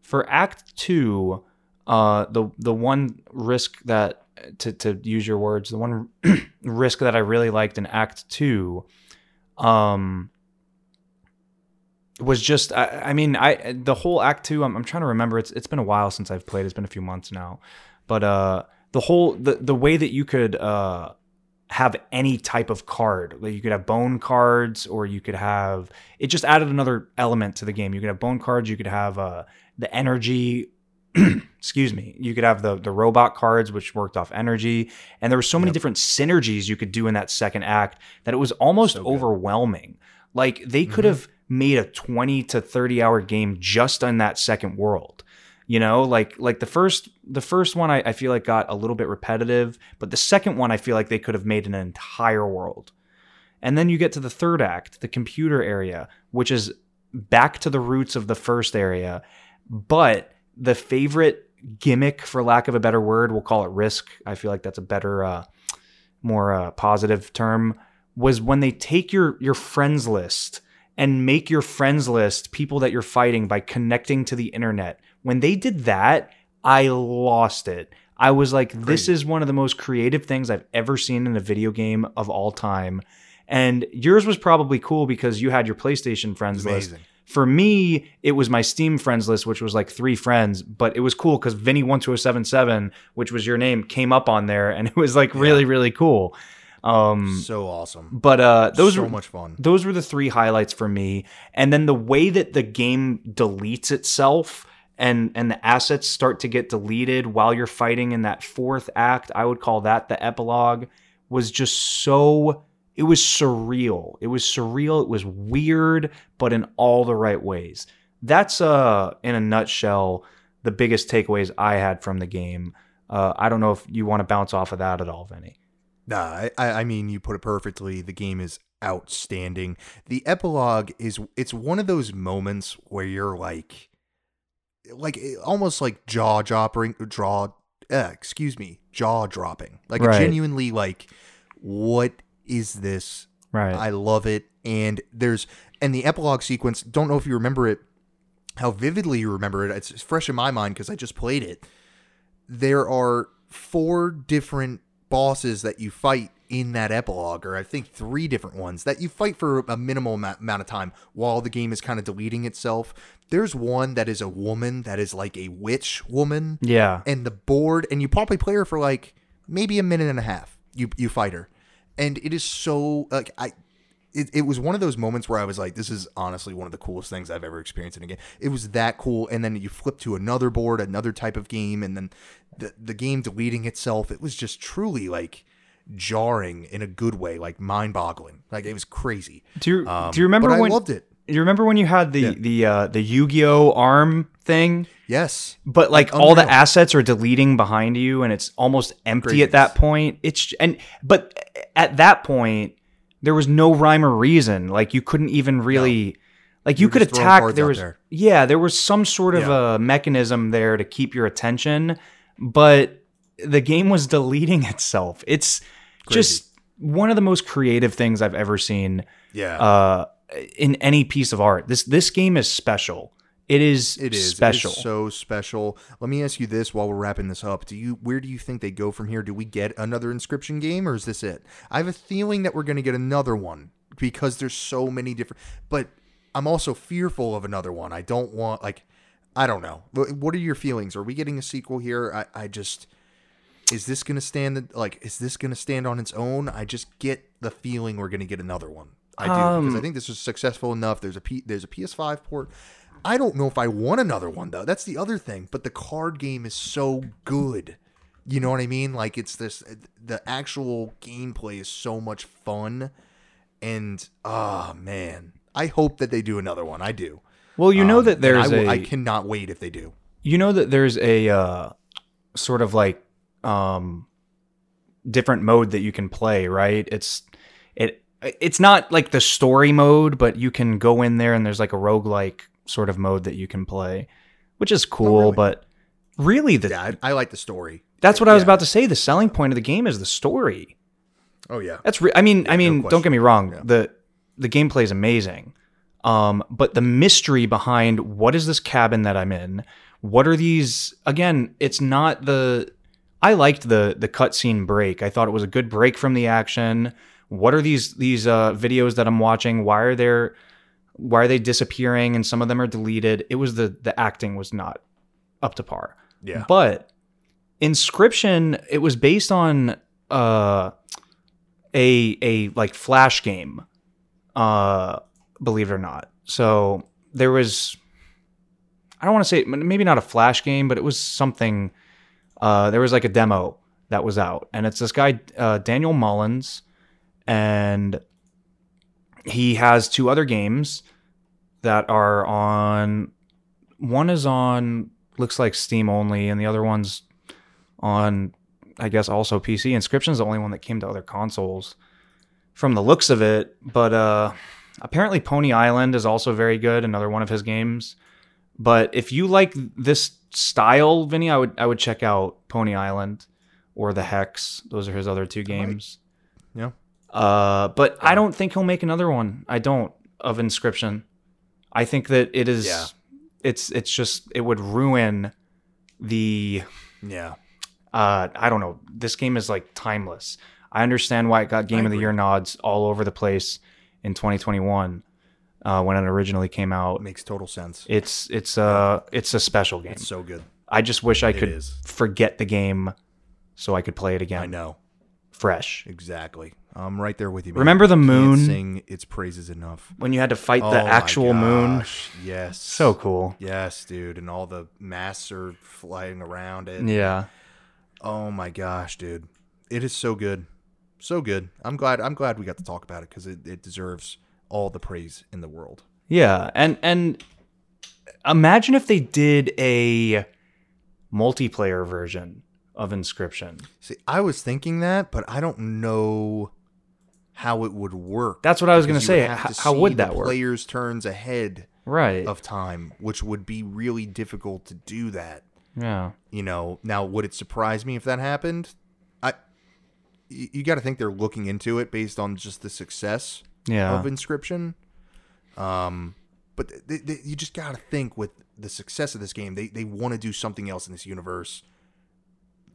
For Act Two, uh, the the one risk that to to use your words, the one risk that I really liked in Act Two, um, was just I, I mean I the whole Act Two. I'm, I'm trying to remember. It's it's been a while since I've played. It's been a few months now, but uh, the whole the the way that you could uh have any type of card. Like you could have bone cards, or you could have. It just added another element to the game. You could have bone cards. You could have uh, the energy. excuse me. You could have the the robot cards, which worked off energy, and there were so many Yep. different synergies you could do in that second act that it was almost So overwhelming. Like they could Mhm. have made a twenty to thirty hour game just on that second world. You know like like the first the first one I, I feel like got a little bit repetitive but the second one i feel like they could have made an entire world. And then you get to the third act the computer area which is back to the roots of the first area but the favorite gimmick for lack of a better word we'll call it risk i feel like that's a better uh more uh, positive term was when they take your your friends list and make your friends list people that you're fighting by connecting to the internet. When they did that, I lost it. I was like, this is one of the most creative things I've ever seen in a video game of all time. And yours was probably cool because you had your PlayStation friends list. For me, it was my Steam friends list, which was like three friends, but it was cool because Vinny12077, which was your name, came up on there and it was like really, really cool. Um, So awesome. but uh, those so were much fun. those were the three highlights for me. And then the way that the game deletes itself and and the assets start to get deleted while you're fighting in that fourth act, I would call that the epilogue, was just so it was surreal. It was surreal, it was weird, but in all the right ways. That's uh in a nutshell the biggest takeaways I had from the game. Uh, I don't know if you want to bounce off of that at all, Vinny. Nah, I, I mean you put it perfectly. The game is outstanding. The epilogue is it's one of those moments where you're like like eh, almost like jaw dropping draw uh, excuse me, jaw dropping. Like Right. genuinely like what is this? Right. I love it. And there's and the epilogue sequence, don't know if you remember it, how vividly you remember it. It's it's fresh in my mind because I just played it. There are four different bosses that you fight in that epilogue, or I think three different ones that you fight for a minimal amount of time while the game is kind of deleting itself. There's one that is a woman that is like a witch woman yeah. and the board and you probably play her for like maybe a minute and a half you you fight her and it is so like i it, it was one of those moments where i was like this is honestly one of the coolest things i've ever experienced. In a game it was that cool. And then you flip to another board another type of game and then the, the game deleting itself. It was just truly like jarring in a good way like mind-boggling. Like it was crazy. Do you, um, do you remember when i loved it. you remember when you had the Yeah. the uh, the Yu-Gi-Oh arm thing, yes. But like all the assets are deleting behind you, and it's almost empty at that point. It's and but at that point there was no rhyme or reason. Like you couldn't even really. Like you were could attack. There was there. yeah, there was some sort of a mechanism there to keep your attention, but the game was deleting itself. It's just one of the most creative things I've ever seen yeah uh, in any piece of art. This this game is special. It is It is special. It is so special. Let me ask you this while we're wrapping this up. Do you where do you think they go from here? Do we get another Inscryption game or is this it? I have a feeling that we're going to get another one because there's so many different but I'm also fearful of another one. I don't want like I don't know. What are your feelings? Are we getting a sequel here? I I just is this going to stand like is this going to stand on its own? I just get the feeling we're going to get another one. I do because I Um, think this was successful enough. There's a P, there's a PS5 port. I don't know if I want another one though. That's the other thing. But the card game is so good. You know what I mean? Like it's this the actual gameplay is so much fun and oh man. I hope that they do another one. I do. well, you know Um, that I there's will- a I cannot wait if they do. you know that there's a uh, sort of like um, different mode that you can play, right? It's it it's not like the story mode, but you can go in there and there's like a roguelike sort of mode that you can play, which is cool, really? but really the Yeah, I, I like the story. that's what I was Yeah. about to say. The selling point of the game is the story. Oh yeah. That's re- I mean, I no mean, don't get me wrong. Yeah. The the gameplay is amazing. Um, but the mystery behind what is this cabin that I'm in? What are these? Again, it's not the. I liked the the cutscene break. I thought it was a good break from the action. What are these these uh, videos that I'm watching? Why are there? Why are they disappearing? And some of them are deleted. It was the the acting was not up to par. Yeah. But Inscryption, it was based on uh a a like flash game. Uh believe it or not. So there was I don't want to say maybe not a flash game, but it was something uh there was like a demo that was out and it's this guy uh Daniel Mullins and he has two other games that are on one is on looks like Steam only, and the other one's on, I guess, also PC. Inscryption's the only one that came to other consoles from the looks of it. But uh, apparently, Pony Island is also very good, another one of his games. But if you like this style, Vinny, I would I would check out Pony Island or the Hex. Those are his other two games. Yeah. Uh, but I don't think he'll make another one. I don't of Inscryption. I think that it is. Yeah. It's it's just it would ruin the. Yeah. Uh, I don't know. This game is like timeless. I understand why it got Game I of the agree. Year nods all over the place in 2021 uh, when it originally came out. Makes total sense. It's it's uh it's a special game. It's so good. I just wish I It could forget the game so I could play it again I know. Fresh. Exactly. I'm right there with you. Man. Remember the Can't moon? sing its praises enough. When you had to fight Oh the my actual moon. Yes. So cool. Yes, dude, and all the masks are flying around it. Yeah. Oh my gosh, dude. It is so good. So good. I'm glad I'm glad we got to talk about it because it, it deserves all the praise in the world. Yeah, and and imagine if they did a multiplayer version of Inscryption. See, I was thinking that, but I don't know how it would work. That's what I was going to say. H- how would that work? Players' turns ahead Right. of time, which would be really difficult to do that. Yeah. You know, now would it surprise me if that happened? I you got to think they're looking into it based on just the success Yeah. of Inscryption. Um, but th th you just got to think with the success of this game, they they want to do something else in this universe.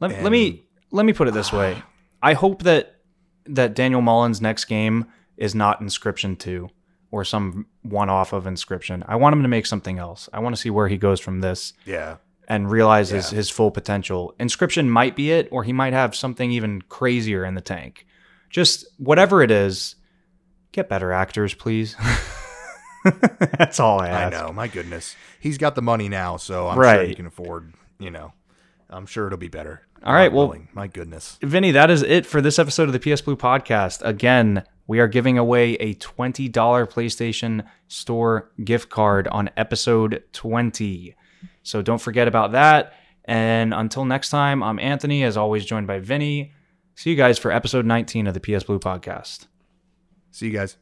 Let, let me let me put it this way. I hope that that Daniel Mullins' next game is not Inscryption 2 or some one-off of Inscryption. I want him to make something else. I want to see where he goes from this Yeah, and realizes Yeah. his full potential. Inscryption might be it, or he might have something even crazier in the tank. Just whatever it is, get better actors, please. That's all I I know. My goodness, he's got the money now, so I'm sure he can afford. You know, I'm sure it'll be better. All right, well- willing. my goodness. Vinny, that is it for this episode of the PS Blue podcast. Again, we are giving away a $20 PlayStation Store gift card on episode 20. So don't forget about that. And until next time, I'm Anthony, as always, joined by Vinny. See you guys for episode 19 of the PS Blue podcast. See you guys.